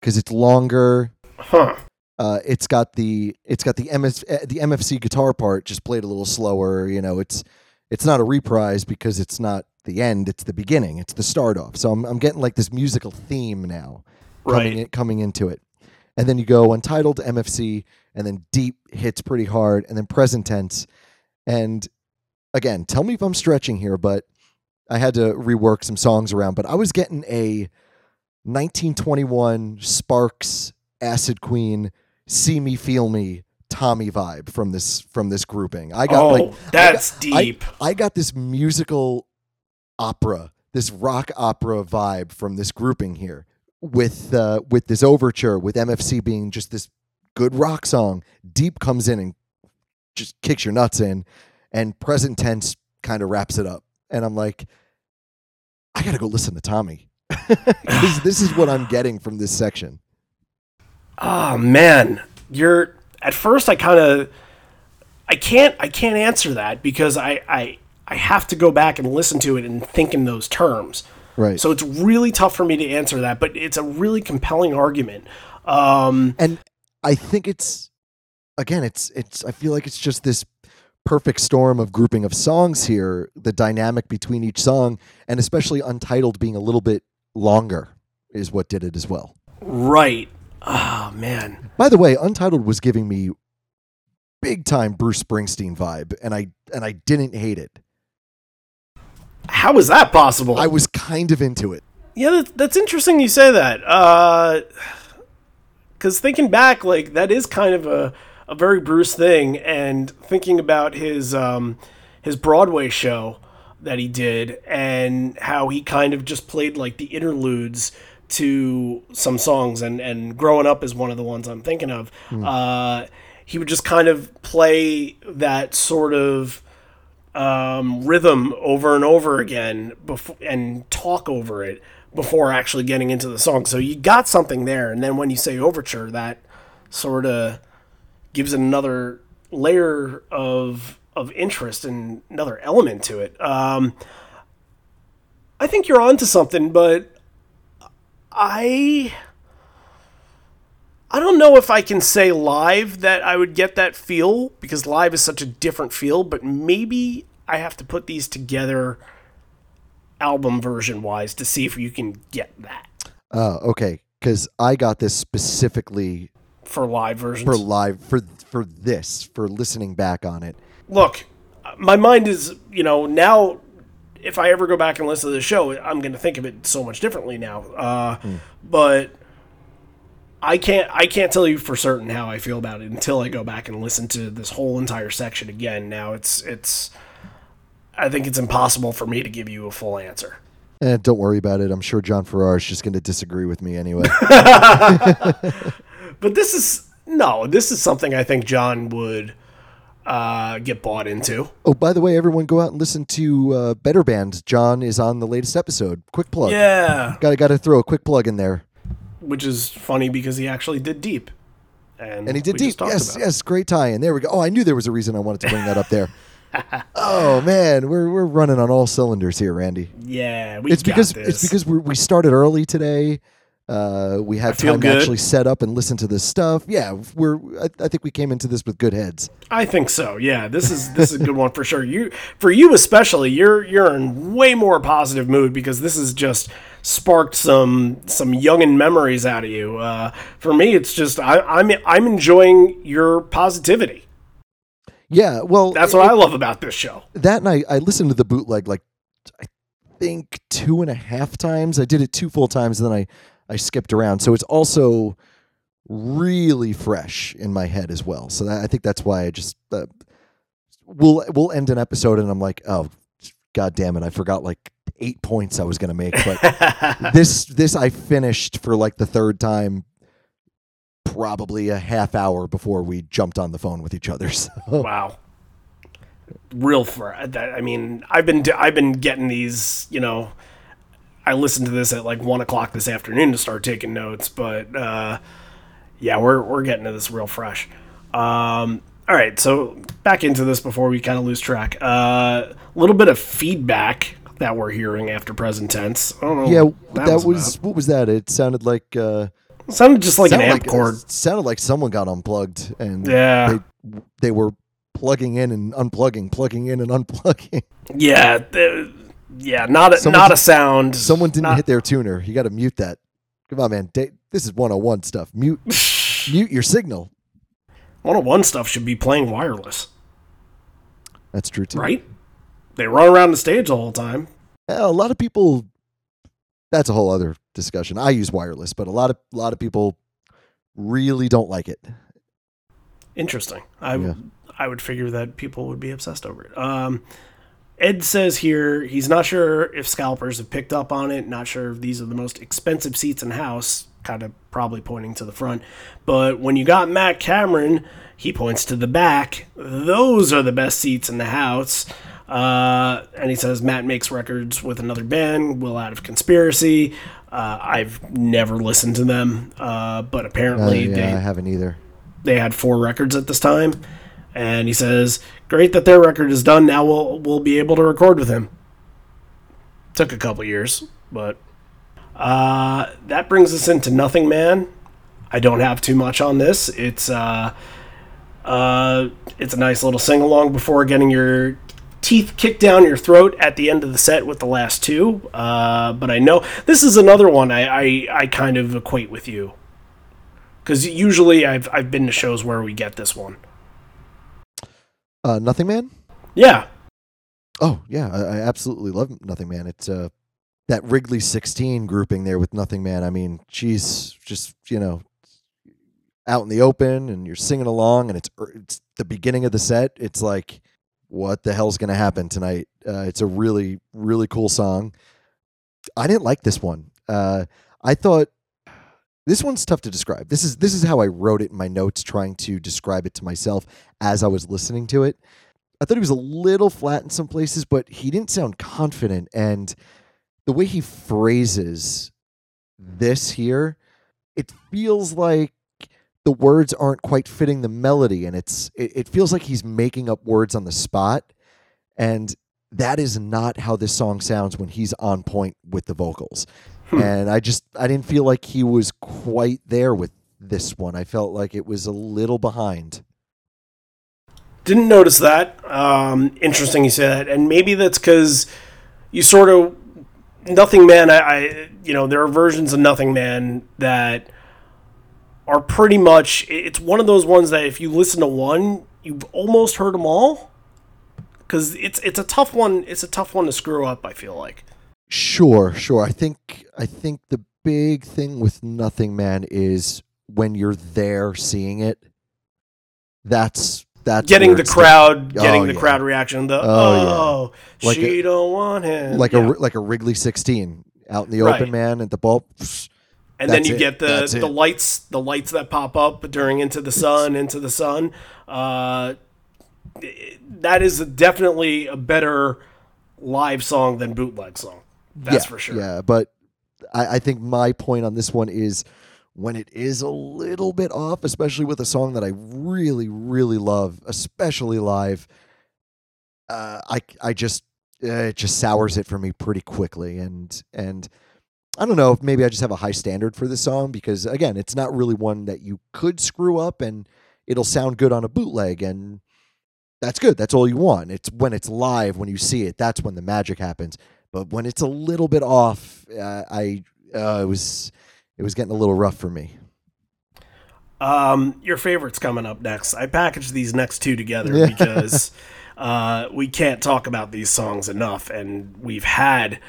because it's longer. Huh. Uh, it's got the it's got the MS uh, the MFC guitar part just played a little slower. You know, it's it's not a reprise because it's not the end; it's the beginning. It's the start off. So I'm I'm getting like this musical theme now coming Right. in, coming into it, and then you go untitled MFC, and then deep hits pretty hard, and then present tense, and again, tell me if I'm stretching here, but I had to rework some songs around. But I was getting a 1921 Sparks Acid Queen See Me Feel Me Tommy vibe from this from this grouping. I got oh, like I that's got- I- deep. I got this musical opera, this rock opera vibe from this grouping here with uh, with this overture with MFC being just this good rock song. Deep comes in and just kicks your nuts in, and present tense kind of wraps it up. And I'm like, I gotta go listen to Tommy because this is what I'm getting from this section. Oh man, you're at first I kind of I can't I can't answer that because I I I have to go back and listen to it and think in those terms. Right. So it's really tough for me to answer that, but it's a really compelling argument. Um, and I think it's again, it's it's. I feel like it's just this perfect storm of grouping of songs here. The dynamic between each song, and especially Untitled being a little bit longer, is what did it as well. right. Oh man. By the way, Untitled was giving me big time Bruce Springsteen vibe, and I and I didn't hate it. How is that possible? I was kind of into it. Yeah, that, that's interesting you say that. Uh 'cause thinking back, like that is kind of a, a very Bruce thing, and thinking about his um, his Broadway show that he did, and how he kind of just played like the interludes to some songs, and and growing up is one of the ones I'm thinking of. Uh, he would just kind of play that sort of um, rhythm over and over again before and talk over it before actually getting into the song. So you got something there, and then when you say overture, that sort of gives it another layer of of interest and another element to it. Um, I think you're onto something, but I I don't know if I can say live that I would get that feel because live is such a different feel, but maybe I have to put these together album version wise to see if you can get that Oh, okay. Because I got this specifically for live versions. for live for for this for listening back on it. Look, my mind is, you know, now if I ever go back and listen to the show, I'm going to think of it so much differently now. Uh, But I can't I can't tell you for certain how I feel about it until I go back and listen to this whole entire section again. Now it's it's I think it's impossible for me to give you a full answer. Eh, don't worry about it. I'm sure John Farrar is just going to disagree with me anyway. But this is no, this is something I think John would uh, get bought into. oh, by the way, everyone go out and listen to uh, Better Band. John is on the latest episode. Quick plug. Yeah, Got to got to throw a quick plug in there. which is funny because he actually did deep, and And he did deep. Yes, yes, great tie in. There we go. Oh, I knew there was a reason I wanted to bring that up there. oh man, we're we're running on all cylinders here, Randy. Yeah, we it's because this. it's because we started early today. Uh, we had time good. to actually set up and listen to this stuff. Yeah, we're. I, I think we came into this with good heads. I think so. Yeah, this is this is a good one for sure. You for you especially, you're you're in way more positive mood because this has just sparked some some youngin memories out of you. Uh, for me, it's just I, I'm I'm enjoying your positivity. Yeah, well, That's it- what I love about this show. that night I listened to the bootleg like I think two and a half times. I did it two full times, and then I I skipped around. So it's also really fresh in my head as well. So that, I think that's why I just uh, we'll we'll end an episode, and I'm like, oh, god damn it, I forgot like eight points I was gonna make, but this this I finished for like the third time. Probably a half hour before we jumped on the phone with each other. So Wow. Real for that. I mean, I've been I've been getting these. You know, I listened to this at like one o'clock this afternoon to start taking notes, but uh, yeah, we're we're getting to this real fresh. Um, all right, so back into this before we kind of lose track. A little bit of feedback that we're hearing after present tense. I don't know. yeah, what that, was, about. what was that? It sounded like uh, It sounded just like an amp like, chord. sounded like someone got unplugged and Yeah. they they were plugging in and unplugging, plugging in and unplugging. Yeah, th- yeah, not a, Someone not a sound. Someone didn't not- hit their tuner. You got to mute that. Come on, man. This is 101 stuff. Mute mute your signal. 101 stuff should be playing wireless, That's true too. right? They run around the stage the whole time. Yeah, a lot of people. That's a whole other discussion. I use wireless, but a lot of a lot of people really don't like it. Interesting. I Yeah. I would figure that people would be obsessed over it. Um, Ed says here he's not sure if scalpers have picked up on it. Not sure if these are the most expensive seats in the house. Kind of probably pointing to the front. But when you got Matt Cameron, he points to the back. Those are the best seats in the house. Uh, and he says Matt makes records with another band, Wellwater Conspiracy. Uh, I've never listened to them, uh, but Uh, apparently yeah, they I haven't either. they had four records at this time, and he says, "Great that their record is done. Now we'll we'll be able to record with him." Took a couple years, but uh, that brings us into Nothing Man. I don't have too much on this. It's uh, uh, it's a nice little sing along before getting your teeth kicked down your throat at the end of the set with the last two. Uh, but I know this is another one I, I, I kind of equate with you because usually I've I've been to shows where we get this one. Uh, Nothing Man. Yeah, Oh yeah, I, I absolutely love Nothing Man. It's uh that Wrigley 16 grouping there with Nothing Man. I mean, she's just you know out in the open and you're singing along and it's er, it's the beginning of the set. It's like what the hell's going to happen tonight? Uh, it's a really really cool song. I didn't like this one. Uh, I thought this one's tough to describe. This is this is how I wrote it in my notes, trying to describe it to myself as I was listening to it. I thought he was a little flat in some places, but he didn't sound confident. And the way he phrases this here, it feels like the words aren't quite fitting the melody, and it's it, it feels like he's making up words on the spot. And that is not how this song sounds when he's on point with the vocals. And I just I didn't feel like he was quite there with this one. I felt like it was a little behind. didn't notice that. Um, interesting you say that, and maybe that's because you sort of Nothing Man. I, I you know there are versions of Nothing Man that are pretty much. It's one of those ones that if you listen to one, you've almost heard them all. Because it's it's a tough one. It's a tough one to screw up. I feel like. Sure, sure. I think I think the big thing with Nothing Man is when you're there seeing it. That's that's getting the crowd, Oh, getting the yeah. crowd reaction. The Oh, oh, Like she a- don't want him. like Yeah. a like a Wrigley 16 out in the Right. open, man, at the ball. and then you it. get the That's the it. lights the lights that pop up during into the sun into the sun uh that is definitely a better live song than bootleg song that's yeah, for sure Yeah, but I, I think my point on this one is when it is a little bit off, especially with a song that I really, really love, especially live. uh, I I just uh, it just sours it for me pretty quickly, and and I don't know if maybe I just have a high standard for this song because again, it's not really one that you could screw up and it'll sound good on a bootleg and that's good. That's all you want. It's when it's live, when you see it, that's when the magic happens. But when it's a little bit off, uh, I uh, it was it was getting a little rough for me. Um, your favorite's coming up next. I packaged these next two together Yeah. because uh, we can't talk about these songs enough, and we've had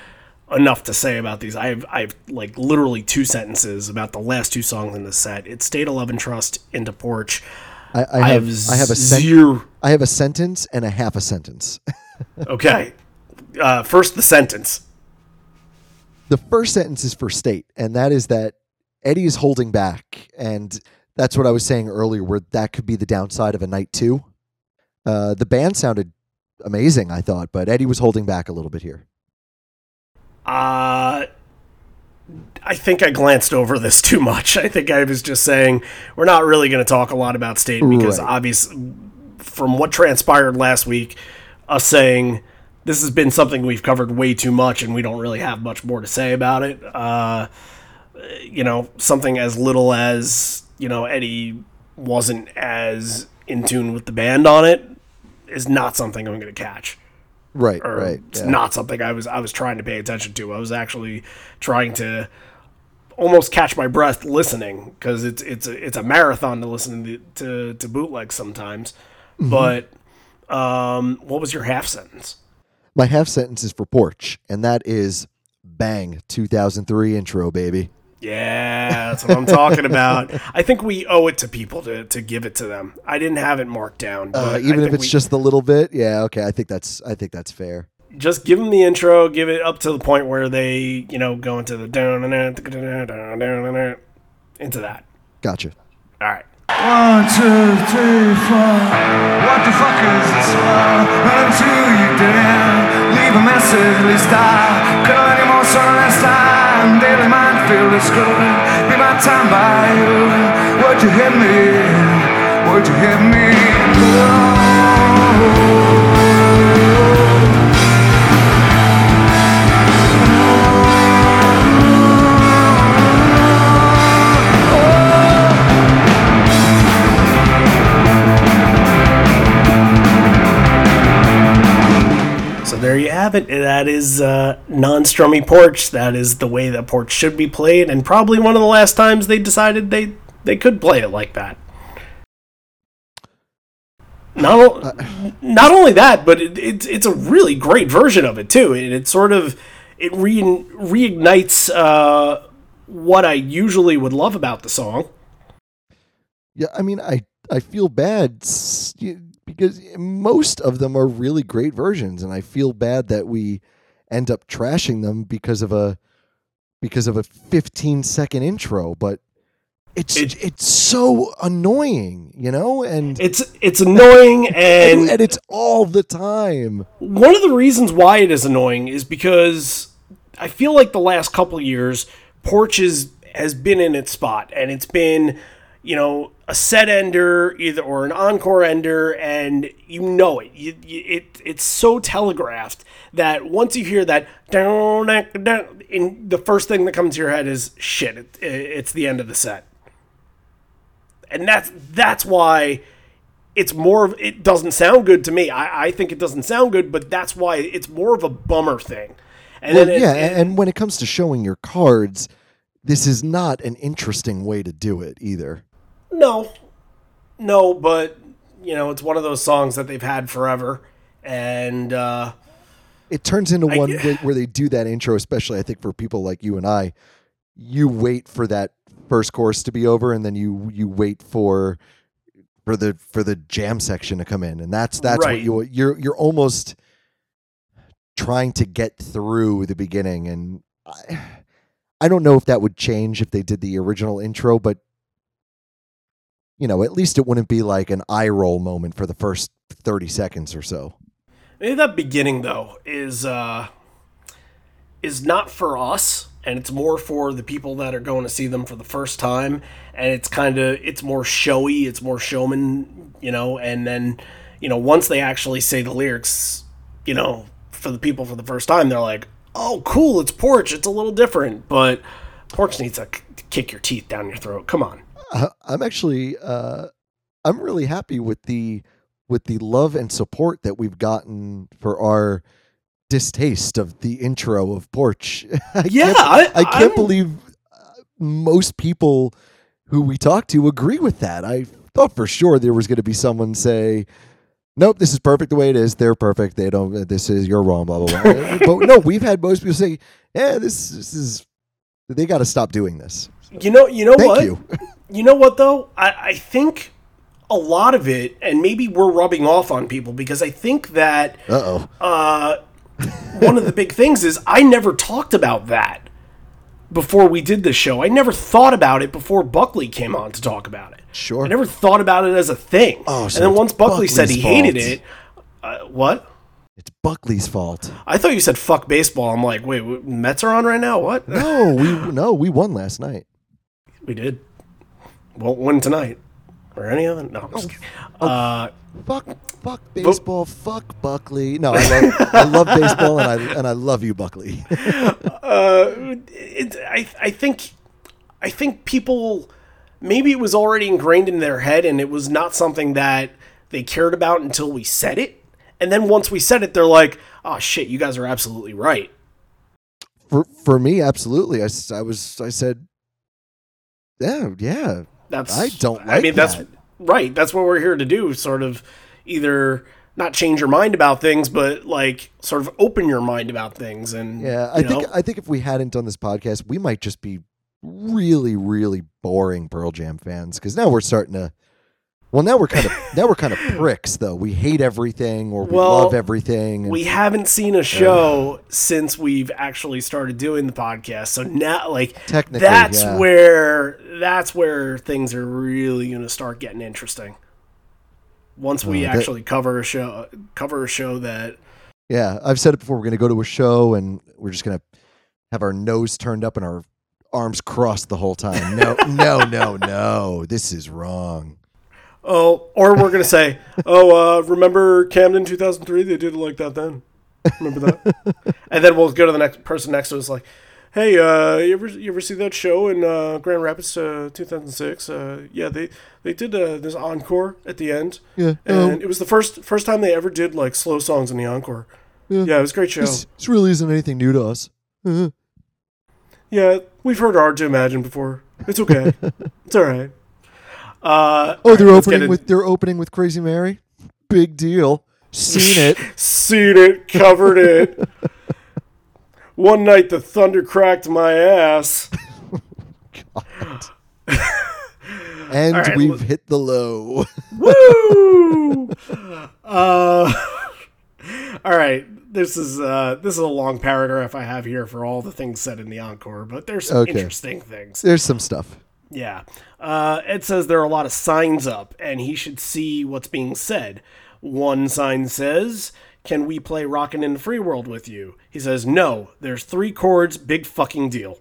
enough to say about these. I've I've like literally two sentences about the last two songs in the set. It's State of Love and Trust into Porch. I, I have I have a sen- zero. I have a sentence and a half a sentence. Okay, uh, first the sentence. the first sentence is for state, and that is that Eddie is holding back, and that's what I was saying earlier, where that could be the downside of a night two. Uh, the band sounded amazing, I thought, but Eddie was holding back a little bit here. Uh, I think I glanced over this too much. I think I was just saying we're not really going to talk a lot about state because Right. obvious from what transpired last week, us saying this has been something we've covered way too much and we don't really have much more to say about it. Uh, you know, something as little as you know Eddie wasn't as in tune with the band on it is not something I'm going to catch Right, or right. it's yeah. not something I was I was trying to pay attention to. I was actually trying to almost catch my breath listening because it's it's a, it's a marathon to listen to to, to bootlegs sometimes. Mm-hmm. But um, what was your half sentence? My half sentence is for Porch, and that is bang 2003 intro, baby. Yeah, that's what I'm talking about. I think we owe it to people to, to give it to them. I didn't have it marked down, but Uh, even if it's we- just a little bit, yeah, okay. I think that's I think that's fair. just give them the intro, give it up to the point where they, you know, go into the down into that. Gotcha. All right. One, two, three, four. What the fuck is this for? Until you didn't leave a message, at least I any more so last time. Daily mind feel this good. Be my time by you. Would you hit me? Would you hit me? Oh. It. That is uh, non-strummy porch. That is the way that porch should be played, and probably one of the last times they decided they they could play it like that. Not o- not only that, but it, it's it's a really great version of it too. It, it sort of it re- reignites uh, what I usually would love about the song. Yeah, I mean, I I feel bad because most of them are really great versions, and I feel bad that we end up trashing them because of a because of a 15 second intro. But it's It- it's so annoying, you know, and It's it's annoying and, and and it's all the time. one of the reasons why it is annoying is because I feel like the last couple years, Porch is, has been in its spot, and it's been, you know, a set ender, either or an encore ender, and you know it. You, you, it it's so telegraphed that once you hear that down, the first thing that comes to your head is shit. It, it's the end of the set, and that's that's why it's more of it doesn't sound good to me. I, I think it doesn't sound good, but that's why it's more of a bummer thing. And Well, it- yeah, and when it comes to showing your cards, this is not an interesting way to do it either. No, no, but you know, it's one of those songs that they've had forever, and uh, it turns into I one where they do that intro, especially I think for people like you and I. You wait for that first course to be over, and then you you wait for for the for the jam section to come in, and that's that's Right. what you you're you're almost trying to get through the beginning, and I, I don't know if that would change if they did the original intro, but you know, at least it wouldn't be like an eye roll moment for the first thirty seconds or so. maybe that beginning though is uh, is not for us, and it's more for the people that are going to see them for the first time, and it's kind of it's more showy, it's more showman, you know, and then you know once they actually say the lyrics you know, for the people for the first time, they're like, "Oh, cool, it's porch. It's a little different." But porch needs to kick your teeth down your throat. Come on. Uh, I'm actually uh, I'm really happy with the with the love and support that we've gotten for our distaste of the intro of Porch. I Yeah, can't, I- I can't I'm- believe uh, most people who we talk to agree with that. I thought for sure there was going to be someone say. Nope, this is perfect the way it is. They're perfect. They don't. This is you're wrong. Blah blah blah. but no, we've had most people say, "Yeah, this, this is." They got to stop doing this. You know, you know Thank what? you. You know what though? I, I think a lot of it, and maybe we're rubbing off on people because I think that Uh one of the big things is I never talked about that before we did this show. I never thought about it before Buckley came on to talk about it. Sure. I never thought about it as a thing. Oh, so and then once Buckley said he Buckley's hated it, uh, what? It's Buckley's fault. I thought you said fuck baseball. I'm like, wait, Mets are on right now? What? No, we no, we won last night. We did. Won't win tonight. Or any other? No, I'm just kidding. Uh, Fuck, fuck baseball. fuck Buckley. No, I love, I love baseball, and I and I love you, Buckley. uh, it, I, I think, I think people, maybe it was already ingrained in their head, and it was not something that they cared about until we said it. And then once we said it, they're like, "Oh shit, you guys are absolutely right." for for me, absolutely. I, I was I said, yeah, yeah. That's I don't I like mean, that's that. right. That's what we're here to do. Sort of either not change your mind about things, but like sort of open your mind about things. And Yeah, I think know, I think if we hadn't done this podcast, we might just be really, really boring Pearl Jam fans because now we're starting to. Well, now we're kind of now we're kind of pricks though. We hate everything or we Well, love everything. and- we haven't seen a show since we've actually started doing the podcast. So now, like, Technically, that's yeah. where that's where things are really going to start getting interesting. Once we Uh, that- actually cover a show, cover a show that Yeah, I've said it before. We're going to go to a show and we're just going to have our nose turned up and our arms crossed the whole time. No, no, no, no. This is wrong. Oh, or we're gonna say, oh, uh, remember Camden 2003? They did it like that then. Remember that? and then we'll go to the next person next to us, like, hey, uh, you ever you ever see that show in uh, Grand Rapids, uh, 2006? Uh, yeah, they they did uh, this encore at the end, Yeah, and um, it was the first first time they ever did like slow songs in the encore. Yeah, it was a great show. This, this really isn't anything new to us. Uh, Yeah, we've heard Hard to Imagine before. It's okay. it's all right. Uh, oh, they're let's opening with they're opening with Crazy Mary. Big deal. Seen it. Seen it, covered it. One night the thunder cracked my ass. And right, we've hit the low. Woo! uh, all right. This is uh, this is a long paragraph I have here for all the things said in the encore, but there's some Okay. interesting things. There's some stuff. Yeah. Uh, Ed says there are a lot of signs up, and he should see what's being said. One sign says, Can we play Rockin' in the Free World with you? He says, No, there's three chords, big fucking deal.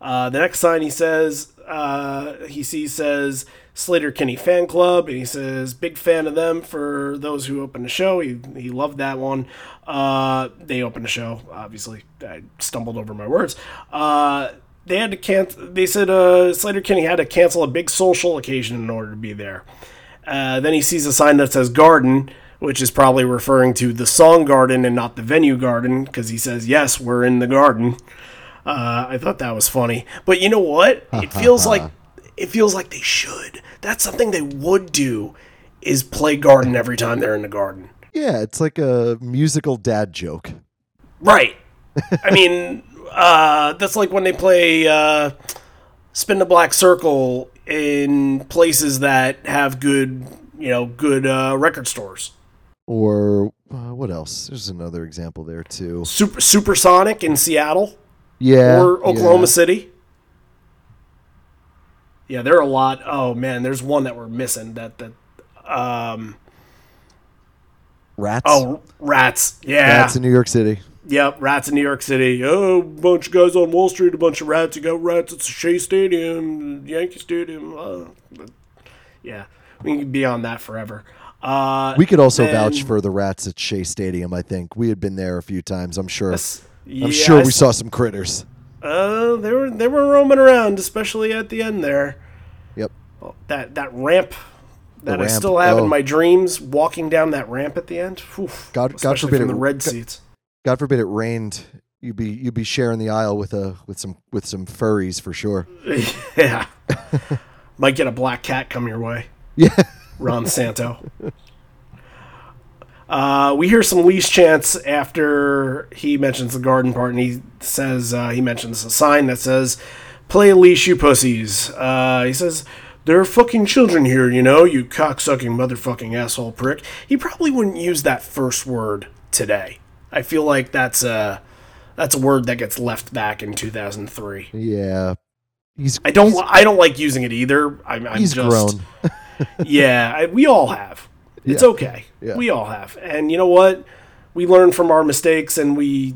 Uh, the next sign he says, uh, he sees says Sleater-Kinney Fan Club, and he says, Big fan of them for those who opened the show. He, he loved that one. Uh, they opened the show, obviously. I stumbled over my words. They had to cancel. They said uh, Sleater-Kinney had to cancel a big social occasion in order to be there. Uh, then he sees a sign that says garden, which is probably referring to the song garden and not the venue garden, because he says, "Yes, we're in the garden." Uh, I thought that was funny, but you know what? It feels like it feels like they should. That's something they would do, is play garden every time they're in the garden. Yeah, it's like a musical dad joke. Right. I mean, uh, that's like when they play uh, Spin the Black Circle in places that have good, you know, good uh, record stores. Or uh, what else? There's another example there too. Super Supersonic in Seattle Yeah. or Oklahoma yeah. City. Yeah, there are a lot. Oh man, there's one that we're missing. That that. Um, Rats. oh, rats. Yeah. Rats in New York City. Yep, rats in New York City. Oh, bunch of guys on Wall Street, a bunch of rats. You got rats at Shea Stadium, Yankee Stadium. Uh, yeah, we can be on that forever. Uh, We could also then- vouch for the rats at Shea Stadium. I think we had been there a few times. I'm sure. yeah, I'm sure we saw some critters. Uh, they were they were roaming around, especially at the end there. Yep. That that ramp that I still have oh. in my dreams, walking down that ramp at the end. Oof, God- God forbid it- the red God- seats. God forbid it rained. You'd be you'd be sharing the aisle with a with some with some furries for sure. yeah, might get a black cat come your way. Yeah. Ron Santo. Uh, we hear some leash chants after he mentions the garden part, and he says uh, he mentions a sign that says "Play leash, you pussies." Uh, he says there are fucking children here, you know, you cocksucking motherfucking asshole prick. He probably wouldn't use that first word today. I feel like that's a that's a word that gets left back in 2003. Yeah. He's I don't he's, I don't like using it either. I'm, I'm he's just grown. yeah, I, we all have. It's Yeah. okay. Yeah. We all have. And you know what? We learn from our mistakes and we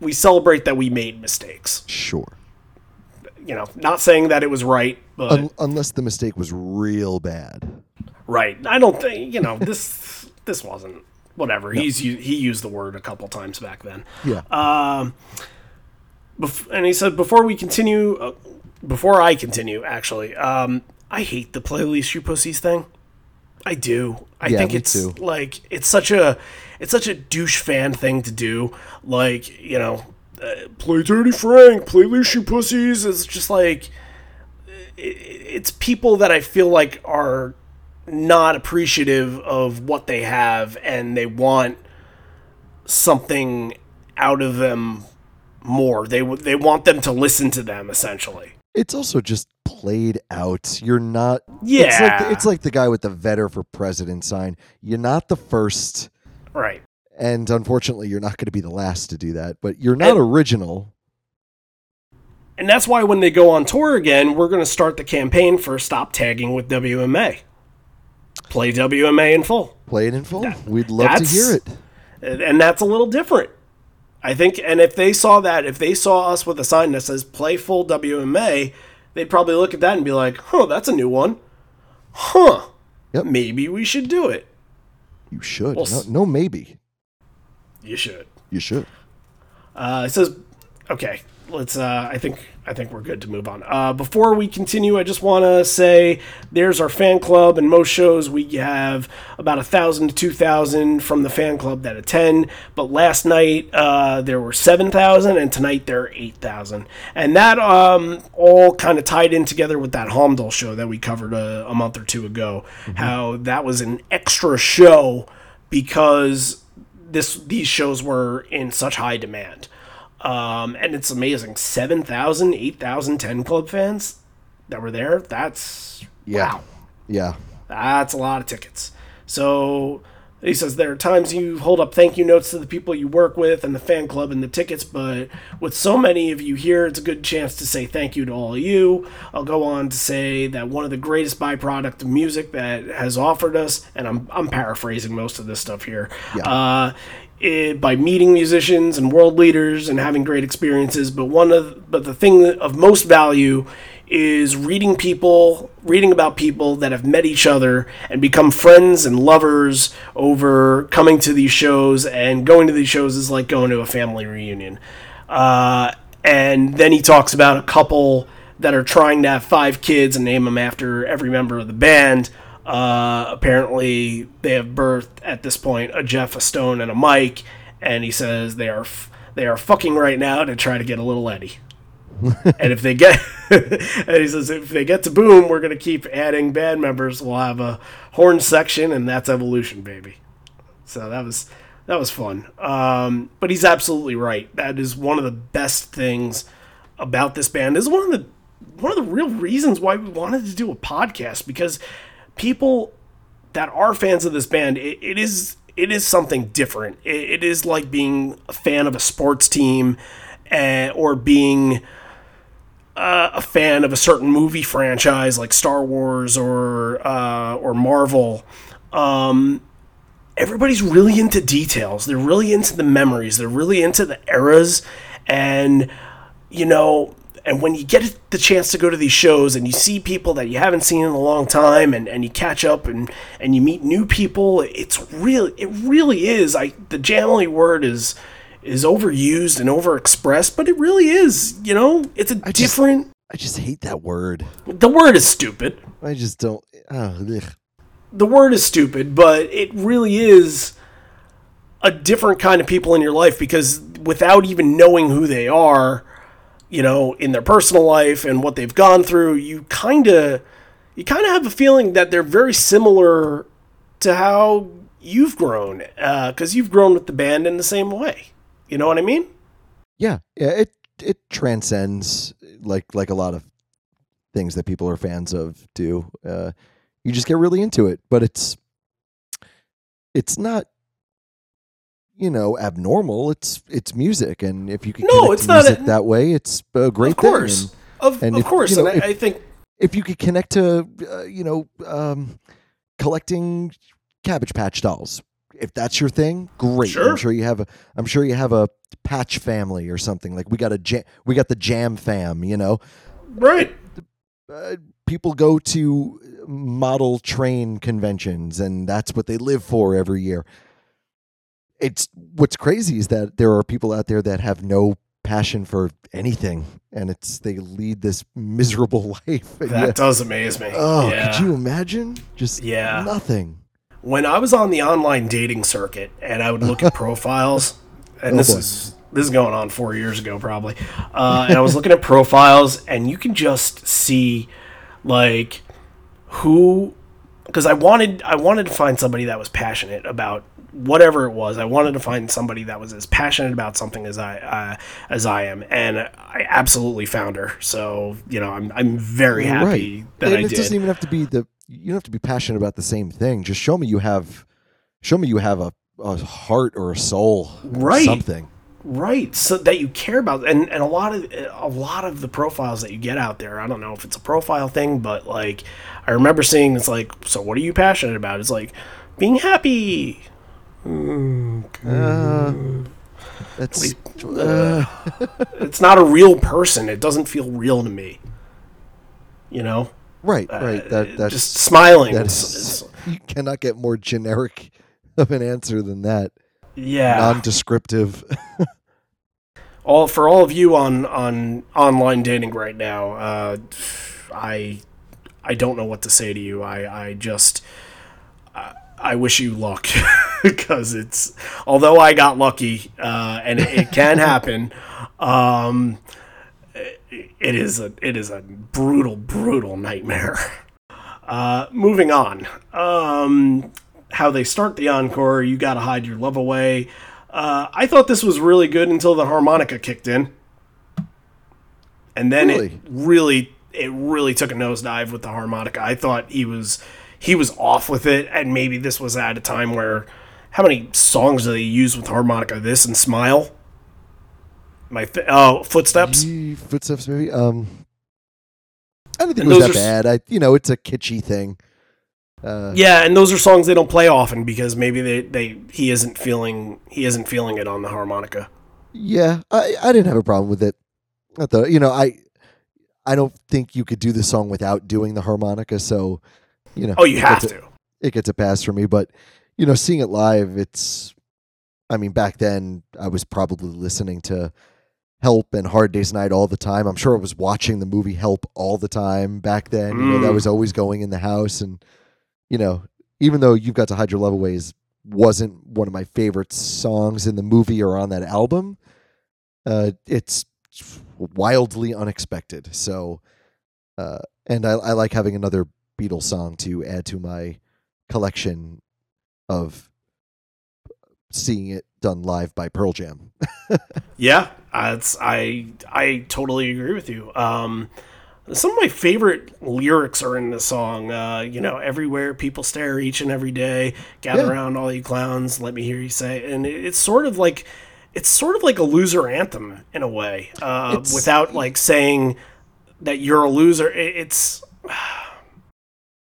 we celebrate that we made mistakes. Sure. You know, not saying that it was right, but Un- unless the mistake was real bad. right. I don't think, you know, this this wasn't whatever. He's he used the word a couple times back then. Yeah. Um, Bef- and he said before we continue uh, before I continue actually, um I hate the play playlist you pussies thing. I do. I Yeah, think it's too. like it's such a it's such a douche fan thing to do. Like you know, uh, play Dirty Frank, play Leash You Pussies. It's just like it, it's people that I feel like are not appreciative of what they have, and they want something out of them more. They they want them to listen to them essentially. It's also just played out. You're not. It's Yeah. like, it's like the guy with the Vedder for president sign. You're not the first, Right. and unfortunately, you're not going to be the last to do that. But you're not And- original. And that's why when they go on tour again, we're going to start the campaign for stop tagging with WMA. Play WMA in full. Play it in full. We'd love to hear it. And that's a little different. I think, and if they saw that, if they saw us with a sign that says play full WMA, they'd probably look at that and be like, huh, that's a new one. Huh. Yep. Maybe we should do it. You should. Well, no, no, maybe. You should. You should. Uh, it says, okay, let's. Uh, I think I think we're good to move on. Uh, before we continue, I just want to say there's our fan club, and most shows we have about a thousand to two thousand from the fan club that attend. But last night uh, there were seven thousand, and tonight there are eight thousand, and that um, all kind of tied in together with that Holmdel show that we covered a, a month or two ago. How that was an extra show because this these shows were in such high demand. Um, and it's amazing 7,000, 8,000 10 Club fans that were there. That's Yeah. wow. Yeah. That's a lot of tickets. So he says there are times you hold up thank you notes to the people you work with and the fan club and the tickets, but with so many of you here, it's a good chance to say thank you to all of you. I'll go on to say that one of the greatest byproduct of music that has offered us, and I'm, I'm paraphrasing most of this stuff here, uh, it, by meeting musicians and world leaders and having great experiences. But one of but the thing of most value is reading people, reading about people that have met each other and become friends and lovers over coming to these shows. And going to these shows is like going to a family reunion. Uh, and then he talks about a couple that are trying to have five kids and name them after every member of the band. Uh, apparently, they have birthed at this point a Jeff, a Stone, and a Mike, and he says they are f- they are fucking right now to try to get a little Eddie. and if they get, and he says if they get to boom, we're gonna keep adding band members. We'll have a horn section, and that's evolution, baby. So that was that was fun. Um, but he's absolutely right. That is one of the best things about this band. This is one of the one of the real reasons why we wanted to do a podcast because people that are fans of this band, it, it is it is something different. It, it is like being a fan of a sports team, uh, or being uh, a fan of a certain movie franchise like Star Wars or uh, or Marvel. Um, everybody's really into details. They're really into the memories. They're really into the eras, and you know, and when you get the chance to go to these shows and you see people that you haven't seen in a long time and, and you catch up and, and you meet new people, it's really it really is. I the Jamily word is is overused and overexpressed, but it really is. You know, it's a just- different. I just hate that word. the word is stupid. I just don't. Oh, the word is stupid, but it really is a different kind of people in your life because without even knowing who they are, you know, in their personal life and what they've gone through, you kind of you kind of have a feeling that they're very similar to how you've grown because you've grown with the band in the same way. You know what I mean? Yeah, yeah. It it transcends like like a lot of things that people are fans of do. Uh, you just get really into it, but it's it's not you know abnormal. It's it's music, and if you can No, connect it's to not music a- that way, it's a great of course, thing. And of, and of if, course, you know, and I, if- I think if you could connect to uh, you know um, collecting Cabbage Patch dolls, if that's your thing, great. Sure. I'm sure you have a I'm sure you have a patch family or something like we got a jam, we got the jam fam, you know. right. Uh, people go to model train conventions and that's what they live for every year. It's what's crazy is that there are people out there that have no passion for anything and it's they lead this miserable life. That yeah, does amaze me. Oh, yeah. could you imagine? Just Yeah. nothing. when I was on the online dating circuit and I would look at profiles, and Oh, this boy. is this is going on four years ago probably, uh, and I was looking at profiles, and you can just see like who, because I wanted I wanted to find somebody that was passionate about whatever it was. I wanted to find somebody that was as passionate about something as I uh, as I am, and I absolutely found her. So you know, I'm I'm very happy right. that and I it did. doesn't even have to be the you don't have to be passionate about the same thing. Just show me you have show me you have a, a heart or a soul. or Right. something. right so that you care about and and a lot of a lot of the profiles that you get out there i don't know if it's a profile thing but like i remember seeing it's like so what are you passionate about it's like being happy That's uh, it's not a real person. It doesn't feel real to me. You know? Right, right. That that's Uh, just smiling that's you cannot get more generic of an answer than that. yeah. Non-descriptive. all for all of you on on online dating right now uh i i don't know what to say to you. I i just i, wish you luck because it's although i got lucky uh and it, it can happen um it, it is a it is a brutal brutal nightmare uh moving on um how they start the encore you gotta hide your love away uh, I thought this was really good until the harmonica kicked in, and then it Really? really it really took a nosedive with the harmonica. I thought he was he was off with it, and maybe this was at a time where how many songs do they use with harmonica? This and Smile. My oh footsteps. Footsteps, maybe. Um, I don't think And it was that bad. I, you know, it's a kitschy thing. Uh, Yeah, and those are songs they don't play often because maybe they, they he isn't feeling he isn't feeling it on the harmonica. Yeah, I, I didn't have a problem with it. I thought, you know, I I don't think you could do the song without doing the harmonica. So, you know, Oh, you it have gets a- to. It gets a pass for me, but you know, seeing it live, it's. I mean, back then I was probably listening to Help and Hard Day's Night all the time. I'm sure I was watching the movie Help all the time back then. You know, that Mm. was always going in the house, and you know, even though You've Got to Hide Your Love Away is wasn't one of my favorite songs in the movie or on that album, uh, it's wildly unexpected. So, uh, and I, I like having another Beatles song to add to my collection of seeing it done live by Pearl Jam. Yeah, uh, it's, I I totally agree with you. Um, some of my favorite lyrics are in the song. Uh, you know, everywhere people stare each and every day. Gather Yeah. around, all you clowns. Let me hear you say. And it, it's sort of like it's sort of like a loser anthem in a way, uh, without like saying that you're a loser. It, it's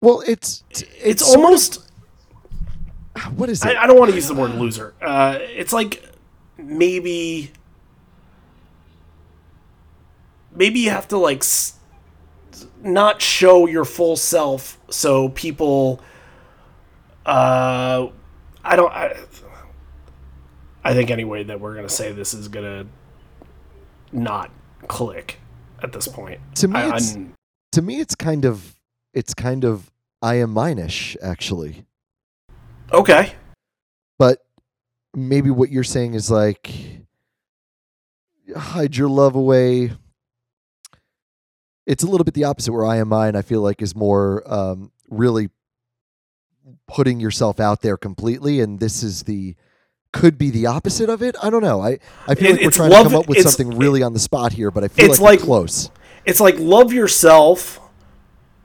Well, it's it's, it's, sort of- almost. what is it? I, I don't want to use the word loser. Uh, it's like maybe maybe you have to like s- not show your full self so people uh i don't i, I think anyway that we're gonna say this is gonna not click at this point To me, I, it's- To me, it's kind of it's kind of I am mine-ish actually. okay But maybe what you're saying is like hide your love away. It's a little bit the opposite where I am mine, I feel like is more um, really putting yourself out there completely. And this is the could be the opposite of it. I don't know. I, I feel It- like we're trying love- to come up with something really on the spot here, but I feel it's like, like- we're close. it's like love yourself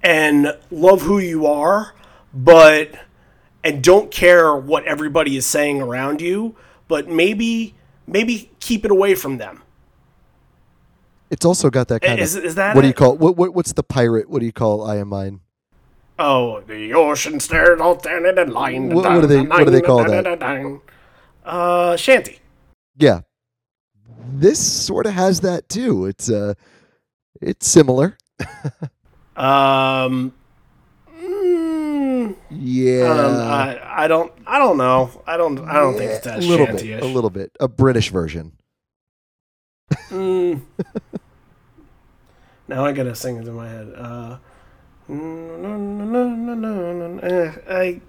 and love who you are, but and don't care what everybody is saying around you, but maybe maybe keep it away from them. It's also got that kind Is, of is that what do you call what, what what's the pirate? What do you call I am mine? Oh, the ocean stared out there in line. What- what do they- what do they call that? Uh, shanty. Yeah. This sort of has that too. It's uh it's similar. Um, mm, Yeah. um, I, I don't I don't know. I don't I don't think it's that a little bit, shanty-ish. a little bit. A British version. Mm. now I gotta sing it in my head. Uh, no, no, no, no, no, no, eh, I,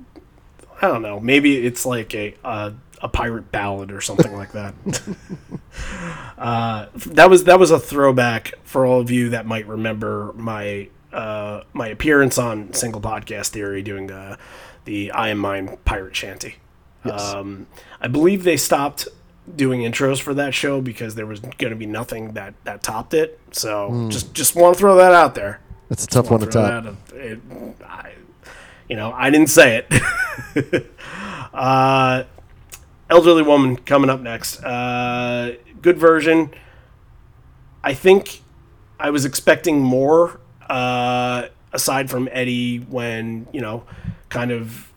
I don't know. Maybe it's like a a, a pirate ballad or something like that. uh, that was that was a throwback for all of you that might remember my uh, my appearance on Single Podcast Theory doing the the I Am Mine pirate shanty. Um, I believe they stopped doing intros for that show because there was going to be nothing that that topped it. So just just want to throw that out there. That's a tough one to top. that- it- I, you know, I didn't say it. uh, elderly woman coming up next. Uh, good version. I think I was expecting more. Uh, aside from Eddie, when you know, kind of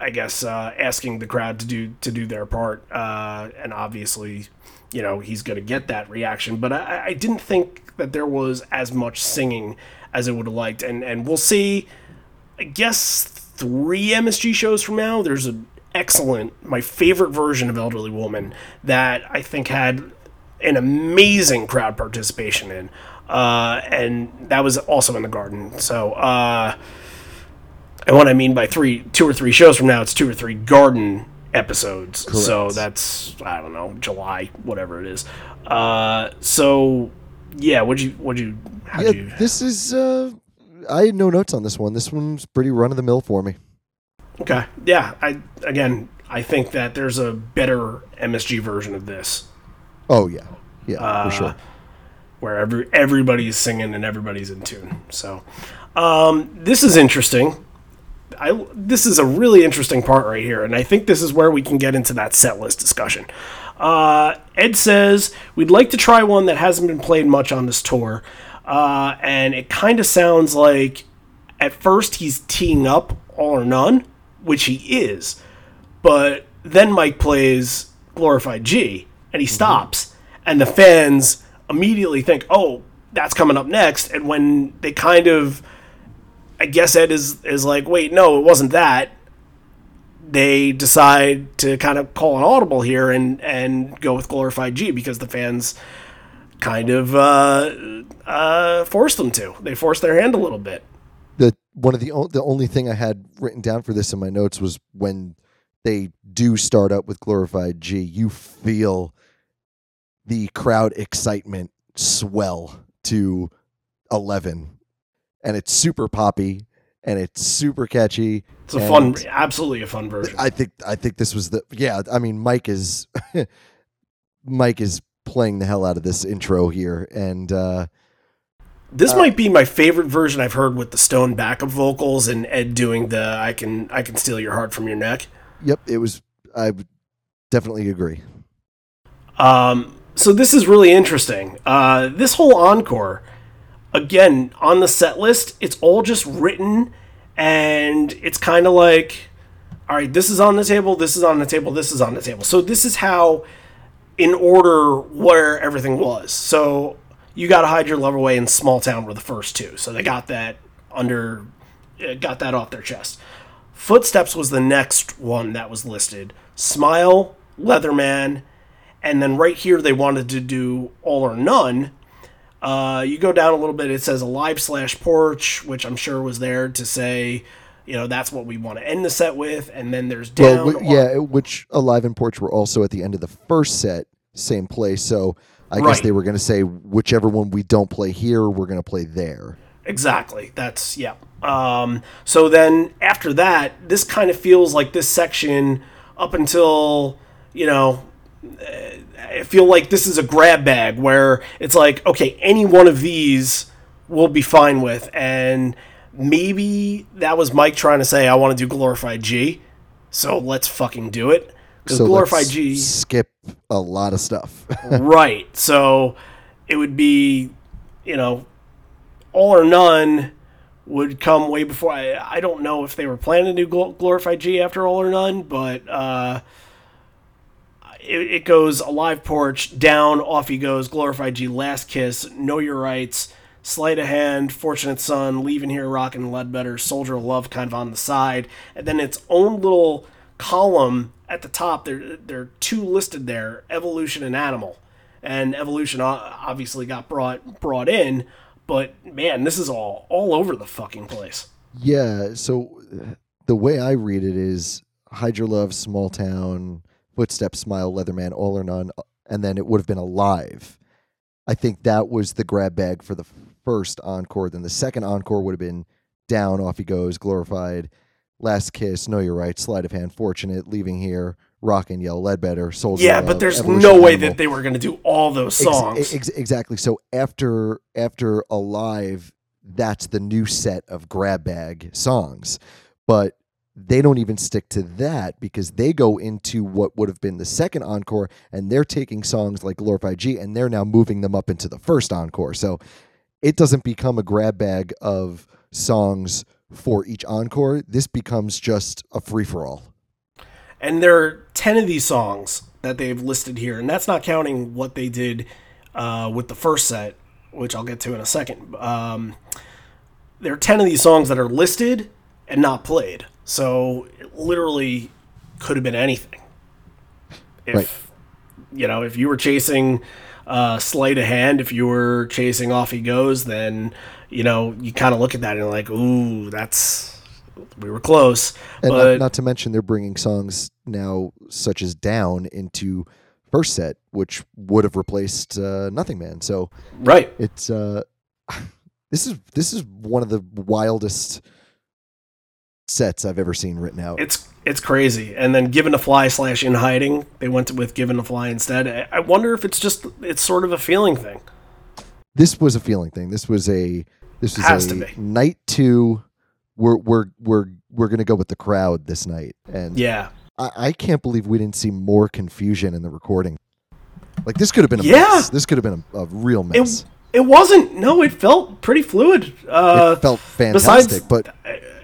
I guess uh, asking the crowd to do to do their part, uh, and obviously, you know, he's going to get that reaction. But I, I didn't think that there was as much singing as I would have liked, and and we'll see. I guess three MSG shows from now, there's an excellent, my favorite version of Elderly Woman that I think had an amazing crowd participation in, uh, and that was also in the Garden. So. Uh, and what I mean by three, two or three shows from now, it's two or three garden episodes. So that's I don't know, July, whatever it is. Uh, so yeah, would you would you how Yeah, do you this is uh I had no notes on this one. This one's pretty run of the mill for me. okay? Yeah, I again I think that there's a better MSG version of this Oh yeah. Yeah, Uh, for sure. Where every everybody's singing and everybody's in tune. So um, this is interesting. I this is a really interesting part right here, and I think this is where we can get into that set list discussion. Uh, Ed says we'd like to try one that hasn't been played much on this tour, uh, and it kind of sounds like at first he's teeing up all or none, which he is, but then Mike plays Glorified G, and he stops, and the fans immediately think, "Oh, that's coming up next," and when they kind of I guess Ed is is like, wait, no, it wasn't that. They decide to kind of call an audible here and and go with glorified G because the fans kind of uh, uh, forced them to. They forced their hand a little bit. The one of the the only thing I had written down for this in my notes was when they do start up with glorified G, you feel the crowd excitement swell to 11 and it's super poppy and it's super catchy. It's a fun, absolutely a fun version. I think I think this was the yeah. I mean, Mike is Mike is playing the hell out of this intro here, and uh, This might be my favorite version I've heard with the Stone backup vocals and Ed doing the "I can I can steal your heart from your neck." yep, it was. I definitely agree. Um, so this is really interesting. Uh, this whole encore, again, on the set list, it's all just written, and it's kind of like, all right, this is on the table, this is on the table, this is on the table. So this is how, in order, where everything was. So You Gotta Hide Your Love Away in Small Town were the first two. So they got that under, uh, got that off their chest. Footsteps was the next one that was listed. Smile, Leatherman, and then right here they wanted to do All or None. Uh, you go down a little bit, it says Alive slash Porch, which I'm sure was there to say, you know, that's what we want to end the set with. And then there's Well, down. wi- yeah, which Alive and Porch were also at the end of the first set, same place. So I guess they were going to say whichever one we don't play here, we're going to play there. Exactly. That's yeah. Um, so then after that, this kind of feels like this section up until you know. I feel like this is a grab bag where it's like, okay, any one of these we'll be fine with, and maybe that was Mike trying to say, I want to do glorified G, so let's fucking do it because So glorified G skip a lot of stuff. right. So it would be, you know, all or none would come way before. I, I don't know if they were planning to do Gl- glorified G after all or none, but uh, it, it goes alive porch down, off he goes. Glorified G, last kiss, know your rights. Sleight of hand, fortunate son, leaving here, rocking Ledbetter, soldier of love, kind of on the side, and then its own little column at the top. There, there are two listed there: evolution and animal. And evolution obviously got brought brought in, but man, this is all all over the fucking place. yeah. So the way I read it is Hide Your Love, Small Town, Footsteps, Smile, Leatherman, All or None, and then it would have been Alive. I think that was the grab bag for the first encore. Then the second encore would have been Down, Off He Goes, Glorified, Last Kiss, Know You're Right, Sleight of Hand, Fortunate, Leaving Here, Rock and Yell, Ledbetter, Soldier. Yeah, but there's Evolution, no way Animal. that they were going to do all those Ex- songs. ex- exactly. So after after Alive, that's the new set of grab bag songs. But they don't even stick to that because they go into what would have been the second encore and they're taking songs like Glorified G and they're now moving them up into the first encore. So it doesn't become a grab bag of songs for each encore. This becomes just a free for all. and there are 10 of these songs that they've listed here and that's not counting what they did uh, with the first set which i'll get to in a second um, there are 10 of these songs that are listed and not played so it literally could have been anything if Right. you know if you were chasing uh, sleight of hand if you were chasing off he goes then you know you kind of look at that and you're like ooh that's we were close And but not, not to mention they're bringing songs now such as Down into first set, which would have replaced uh, Nothing Man. So right it's uh, this is this is one of the wildest sets I've ever seen written out. It's it's crazy. And then Given to Fly slash in hiding, they went with Given to Fly instead. I- wonder if it's just it's sort of a feeling thing. this was a feeling thing. This was a this was Has a to be. night two. We're we're we're we're gonna go with the crowd this night, and Yeah. I, I can't believe we didn't see more confusion in the recording. Like this could have been a Yeah. mess. This could have been a, a real mess. It it wasn't. No, it felt pretty fluid. Uh, it felt besides- fantastic, but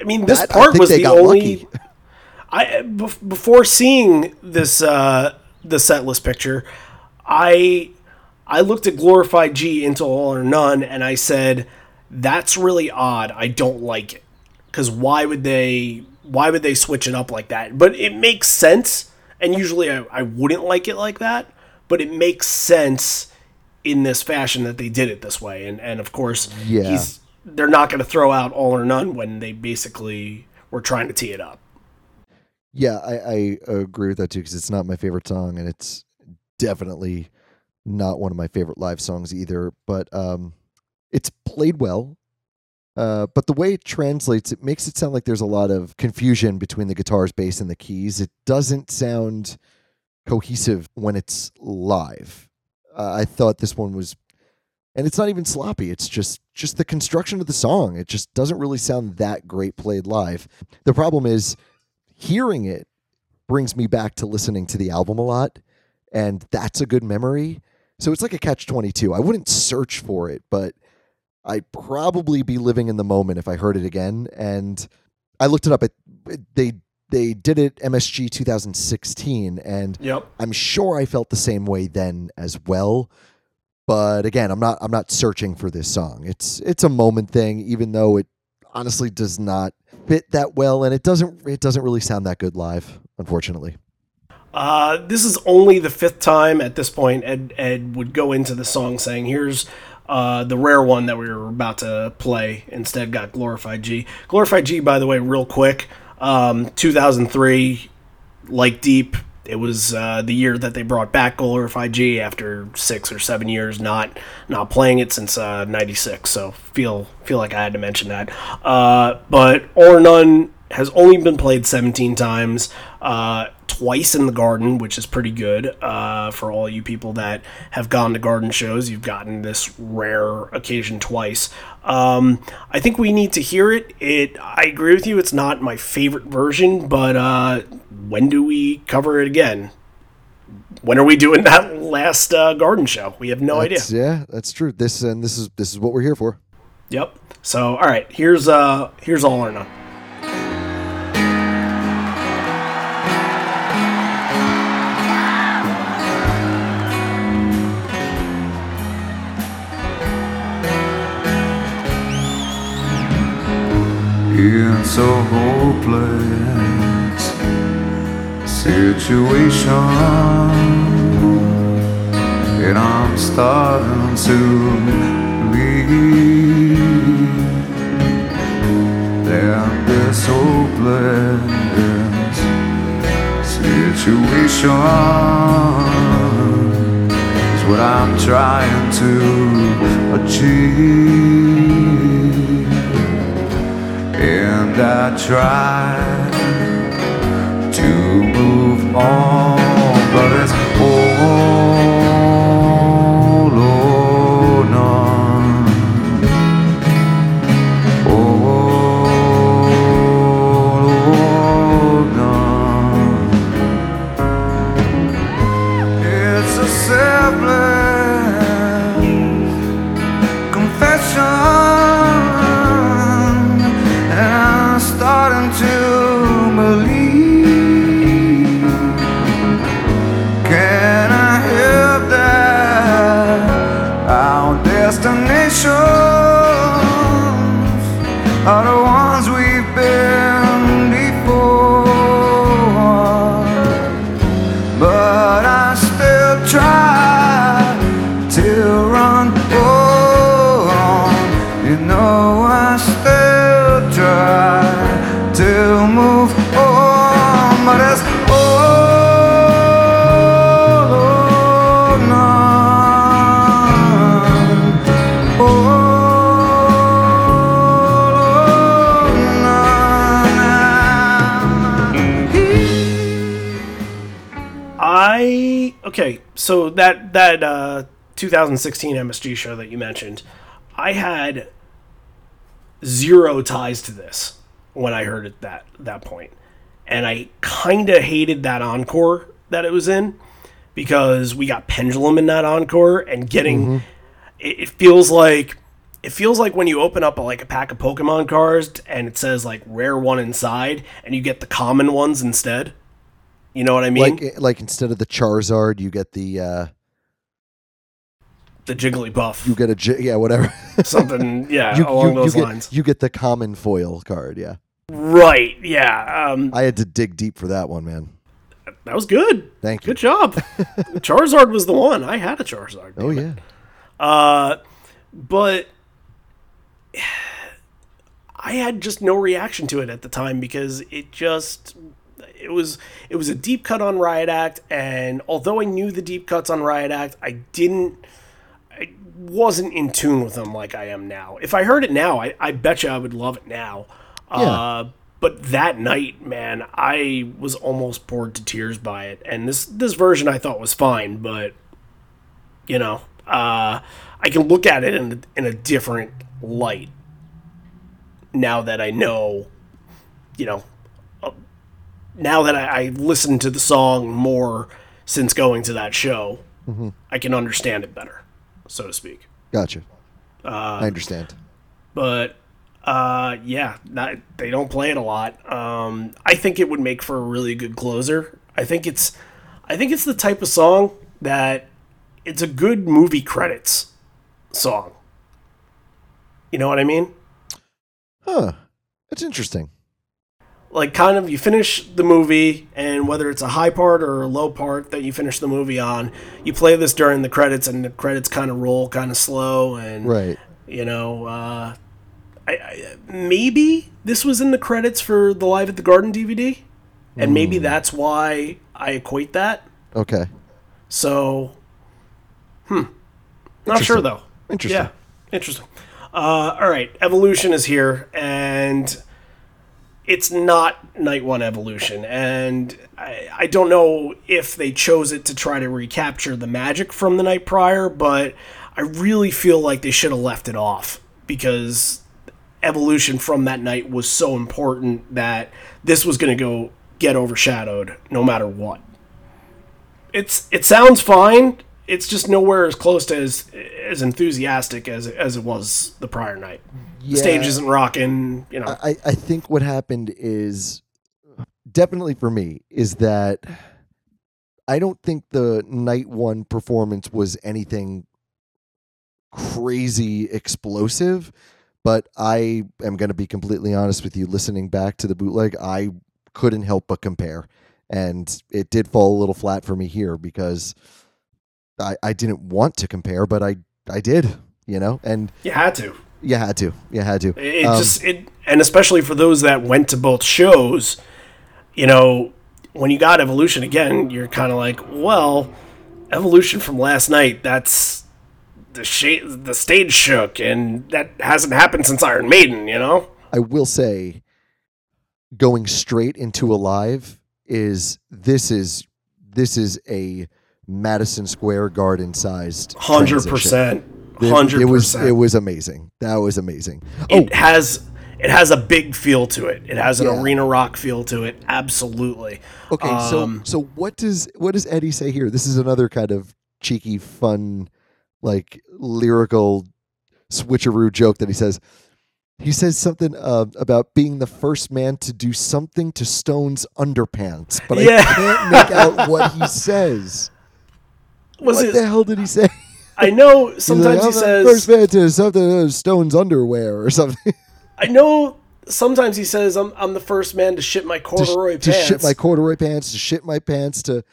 I mean, this I part think was the only. lucky. I before seeing this uh, the set list picture, I I looked at glorified G into all or none, and I said, "That's really odd. I don't like it." Because why would they? Why would they switch it up like that? But it makes sense, and usually I, I wouldn't like it like that. But it makes sense in this fashion that they did it this way, and and of course, Yeah. he's they're not going to throw out all or none when they basically were trying to tee it up. Yeah, I, I agree with that too because it's not my favorite song, and it's definitely not one of my favorite live songs either. But um, it's played well. Uh, but the way it translates, it makes it sound like there's a lot of confusion between the guitars, bass, and the keys. It doesn't sound cohesive when it's live. Uh, I thought this one was, and it's not even sloppy. It's just just the construction of the song. It just doesn't really sound that great played live. The problem is hearing it brings me back to listening to the album a lot and that's a good memory so it's like a catch 22 i wouldn't search for it but i'd probably be living in the moment if i heard it again and i looked it up it, they they did it msg 2016 and Yep. i'm sure i felt the same way then as well But again, I'm not I'm not searching for this song. It's it's a moment thing, even though it honestly does not fit that well, and it doesn't it doesn't really sound that good live, unfortunately. Uh, this is only the fifth time at this point Ed Ed would go into the song saying, "Here's uh, the rare one that we were about to play." Instead, got Glorified G. Glorified G, by the way, real quick, um, 2003, like Deep. It was uh, the year that they brought back Glorified G after six or seven years not not playing it since '96. so feel feel like I had to mention that. Uh, but or none has only been played 17 times, uh, twice in the garden, which is pretty good uh, for all you people that have gone to garden shows. You've gotten this rare occasion twice. Um, I think we need to hear it. It, I agree with you. It's not my favorite version, but uh, when do we cover it again? When are we doing that last uh, garden show? We have no idea. Yeah, that's true. This and this is this is what we're here for. Yep. So, all right. Here's uh, here's all or none. It's a hopeless situation, and I'm starting to believe that this hopeless situation is what I'm trying to achieve. I try to move on, that that uh, 2016 MSG show that you mentioned, I had zero ties to this when I heard it that that point, and I kind of hated that encore that it was in because we got Pendulum in that encore and getting it, it feels like it feels like when you open up a, like a pack of Pokemon cards and it says like rare one inside and you get the common ones instead. You know what I mean? Like like instead of the Charizard, you get the uh the Jigglypuff, you get a J- yeah whatever. something, yeah, you, along you, those you lines. Get, you get the common foil card. Yeah, right? Yeah, um, I had to dig deep for that one, man. that was good. Thank you. Good job. Charizard was the one. I had a Charizard. Oh yeah. Uh, but I had just no reaction to it at the time because it just it was it was a deep cut on Riot Act, and although I knew the deep cuts on Riot Act, I didn't. Wasn't in tune with them like I am now. If I heard it now, I, I bet you I would love it now. Uh, but that night, man, I was almost bored to tears by it. And this this version I thought was fine, but you know, uh, I can look at it in in a different light now that I know, you know, uh, now that I, I listened to the song more since going to that show, I can understand it better, so to speak. Gotcha. Uh, I understand. But uh, yeah, not, they don't play it a lot. Um, I think it would make for a really good closer. I think it's, I think it's the type of song that it's a good movie credits song. You know what I mean? Huh. That's interesting. Like, kind of, you finish the movie, and whether it's a high part or a low part that you finish the movie on, you play this during the credits, and the credits kind of roll kind of slow, and Right. you know, uh, I, I, maybe this was in the credits for the Live at the Garden DVD, and maybe that's why I equate that. Okay. So, hmm, not sure though. Interesting. Yeah, interesting. Uh, all right, Evolution is here, and it's not Night One Evolution, and I, I don't know if they chose it to try to recapture the magic from the night prior, but I really feel like they should have left it off because Evolution from that night was so important that this was going to go get overshadowed no matter what. It's it sounds fine. It's just nowhere as close to as as enthusiastic as as it was the prior night. The stage isn't rocking, you know. I, I think what happened is definitely for me is that I don't think the night one performance was anything crazy explosive, but I am going to be completely honest with you. Listening back to the bootleg, I couldn't help but compare. And it did fall a little flat for me here because I, I didn't want to compare, but I, I did, you know, and you had to. you had to, you had to. It Um, just it and especially for those that went to both shows, you know, when you got Evolution again, you're kind of like, well, Evolution from last night, that's the sh- the stage shook and that hasn't happened since Iron Maiden, you know? I will say going straight into Alive is this is this is a Madison Square Garden sized 100%. 100%. it was it was amazing. That was amazing. it has it has a big feel to it. It has an Yeah. arena rock feel to it. Absolutely. Okay, Um, so so what does what does Eddie say here? This is another kind of cheeky, fun, like lyrical switcheroo joke that he says. He says something uh, about being the first man to do something to Stone's underpants, but Yeah. I can't make out what he says. Was what it? the hell did he say? I know sometimes like, he "I'm first man to something to Stone's underwear or something. I know sometimes he says I'm I'm the first man to shit my corduroy to pants. To shit my corduroy pants, to shit my pants, to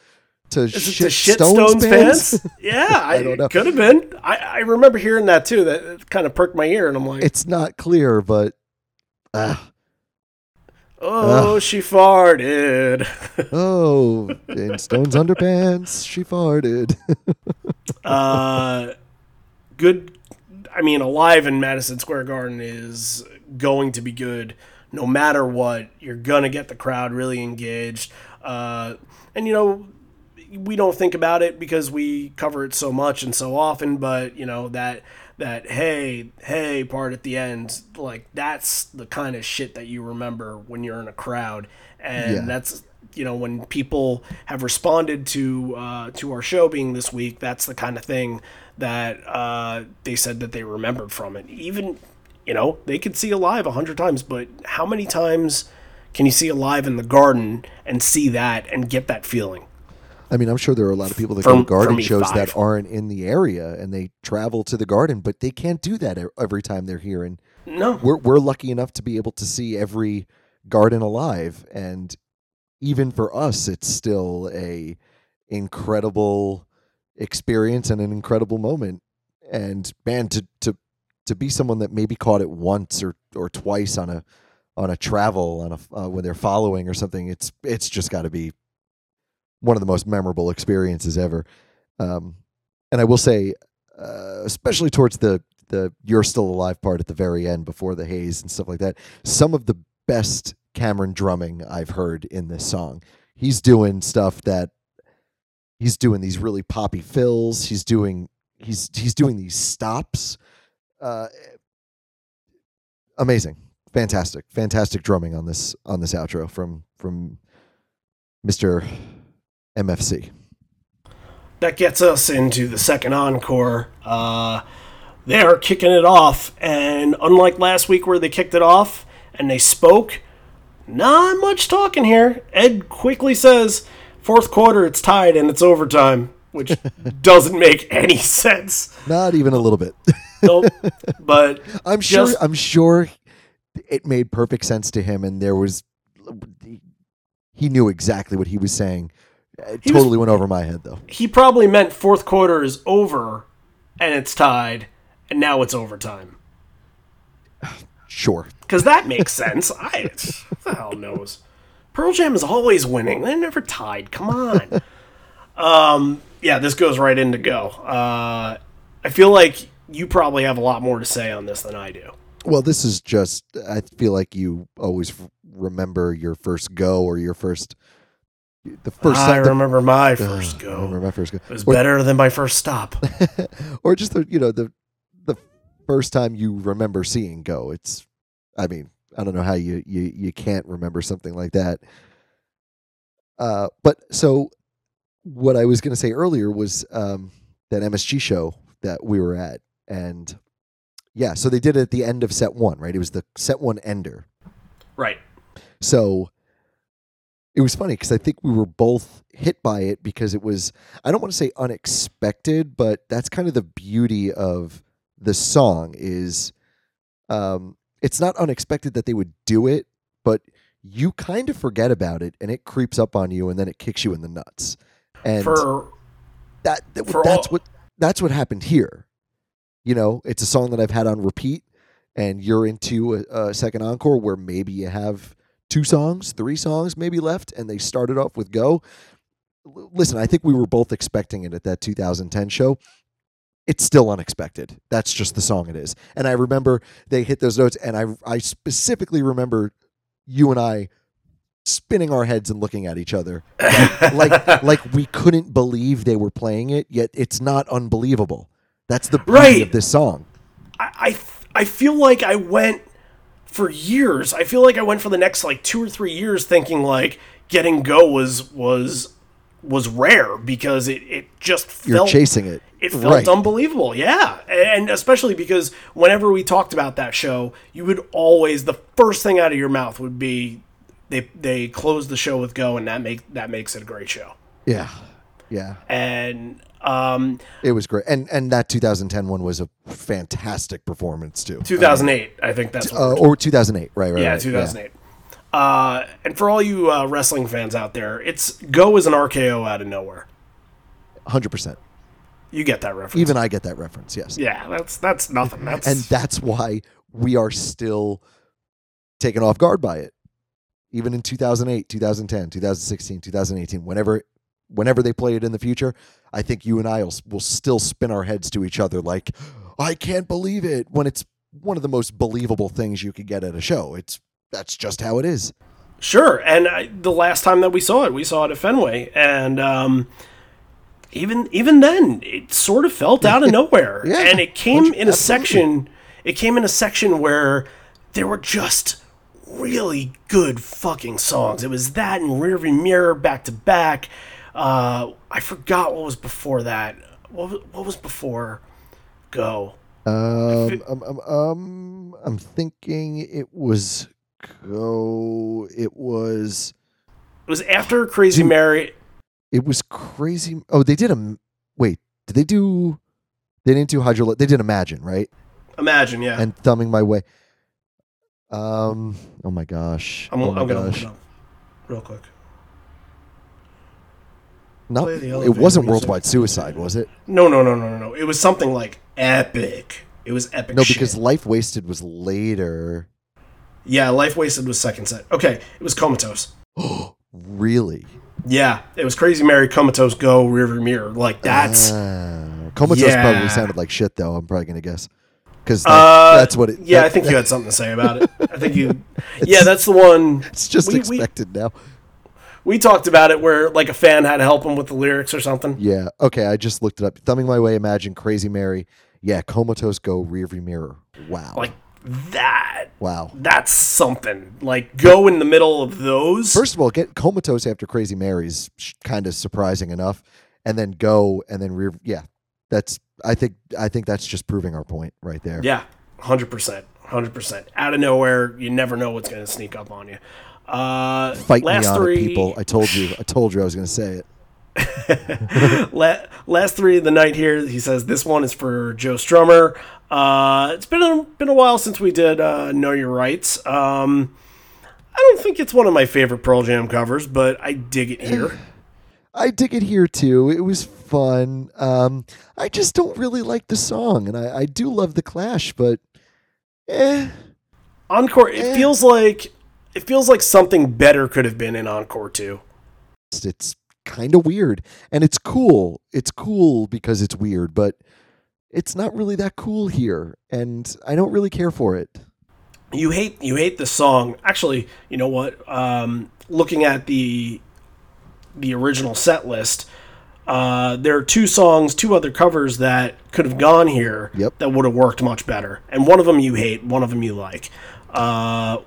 to shit, to shit Stone's, Stone's, pants. pants? Yeah, I, don't know. Could have been. I, I remember hearing that too. That kind of perked my ear, and I'm like, it's not clear, but ah, "Oh, she farted." oh, in Stone's underpants, she farted. uh, good. I mean, alive in Madison Square Garden is going to be good, no matter what. You're gonna get the crowd really engaged, uh, and you know, we don't think about it because we cover it so much and so often. But you know that that hey hey part at the end, like that's the kind of shit that you remember when you're in a crowd, and Yeah. that's you know when people have responded to uh, to our show being this week that's the kind of thing that uh, they said that they remembered from it. Even you know they could see alive a hundred times but how many times can you see alive in the garden and see that and get that feeling I mean, I'm sure there are a lot of people that For- go to garden me, shows five. that aren't in the area and they travel to the garden, but they can't do that every time they're here. And no we're we're lucky enough to be able to see every garden alive, and even for us, it's still a incredible experience and an incredible moment. And man, to to to be someone that maybe caught it once or or twice on a on a travel on a uh, when they're following or something, it's it's just got to be one of the most memorable experiences ever. Um, and I will say, uh, especially towards the the "You're Still Alive" part at the very end, before the haze and stuff like that, some of the best Cameron drumming I've heard in this song. He's doing stuff that he's doing these really poppy fills. He's doing he's he's doing these stops. Uh, amazing, fantastic, fantastic drumming on this on this outro from from Mister MFC. that gets us into the second encore. Uh, they are kicking it off, and unlike last week where they kicked it off and they spoke, not much talking here. Ed quickly says, fourth quarter, it's tied and it's overtime. which doesn't make any sense. Not even a little bit. Nope. But I'm sure. Just- I'm sure it made perfect sense to him, and there was. He knew exactly what he was saying. It He was- totally went over my head, though. he probably meant fourth quarter is over and it's tied and now it's overtime. Sure. Because that makes sense. I who the hell knows. Pearl Jam is always winning. They're never tied. Come on. um, yeah, this goes right into go. Uh, I feel like you probably have a lot more to say on this than I do. Well, this is just. I feel like you always remember your first go or your first. The first I time. the- remember my first I go. remember my first go. It was Or- better than my first stop. or just the you know the the first time you remember seeing go it's i mean i don't know how you you you can't remember something like that uh but so what i was going to say earlier was um that msg show that we were at and yeah so they did it at the end of set one right it was the set one ender right. so it was funny because I think we were both hit by it because it was, I don't want to say unexpected, but that's kind of the beauty of the song is um, it's not unexpected that they would do it, but you kind of forget about it and it creeps up on you and then it kicks you in the nuts. And For that, that for that's all- what that's what happened here. You know, it's a song that I've had on repeat, and you're into a, a second encore where maybe you have two songs, three songs maybe left, and they started off with "Go." L- Listen, I think we were both expecting it at that 2010 show. It's still unexpected. That's just the song it is. And I remember they hit those notes, and I I specifically remember you and I spinning our heads and looking at each other like like we couldn't believe they were playing it yet it's not unbelievable that's the beauty Right. of this song I, I I feel like I went for years. I feel like I went for the next like two or three years thinking like getting go was was was rare because it, it just felt you're chasing it it felt right unbelievable. Yeah. And especially because whenever we talked about that show, you would always the first thing out of your mouth would be they they closed the show with go and that make that makes it a great show. yeah yeah. And um it was great. And and that 2010 one was a fantastic performance too. 2008, I think that's what uh, or 2008 right right Yeah, right, 2008. Uh, and for all you uh, wrestling fans out there, it's Go is an RKO out of nowhere. 100% You get that reference. even i get that reference yes. Yeah, that's that's nothing. That's and that's why we are still taken off guard by it. Even in 2008 2010 2016 2018 whenever whenever they play it in the future i think you and i will, will still spin our heads to each other like i can't believe it when it's one of the most believable things you could get at a show it's that's just how it is sure. And I, the last time that we saw it, we saw it at Fenway, and um, even even then, it sort of felt out of nowhere. Yeah, and it came in a absolutely. section. It came in a section where there were just really good fucking songs. It was that and Rearview Mirror back to back. Uh, I forgot what was before that. What was, what was before Go? um, um, um, um i'm thinking it was go it was It was after Crazy Mary. It was crazy. Oh, they did a wait. Did they do? They didn't do hydro. They did Imagine, right? Imagine, yeah. And thumbing my way. Um. Oh my gosh. I'm, oh my I'm gonna look gosh. it up real quick. Not. It wasn't. Worldwide Suicide, was it? No, no, no, no, no, no. It was something like epic. It was epic. No, shit. because Life Wasted was later. yeah, Life Wasted was second set. Okay, it was Comatose. Oh, Really? Yeah, it was Crazy Mary, Comatose, Go, Rearview Mirror. Like that's Uh, Comatose Yeah. probably sounded like shit, though. I'm probably gonna guess. Because uh, that's what it. Yeah, that- I think you had something to say about it. I think you. Yeah, that's the one. It's just we, we, expected now. We talked about it where like a fan had to help him with the lyrics or something. Yeah. Okay. I just looked it up. Thumbing my way. Imagine Crazy Mary. Yeah. Comatose. Go. Rearview mirror. Wow. Like that. wow. That's something. Like go in the middle of those. First of all, get comatose after Crazy Mary's kind of surprising enough, and then go and then rear. Yeah, that's. I think. I think that's just proving our point right there. Yeah, hundred percent, hundred percent. Out of nowhere, you never know what's going to sneak up on you. Uh, Fight last me three, people. I told you. I told you I was going to say it. La- last three of the night here. He says this one is for Joe Strummer. Uh, it's been a, been a while since we did uh, Know Your Rights. Um, I don't think it's one of my favorite Pearl Jam covers, but I dig it here. I dig it here too. It was fun. Um, I just don't really like the song, and I, I do love the Clash, but eh, Encore. It Eh. feels like it feels like something better could have been in Encore too. it's, it's kind of weird, and it's cool. It's cool because it's weird, but it's not really that cool here, and I don't really care for it. you hate you hate the song. Actually, you know what? Um, looking at the the original set list, uh, there are two songs, two other covers that could have gone here Yep. that would have worked much better. And one of them you hate, one of them you like. Uh,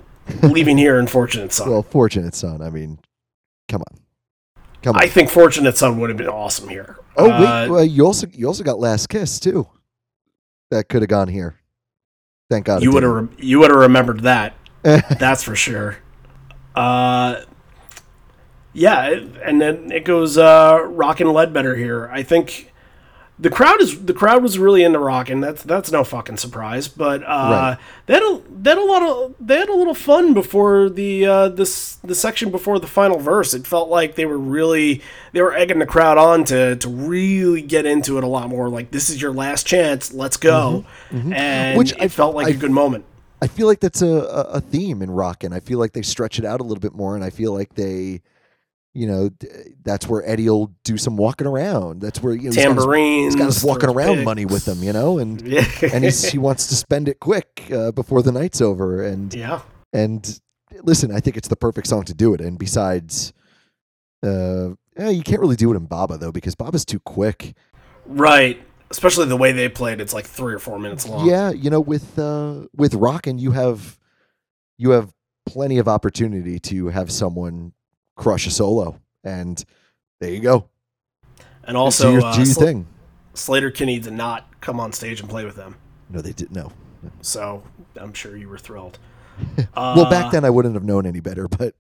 leaving here, unfortunate son. Well, fortunate son. I mean, come on, come on. I think Fortunate Son would have been awesome here. oh Uh, wait, well, you also you also got Last Kiss too. That could have gone here. Thank God. you would have re- you would have remembered that. That's for sure. Uh, yeah, and then it goes uh, rockin' Ledbetter here. I think the crowd is the crowd was really into rockin'. That's that's no fucking surprise. But uh, Right. they had a they had a lot of they had a little fun before the uh, this the section before the final verse. It felt like they were really they were egging the crowd on to to really get into it a lot more. Like this is your last chance. Let's go. And Which it I- felt like I- a good moment. I feel like that's a, a, theme in rockin'. I feel like they stretch it out a little bit more, and I feel like they, you know, that's where Eddie will do some walking around. That's where you know, he's got his- tambourines. He's got his walking around picks. money with him, you know, and Yeah. and he's, he wants to spend it quick uh, before the night's over. And yeah. and listen, I think it's the perfect song to do it. And besides, uh, yeah, you can't really do it in Baba though because Baba's too quick. Right. Especially the way they played. It's like three or four minutes long. Yeah, you know, with uh, with rockin', you have you have plenty of opportunity to have someone crush a solo, and there you go. And do also, your, uh, do your Sl- thing. Sleater-Kinney did not come on stage and play with them. No, they didn't know. So I'm sure you were thrilled. well, Uh, back then I wouldn't have known any better, but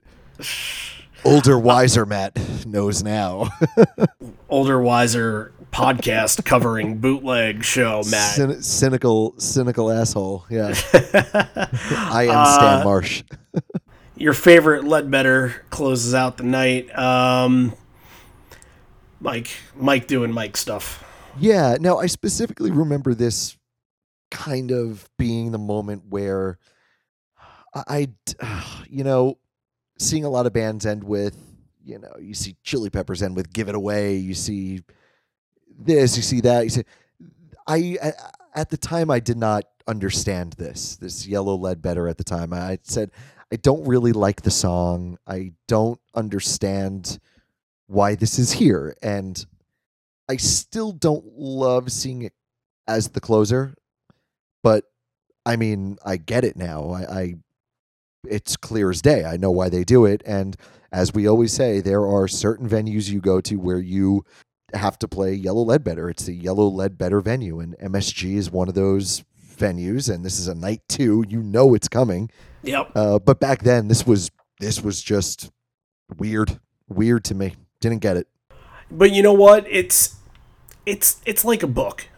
older, wiser Matt knows now. older, wiser podcast covering bootleg show, Matt. Cyn- cynical, cynical asshole. Yeah, I am Stan Uh, Marsh. Your favorite Ledbetter closes out the night. Um, Mike, Mike doing Mike stuff. Yeah. Now, I specifically remember this kind of being the moment where I, you know, seeing a lot of bands end with, you know, you see Chili Peppers end with "Give It Away." You see this, you see that. You see, I at the time I did not understand this. This Yellow Ledbetter at the time. I said I don't really like the song. I don't understand why this is here, and I still don't love seeing it as the closer, but I mean, I get it now. I, I it's clear as day. I know why they do it, and as we always say, there are certain venues you go to where you have to play Yellow Ledbetter. It's the Yellow Ledbetter venue, and MSG is one of those venues. And this is a night two. You know it's coming. Yep. Uh, but back then, this was this was just weird, weird to me. Didn't get it. But you know what? It's it's it's like a book.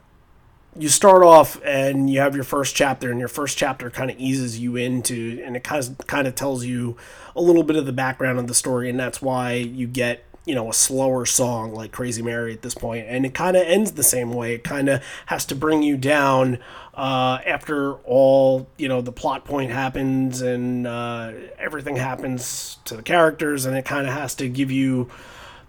You start off and you have your first chapter, and your first chapter kind of eases you into, and it kind of kind of tells you a little bit of the background of the story, and that's why you get you know a slower song like Crazy Mary at this point, and it kind of ends the same way. It kind of has to bring you down uh, after all you know the plot point happens and uh, everything happens to the characters, and it kind of has to give you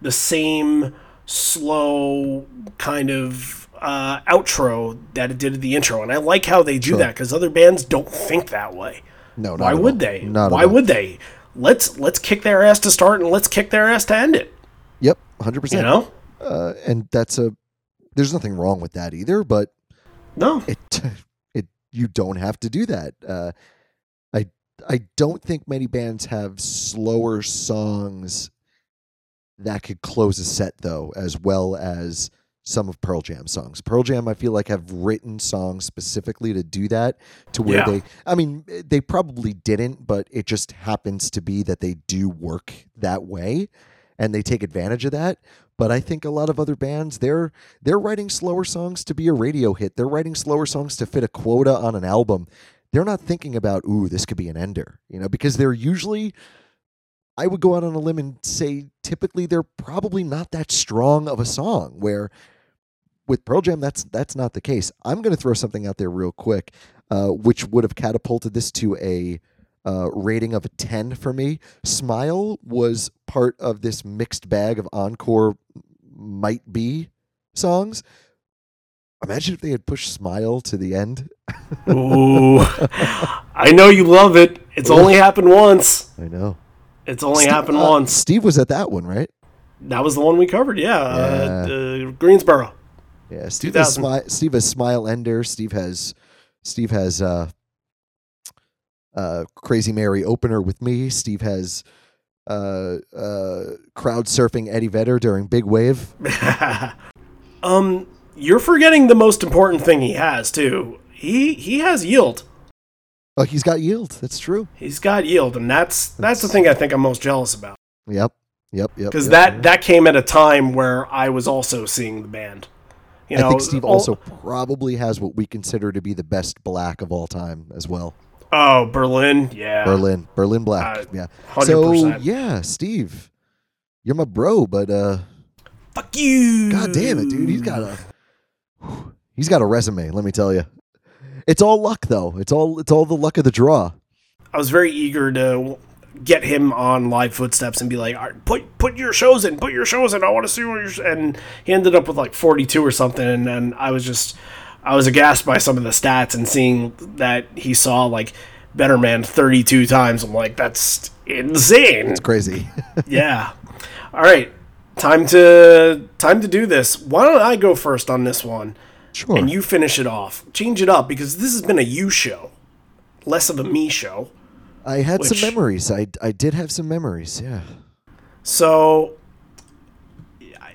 the same slow kind of uh, outro that it did at the intro, and I like how they do that because other bands don't think that way. No, Why would all. they? Not Why would they? Let's let's kick their ass to start and let's kick their ass to end it. Yep, hundred You percent. know? uh, and that's a there's nothing wrong with that either but No. it it you don't have to do that uh, i i don't think many bands have slower songs that could close a set though as well as some of pearl jam songs pearl jam i feel like have written songs specifically to do that to where Yeah. they i mean they probably didn't but it just happens to be that they do work that way and they take advantage of that. But I think a lot of other bands they're they're writing slower songs to be a radio hit. They're writing slower songs to fit a quota on an album. They're not thinking about ooh this could be an ender, you know, because they're usually I would go out on a limb and say typically they're probably not that strong of a song where with Pearl Jam that's that's not the case. I'm going to throw something out there real quick uh, which would have catapulted this to a uh, rating of a 10 for me. Smile was part of this mixed bag of encore might be songs. Imagine if they had pushed Smile to the end. Ooh, I know you love it. It's only happened once. I know. It's only Steve- happened uh, once. Steve was at that one, right? That was the one we covered. Yeah, Uh, uh, Greensboro. Yeah, Steve has, 2000. Smi- Steve has Smile Ender. Steve has Steve has uh, Crazy Mary opener with me. Steve has uh, uh, crowd surfing Eddie Vedder during Big Wave. um, you're forgetting the most important thing he has too. He he has yield. Oh, he's got yield. That's true. He's got yield, and that's that's the thing I think I'm most jealous about Yep. Yep. Yep. because yep, that yep. that came at a time where I was also seeing the band. You know, I think Steve all- also probably has what we consider to be the best black of all time as well. Oh, Berlin, yeah. Berlin, Berlin Black. Uh, yeah. 100%. So yeah, Steve, you're my bro, but uh, Fuck you. god damn it, dude, he's got a he's got a resume. Let me tell you, it's all luck though. It's all it's all the luck of the draw. I was very eager to get him on live footsteps and be like, All right, put put your shows in, put your shows in. I want to see what you're. And he ended up with like 42 or something, and then I was just, I was aghast by some of the stats and seeing that he saw like Better Man 32 times. I'm like, that's insane. It's crazy. yeah. All right, time to time to do this. Why don't I go first on this one? sure. and you finish it off. Change it up because this has been a you show, less of a me show. I had which- some memories. I I did have some memories. Yeah. So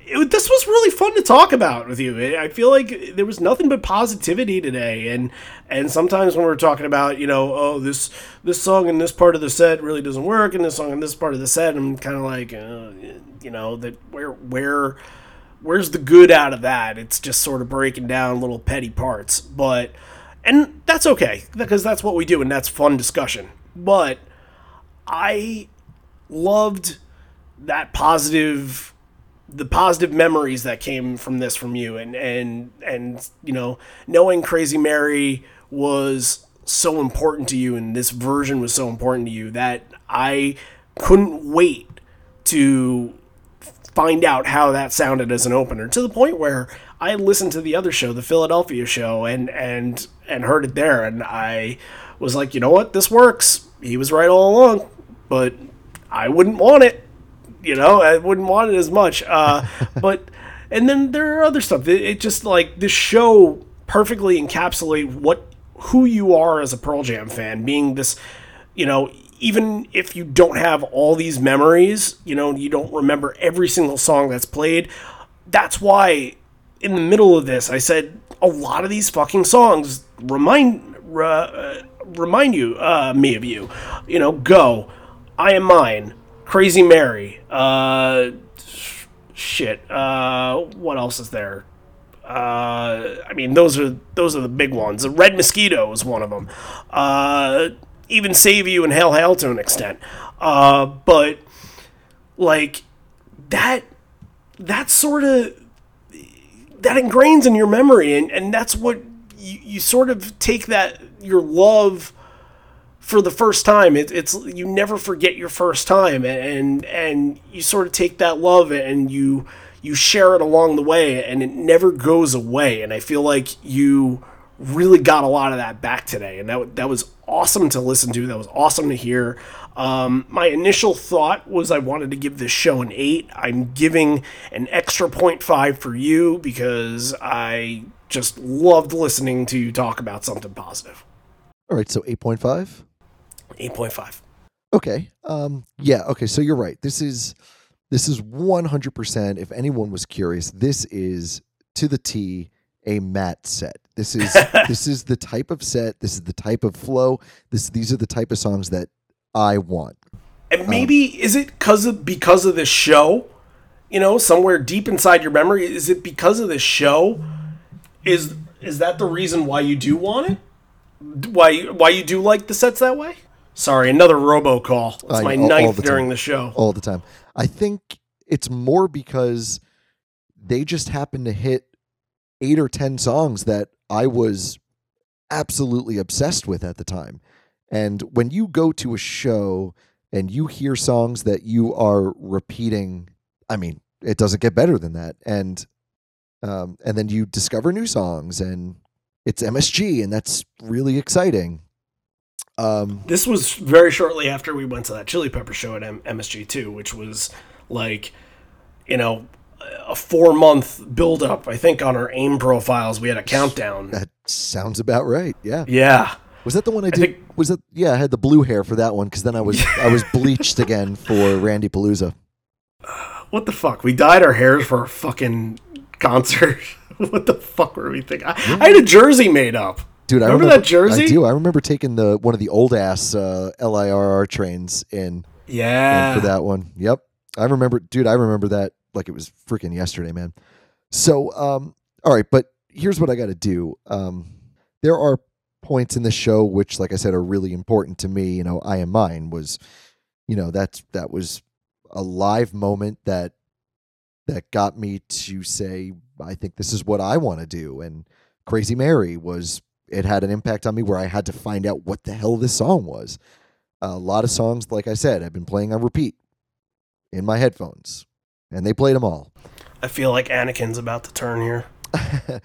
it, this was really fun to talk about with you. I feel like there was nothing but positivity today, and and sometimes when we're talking about you know oh this this song in this part of the set really doesn't work, and this song in this part of the set, I'm kind of like uh, you know that where where where's the good out of that? It's just sort of breaking down little petty parts, but and that's okay because that's what we do, and that's fun discussion. But I loved that positive the positive memories that came from this from you and and and you know knowing crazy mary was so important to you and this version was so important to you that i couldn't wait to find out how that sounded as an opener to the point where I listened to the other show, the Philadelphia show, and and and heard it there, and I was like, you know what, this works. He was right all along, but I wouldn't want it. You know, I wouldn't want it as much. Uh, but and then there are other stuff. It, it just like this show perfectly encapsulate what who you are as a Pearl Jam fan, being this, you know, even if you don't have all these memories, you know, you don't remember every single song that's played. That's why in the middle of this, I said a lot of these fucking songs remind uh, remind you uh, me of you. You know, go, I am mine, Crazy Mary, uh, sh- shit. Uh, what else is there? Uh, I mean, those are those are the big ones. The Red Mosquito is one of them. Uh, even Save You and Hail Hail to an extent. Uh, but like that, that sort of that ingrains in your memory, and and that's what you, you sort of take that your love for the first time. It, it's you never forget your first time, and and you sort of take that love and you you share it along the way, and it never goes away. And I feel like you really got a lot of that back today, and that that was awesome to listen to. That was awesome to hear. Um, my initial thought was I wanted to give this show an eight. I'm giving an extra 0.5 for you because I just loved listening to you talk about something positive. All right, so 8.5. 8.5. Okay. Um yeah, okay, so you're right. This is this is 100% if anyone was curious, this is to the T a Matt set. This is this is the type of set, this is the type of flow. This these are the type of songs that I want. And maybe is it because of because of this show you know, somewhere deep inside your memory? Is it because of this show? Is is that the reason why you do want it? Why why you do like the sets that way? Sorry, another robocall. It's I- my all- ninth during the show. all the time. I think it's more because they just happen to hit eight or ten songs that I was absolutely obsessed with at the time. And when you go to a show and you hear songs that you are repeating, I mean, it doesn't get better than that. And um, and then you discover new songs and it's MSG and that's really exciting. Um, This was very shortly after we went to that Chili Pepper show at M- MSG too, which was like, you know, a four month build up. I think on our AIM profiles we had a countdown. that sounds about right. Yeah. Yeah, Was that the one I did? think- was that Yeah, I had the blue hair for that one because then I was I was bleached again for Randy Palooza. what the fuck? We dyed our hairs for a fucking concert. what the fuck were we thinking? I, I had a jersey made up. Dude, I Remember remember that jersey? I do. I remember taking the one of the old ass uh, LIRR trains in Yeah. for that one. Yep, I remember, dude. I remember that like it was freaking yesterday, man. So, um, all right, but here's what I got to do. Um, there are points in the show which, like I said, are really important to me. You know, I am mine was, you know, that's that was a live moment that that got me to say, I think this is what I want to do. And Crazy Mary was it had an impact on me where I had to find out what the hell this song was. A lot of songs, like I said, I've been playing on repeat in my headphones, and they played them all. I feel like Anakin's about to turn here.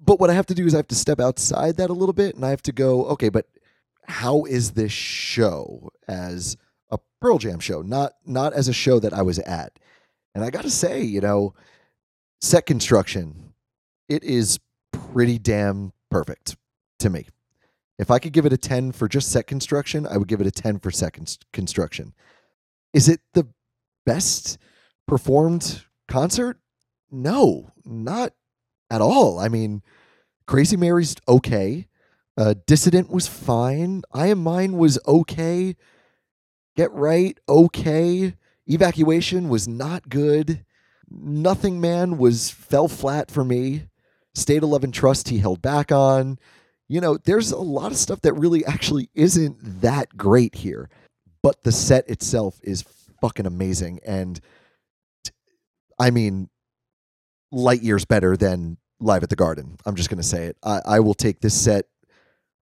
but what I have to do is I have to step outside that a little bit, and I have to go, okay, but how is this show as a Pearl Jam show, not not as a show that I was at? And I got to say, you know, set construction, it is pretty damn perfect to me. If I could give it a 10 for just set construction, I would give it a 10 for set cons- construction. Is it the best performed concert? No, not at all. I mean, Crazy Mary's okay. Uh, Dissident was fine. I Am Mine was okay. Get Right, okay. Evacuation was not good. Nothing Man was fell flat for me. State of Love and Trust he held back on. You know, there's a lot of stuff that really actually isn't that great here. But the set itself is fucking amazing. And t- I mean, light years better than Live at the Garden. I'm just going to say it. I, I will take this set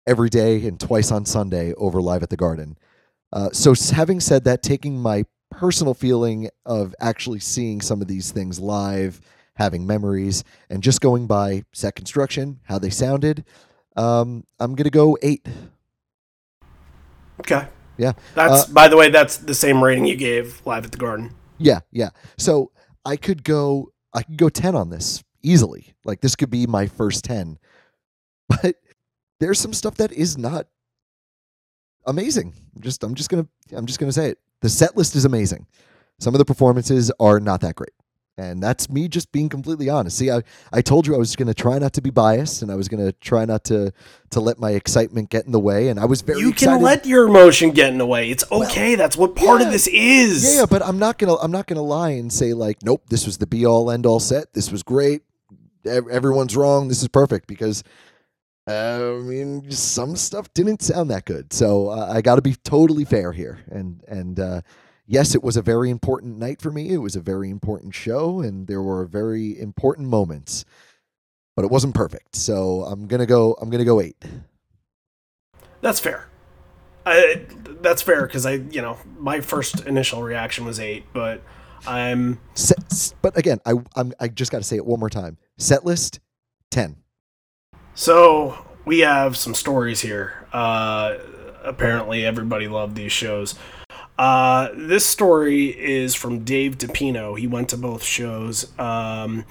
every day and twice on Sunday over Live at the Garden. Uh, so, having said that, taking my personal feeling of actually seeing some of these things live, having memories, and just going by set construction, how they sounded, um, I'm going to go eight. Okay. Yeah. That's Uh, by the way, that's the same rating you gave live at the Garden. Yeah, yeah. So I could go I could go 10 on this easily. Like this could be my first 10. But there's some stuff that is not amazing. Just I'm just to I'm just going to say it. The set list is amazing. Some of the performances are not that great. And that's me just being completely honest. See, I, I told you I was going to try not to be biased and I was going to try not to to let my excitement get in the way and I was very You can excited. let your emotion get in the way. It's okay. that's what part yeah. of this is. Yeah, yeah, but I'm not gonna I'm not gonna lie and say like, nope, this was the be all end all set. This was great. Everyone's wrong. This is perfect because uh, I mean, some stuff didn't sound that good. So uh, I got to be totally fair here. And and uh, yes, it was a very important night for me. It was a very important show, and there were very important moments. But it wasn't perfect. So I'm gonna go. I'm gonna go eight. That's fair. I, that's fair because I, you know, my first initial reaction was eight, but I'm Set, but again, I I'm, I just got to say it one more time. Set list ten. so we have some stories here. Uh, apparently, everybody loved these shows. Uh, this story is from Dave DePino. He went to both shows. Um,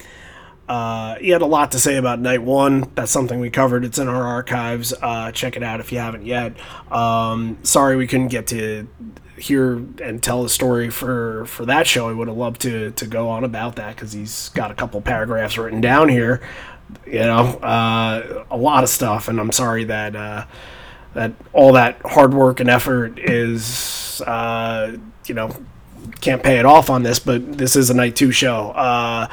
uh, he had a lot to say about night one. That's something we covered. It's in our archives. Uh, check it out if you haven't yet. Um, sorry we couldn't get to hear and tell the story for for that show. I would have loved to to go on about that because he's got a couple paragraphs written down here. You know, uh, a lot of stuff, and I'm sorry that uh, that all that hard work and effort is uh, you know can't pay it off on this, but this is a night two show. Uh,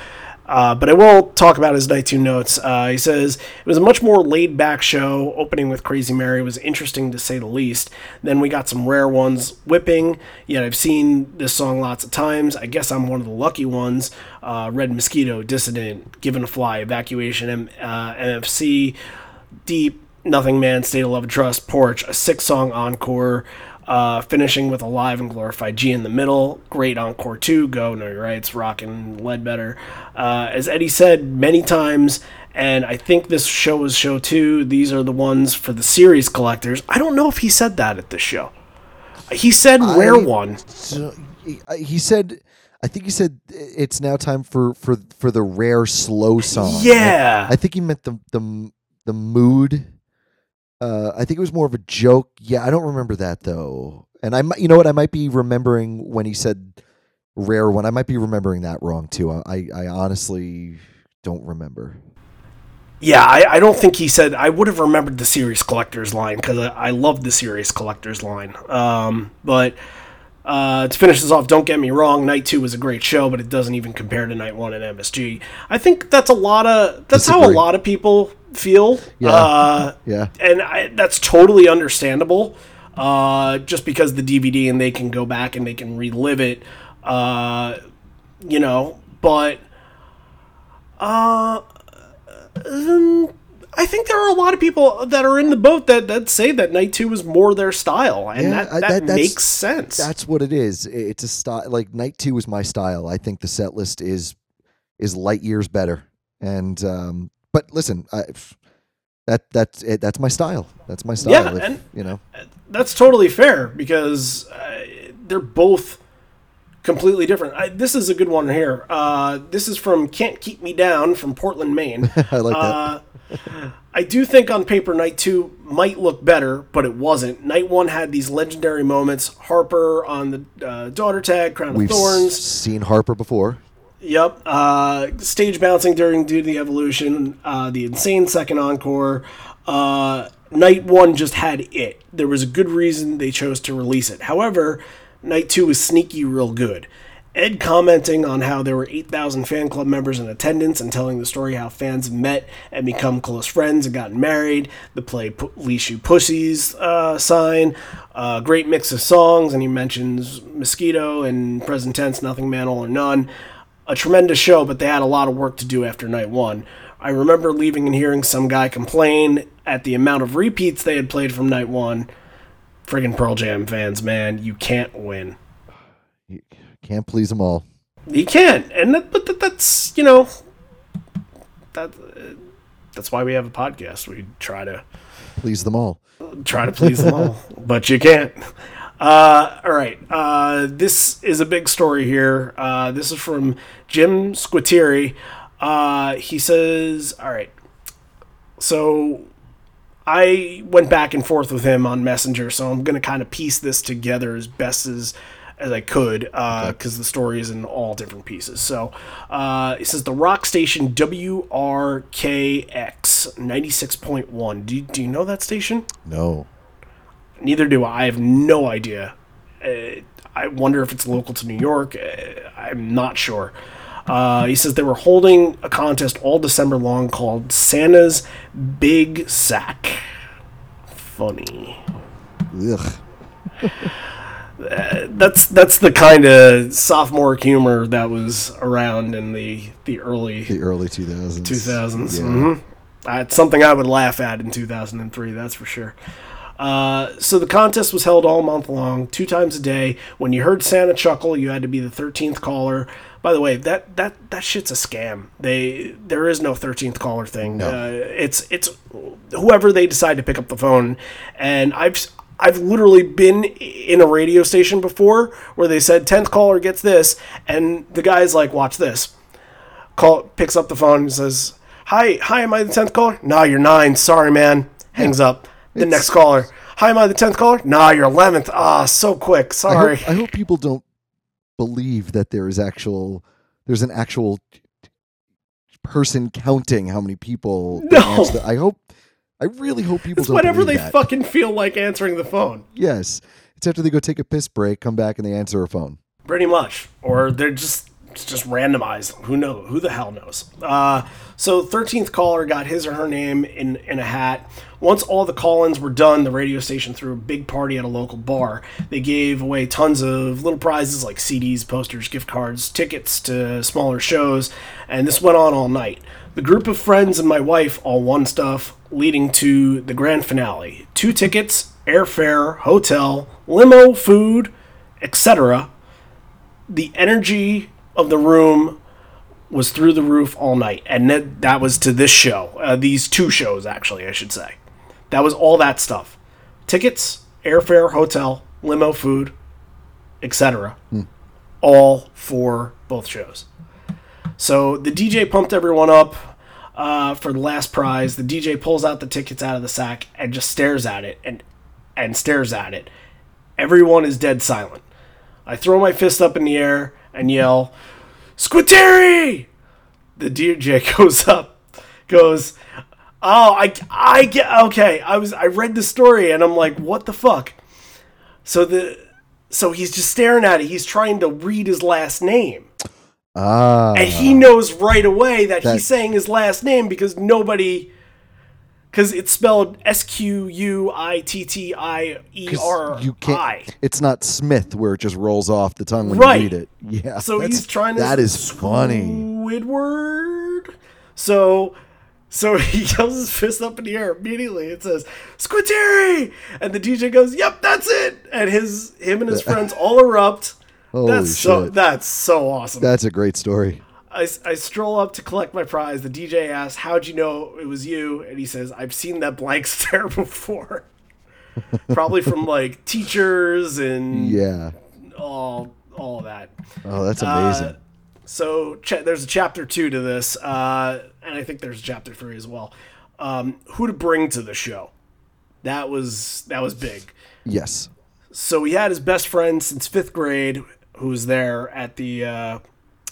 uh, but I will talk about his night two notes. Uh, he says it was a much more laid back show. Opening with Crazy Mary was interesting to say the least. Then we got some rare ones, whipping. Yet I've seen this song lots of times. I guess I'm one of the lucky ones. Uh, Red Mosquito, Dissident, Given to Fly, Evacuation, M- uh, MFC, Deep, Nothing Man, State of Love and Trust, Porch, a six song encore. Uh, finishing with Alive and Glorified G in the middle. Great encore too. Go, Know Your Rights, rocking Ledbetter. Uh, as Eddie said many times, and I think this show was show two, these are the ones for the series collectors. I don't know if he said that at this show. He said rare I- one. He- uh, he said, I think he said it's now time for for for the rare slow song. Yeah. I, I think he meant the the the mood. Uh, I think it was more of a joke. Yeah, I don't remember that though. And I, might- you know what, I might be remembering when he said rare one. I might be remembering that wrong too. I, I, honestly don't remember. Yeah, I, I don't think he said. I would have remembered the series collectors line because I, I love the series collectors line. Um, but uh, to finish this off, don't get me wrong. Night two was a great show, but it doesn't even compare to night one at MSG. I think that's a lot of that's how a lot of people feel. Yeah. Uh, Yeah. and I, that's totally understandable. Uh, just because the DVD and they can go back and they can relive it. Uh, you know, but uh, I think there are a lot of people that are in the boat that, that say that Night Two is more their style, and Yeah, that, that, that- makes sense. That's what it is. It's a style. Like night two is my style. I think the set list is is light years better. And um, but listen, I, that that's it, that's my style. That's my style. Yeah, if- and- you know, That's totally fair because uh, they're both completely different. I, this is a good one here. Uh, this is from Can't Keep Me Down from Portland, Maine. I like that. Uh, I do think on paper Night 2 might look better, but it wasn't. Night 1 had these legendary moments. Harper on the uh, daughter tag, Crown We've of s- seen Harper before. Yep. Uh, stage bouncing during Do the Evolution. Uh, the insane second encore. Uh, Night 1 just had it. There was a good reason they chose to release it. However, Night 2 was sneaky real good. Ed commenting on how there were 8,000 fan club members in attendance and telling the story how fans met and become close friends and gotten married. The play P- You Pussies uh, sign. Uh, great mix of songs, and he mentions Mosquito and present tense, Nothing Man, All or None a tremendous show, but they had a lot of work to do after night one. I remember leaving and hearing some guy complain at the amount of repeats they had played from night one. Friggin' Pearl Jam fans, man, you can't win. You can't please them all. You can't, and that, but that, that's you know that that's why we have a podcast. We try to Please them all. try to please them all, but you can't. Uh, all right, uh, this is a big story here. Uh, this is from Jim Squittieri. Uh, he says, "All right, so I went back and forth with him on Messenger, so I'm going to kind of piece this together as best as as I could because the story is in all different pieces. So uh, it says the rock station WRKX 96.1. Do, do you know that station? No. Neither do I. I have no idea. Uh, I wonder if it's local to New York. Uh, I'm not sure. Uh, he says they were holding a contest all December long called Santa's Big Sack. Funny. Ugh. That's that's the kind of sophomore humor that was around in the the early The early 2000s. 2000s. Yeah. Mhm. Uh, it's something I would laugh at in 2003, that's for sure. Uh, so the contest was held all month long, two times a day. When you heard Santa chuckle, you had to be the 13th caller. By the way, that that that shit's a scam. They there is no 13th caller thing. Uh, it's it's whoever they decide to pick up the phone. And I've I've literally been in a radio station before where they said 10th caller gets this, and the guy's like, "Watch this." call picks up the phone and says, "Hi, hi, am I the tenth caller? No, you're nine. Sorry, man." Hangs up. The It's- next caller, "Hi, am I the tenth caller? No, you're eleventh. Ah, so quick. I Sorry." hope, I hope people don't believe that there is actual there's an actual person counting how many people No. the- I hope I really hope people it's don't whenever they that. fucking feel like answering the phone. Yes. It's after they go take a piss break, come back and they answer a phone. pretty much, or they're just it's just randomized. Who knows? Who the hell knows? Uh, so thirteenth caller got his or her name in in a hat. Once all the call-ins were done, the radio station threw a big party at a local bar. They gave away tons of little prizes like CDs, posters, gift cards, tickets to smaller shows, and this went on all night. The group of friends and my wife all won stuff, leading to the grand finale: two tickets, airfare, hotel, limo, food, etc. The energy of the room was through the roof all night, and that, that was to this show. Uh, these two shows, actually, I should say. That was all that stuff: tickets, airfare, hotel, limo, food, etc. All for both shows. So the DJ pumped everyone up uh, for the last prize. The DJ pulls out the tickets out of the sack and just stares at it and and stares at it. Everyone is dead silent. I throw my fist up in the air and yell, "Squittery!" The DJ goes up, goes, "Oh, I I get okay." I was I read the story and I'm like, "What the fuck?" So the so he's just staring at it. He's trying to read his last name. Ah, And he knows right away that, That- he's saying his last name because nobody, because it's spelled S Q U I T T I E R you can't. It's not Smith where it just rolls off the tongue when Right. you read it. Yeah. So he's trying to. That is funny. Squidward. So, so he yells his fist up in the air immediately. It says Squidterry, and the DJ goes, "Yep, that's it." And his him and his friends all erupt. Holy that's so. shit. That's so awesome. That's a great story. I, I stroll up to collect my prize. The DJ asks, How'd you know it was you? And he says, I've seen that blank stare before. Probably from like teachers and Yeah. all all that. Oh, that's amazing. So cha- there's a chapter two to this, uh, and I think there's a chapter three as well. Um, who to bring to the show? That was that was big. yes. So he had his best friend since fifth grade, who was there at the uh,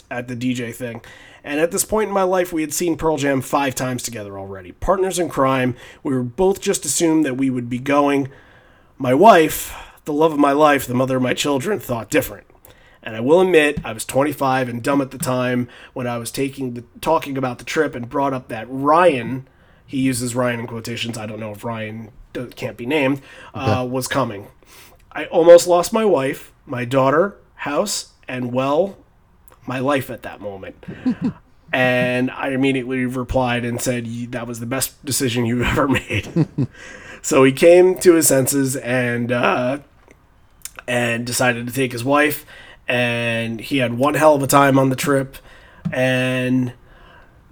at the DJ thing. And at this point in my life, we had seen Pearl Jam five times together already. Partners in crime. We were both just assumed that we would be going. My wife, the love of my life, the mother of my children, thought different. And I will admit, I was 25 and dumb at the time when I was taking the talking about the trip and brought up that Ryan, he uses Ryan in quotations. I don't know if Ryan can't be named, uh, was coming. I almost lost my wife, my daughter, house, and well, my life at that moment. and I immediately replied and said, That was the best decision you've ever made. so he came to his senses and uh, and decided to take his wife. And he had one hell of a time on the trip. And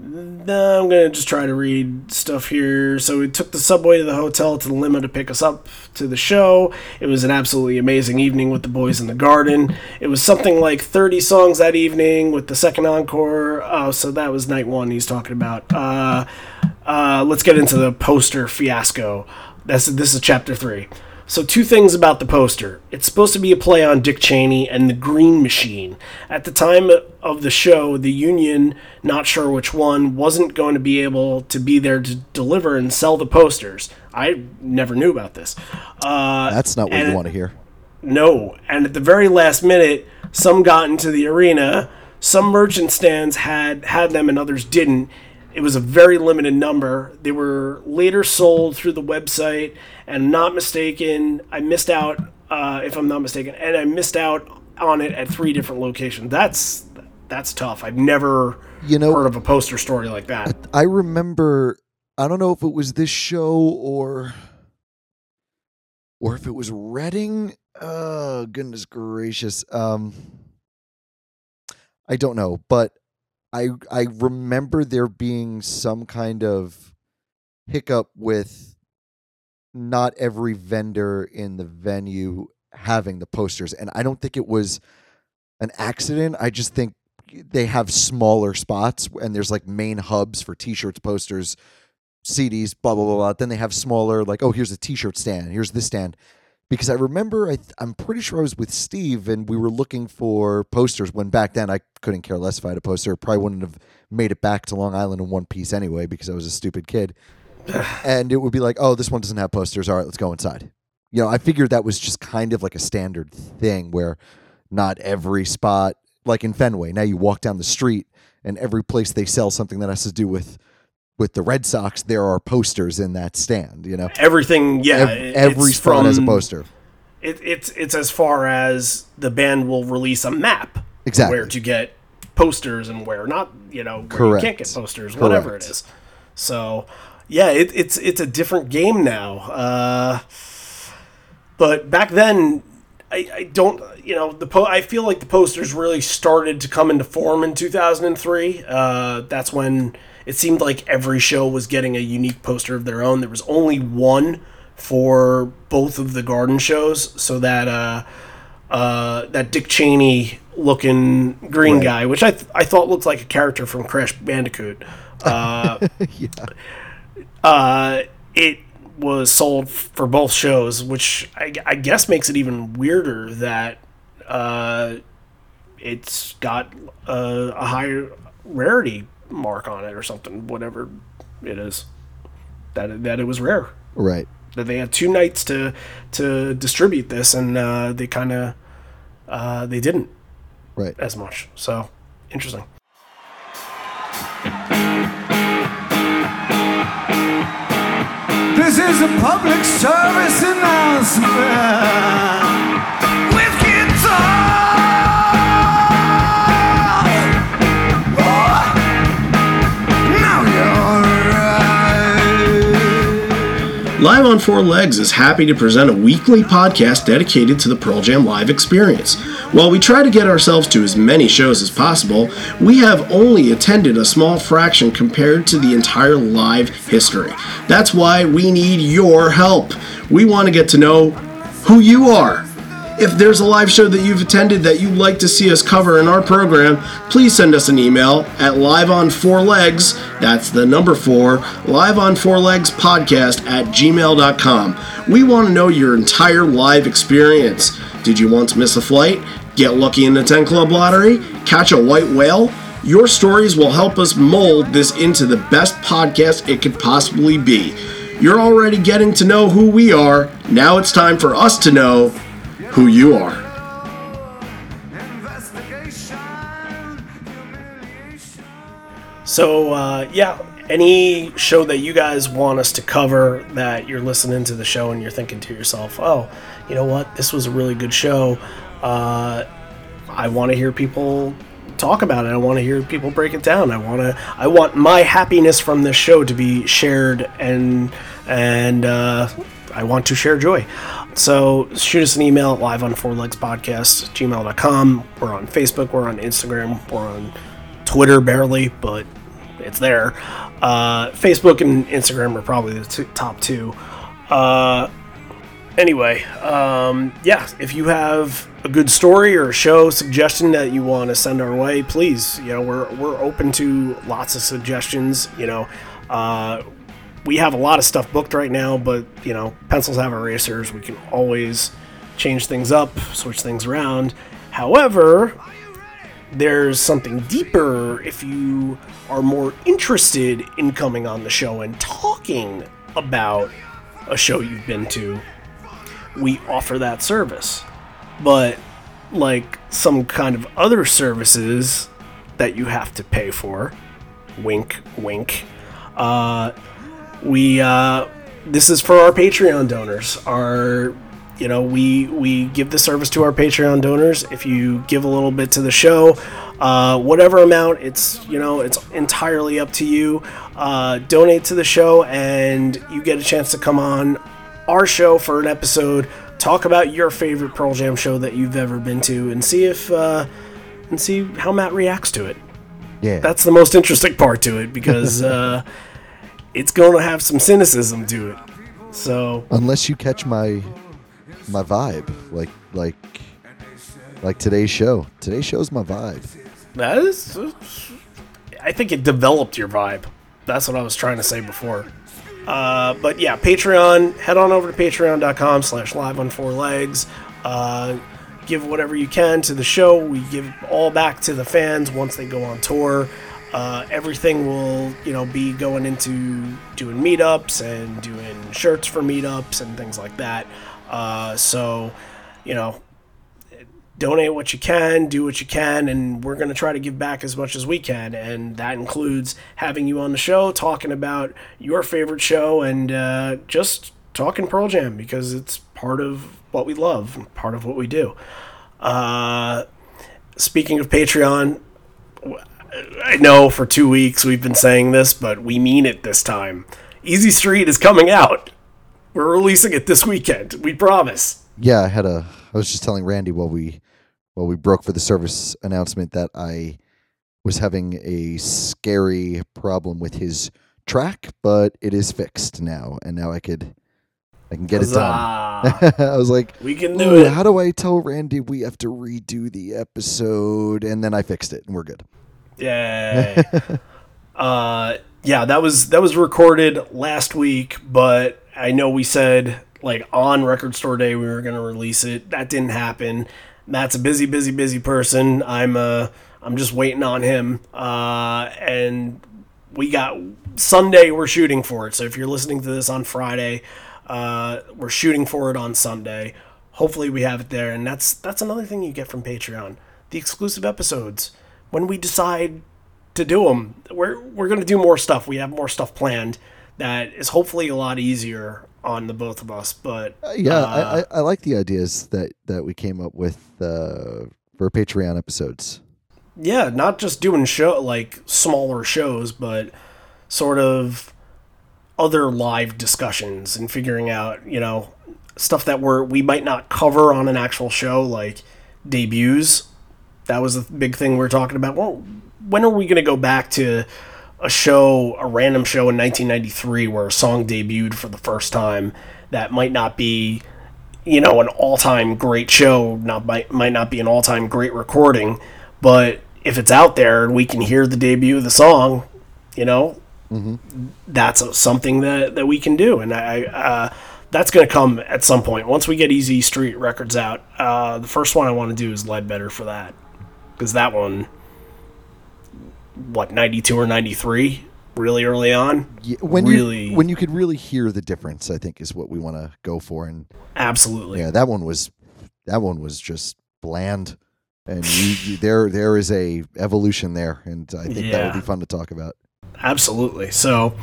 no, I'm gonna just try to read stuff here. So we took the subway to the hotel to the limo to pick us up to the show. It was an absolutely amazing evening with the boys in the garden. It was something like 30 songs that evening with the second encore. Oh, so that was night one. He's talking about. Uh, uh, let's get into the poster fiasco. That's this is chapter three. So, two things about the poster. It's supposed to be a play on Dick Cheney and the Green Machine. At the time of the show, the union, not sure which one, wasn't going to be able to be there to deliver and sell the posters. I never knew about this. Uh, That's not what you want to hear. no. And at the very last minute, some got into the arena. Some merchant stands had had them and others didn't. It was a very limited number. They were later sold through the website, and not mistaken, I missed out. Uh, if I'm not mistaken, and I missed out on it at three different locations. That's that's tough. I've never You know- heard of a poster story like that. I remember I don't know if it was this show or or if it was Reading. Oh goodness gracious. Um I don't know, but I I remember there being some kind of hiccup with not every vendor in the venue having the posters and I don't think it was an accident. I just think they have smaller spots and there's like main hubs for t-shirts, posters, CDs, blah blah blah. blah. Then they have smaller like oh here's a t-shirt stand, here's this stand. Because I remember I th- I'm pretty sure I was with Steve and we were looking for posters when back then I couldn't care less if I had a poster. Probably wouldn't have made it back to Long Island in one piece anyway because I was a stupid kid. and it would be like, oh, this one doesn't have posters. All right, let's go inside. You know, I figured that was just kind of like a standard thing where not every spot like in Fenway. Now you walk down the street and every place they sell something that has to do with with the Red Sox, there are posters in that stand. You know, Everything, yeah. Ev- every spot has a poster. It, it's it's as far as the band will release a map Exactly. where to get posters and where not. You know, where Correct. you can't get posters, whatever it Correct. is. So, yeah, it, it's it's a different game now. Uh, but back then, I, I don't. You know, the po- I feel like the posters really started to come into form in 2003. Uh, that's when it seemed like every show was getting a unique poster of their own. There was only one for both of the garden shows, so that uh, uh, that Dick Cheney looking green guy, which I th- I thought looked like a character from Crash Bandicoot. Uh, uh, it was sold for both shows, which I, I guess makes it even weirder that uh, it's got a, a higher rarity mark on it or something, whatever it is. That that it was rare. Right. That they had two nights to to distribute this, and uh, they kind of uh, they didn't Right. as much. So interesting. This is a public service announcement Live on Four Legs is happy to present a weekly podcast dedicated to the Pearl Jam live experience. While we try to get ourselves to as many shows as possible, we have only attended a small fraction compared to the entire live history. That's why we need your help. We want to get to know who you are. If there's a live show that you've attended that you'd like to see us cover in our program, please send us an email at live on four legs, that's the number four, live on four legs podcast at gmail.com. We want to know your entire live experience. Did you once miss a flight? Get lucky in the 10 Club lottery? Catch a white whale? Your stories will help us mold this into the best podcast it could possibly be. You're already getting to know who we are. Now it's time for us to know who you are. So uh, yeah, any show that you guys want us to cover that you're listening to the show and you're thinking to yourself, oh, you know what, this was a really good show. Uh, I want to hear people talk about it. I want to hear people break it down. I want to. I want my happiness from this show to be shared and and uh, I want to share joy. So shoot us an email at live on four legs podcast gmail.com. We're on Facebook. We're on Instagram. We're on Twitter barely, but it's there. Uh, Facebook and Instagram are probably the top two. Uh, anyway, um, yeah, if you have a good story or a show suggestion that you want to send our way, please, you know, we're, we're open to lots of suggestions. You know, uh, we have a lot of stuff booked right now, but, you know, pencils have erasers. We can always change things up, switch things around. However, there's something deeper if you are more interested in coming on the show and talking about a show you've been to. We offer that service. But like some kind of other services that you have to pay for, wink, wink. Uh, we uh, this is for our Patreon donors. Our you know we we give the service to our Patreon donors. If you give a little bit to the show, uh, whatever amount, it's you know it's entirely up to you. Uh, donate to the show, and you get a chance to come on our show for an episode. Talk about your favorite Pearl Jam show that you've ever been to, and see if uh, and see how Matt reacts to it Yeah. that's the most interesting part to it because uh, it's going to have some cynicism to it. So Unless you catch my my vibe, like like like today's show. Today's show's my vibe. that is, I think it developed your vibe. That's what I was trying to say before. Uh, but yeah, Patreon. Head on over to patreon.com slash live on four legs. Uh, give whatever you can to the show. We give all back to the fans once they go on tour. Uh, everything will, you know, be going into doing meetups and doing shirts for meetups and things like that. Uh, so, you know, donate what you can, do what you can, and we're going to try to give back as much as we can. And that includes having you on the show, talking about your favorite show, and uh, just talking Pearl Jam because it's part of what we love, part of what we do. Uh, speaking of Patreon, I know for two weeks we've been saying this, but we mean it this time. Easy Street is coming out. We're releasing it this weekend. We promise. Yeah, I had a. I was just telling Randy while we while we broke for the service announcement that I was having a scary problem with his track, but it is fixed now, and now I could I can get it done. I was like, we can do "Ooh, it. how do I tell Randy we have to redo the episode? And then I fixed it, and we're good. Yay. uh, yeah, that was that was recorded last week, but I know we said like on Record Store Day we were gonna release it. That didn't happen. Matt's a busy, busy, busy person. I'm uh I'm just waiting on him. Uh, and we got Sunday. We're shooting for it. So if you're listening to this on Friday, uh, we're shooting for it on Sunday. Hopefully we have it there. And that's that's another thing you get from Patreon: the exclusive episodes. When we decide to do them, we're we're gonna do more stuff. We have more stuff planned that is hopefully a lot easier on the both of us. But Uh, yeah, uh, I, I, I like the ideas that that we came up with uh, for Patreon episodes. yeah, not just doing show like smaller shows, but sort of other live discussions and figuring out, you know, stuff that we're we might not cover on an actual show, like debuts. That was a big thing we were talking about. Well, when are we going to go back to a show, a random show in 1993 where a song debuted for the first time that might not be you know an all-time great show not might, might not be an all-time great recording but if it's out there and we can hear the debut of the song you know that's a, something that, that we can do. And i uh, that's going to come at some point. Once we get easy street records out uh, the first one i want to do is ledbetter for that because that one what 92 or 93 really early on Yeah, when Really- you when you could really hear the difference, I think is what we want to go for. And absolutely yeah, that one was that one was just bland. And you, you, there there is a evolution there, and I think that Yeah. would be fun to talk about. Absolutely. So,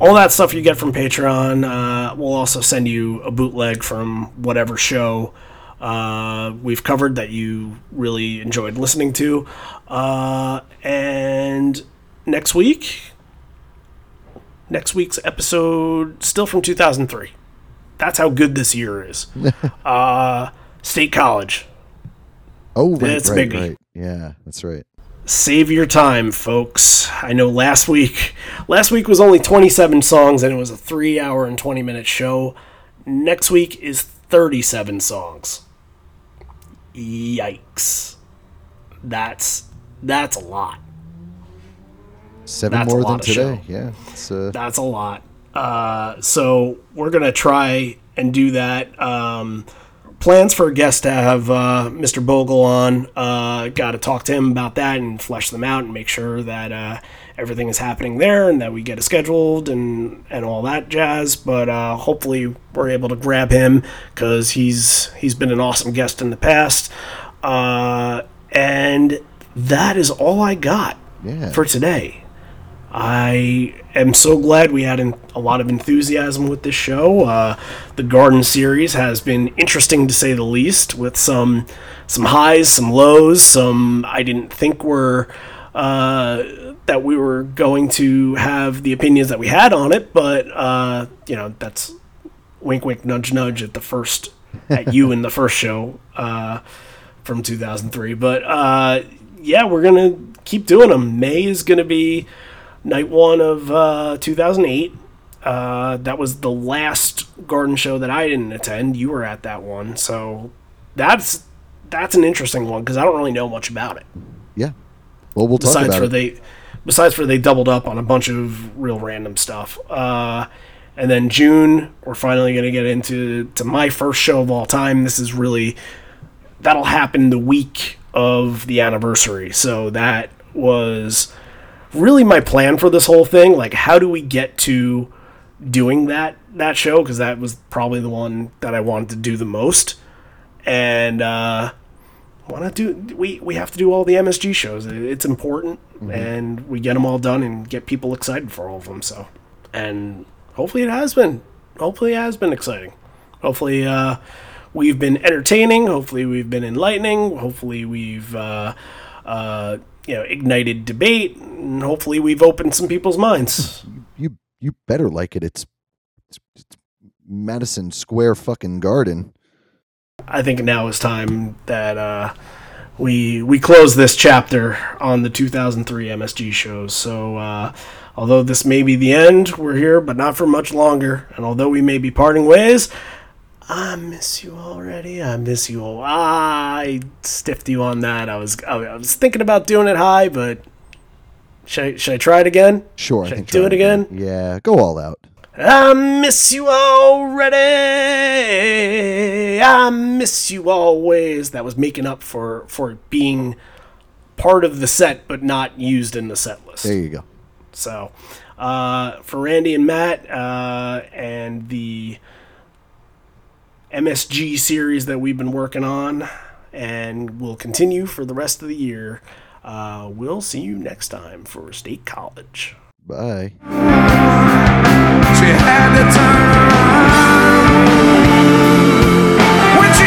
all that stuff you get from Patreon. Uh, we'll also send you a bootleg from whatever show uh, we've covered that you really enjoyed listening to. Uh, and next week, next week's episode, still from 2003. That's how good this year is. uh, State College. Oh, right, It's right, biggie. right. Yeah, that's right. save your time folks i know last week last week was only 27 songs and it was a 3 hour and 20 minute show next week is 37 songs yikes. That's that's a lot. Seven That's more than today. Yeah, uh, that's a lot. Uh, so we're gonna try and do that. Um, plans for a guest to have uh, mr bogle on. Uh, got to talk to him about that and flesh them out and make sure that uh, everything is happening there and that we get it scheduled and and all that jazz but uh, hopefully we're able to grab him because he's he's been an awesome guest in the past uh, and that is all i got yeah. for today I am so glad we had an, a lot of enthusiasm with this show. Uh, the Garden series has been interesting to say the least, with some some highs, some lows, some I didn't think were uh, that we were going to have the opinions that we had on it, but uh, you know that's wink, wink, nudge, nudge at the first at you in the first show uh, from 2003. But uh, yeah, we're gonna keep doing them. May is gonna be night one of uh, 2008. Uh, that was the last garden show that I didn't attend. You were at that one, so that's that's an interesting one because I don't really know much about it. yeah. Well, we'll talk Besides about for it. they, besides for they doubled up on a bunch of real random stuff. Uh, and then June, we're finally gonna get into to my first show of all time. This is really that'll happen the week of the anniversary. So that was really my plan for this whole thing. Like, how do we get to doing that that show? Because that was probably the one that I wanted to do the most. And uh, why not do we we have to do all the MSG shows. It's important, and we get them all done and get people excited for all of them. So, and hopefully it has been. Hopefully it has been exciting. Hopefully uh, we've been entertaining. Hopefully we've been enlightening. Hopefully we've uh, uh, you know ignited debate. And hopefully we've opened some people's minds. You you better like it. It's, it's, it's Madison Square fucking Garden. I think now is time that uh, we we close this chapter on the 2003 MSG shows. So uh, although this may be the end, we're here, but not for much longer. And although we may be parting ways, I miss you already. I miss you all. I stiffed you on that. I was I, I was thinking about doing it high, but should I, should I try it again? Sure, Should I think do it again? Yeah, go all out. I miss you already. I miss you always. That was making up for for being part of the set but not used in the set list. There you go. So, uh, for Randy and Matt uh, and the MSG series that we've been working on and will continue for the rest of the year, uh, we'll see you next time for State College. Bye. She had to turn around when she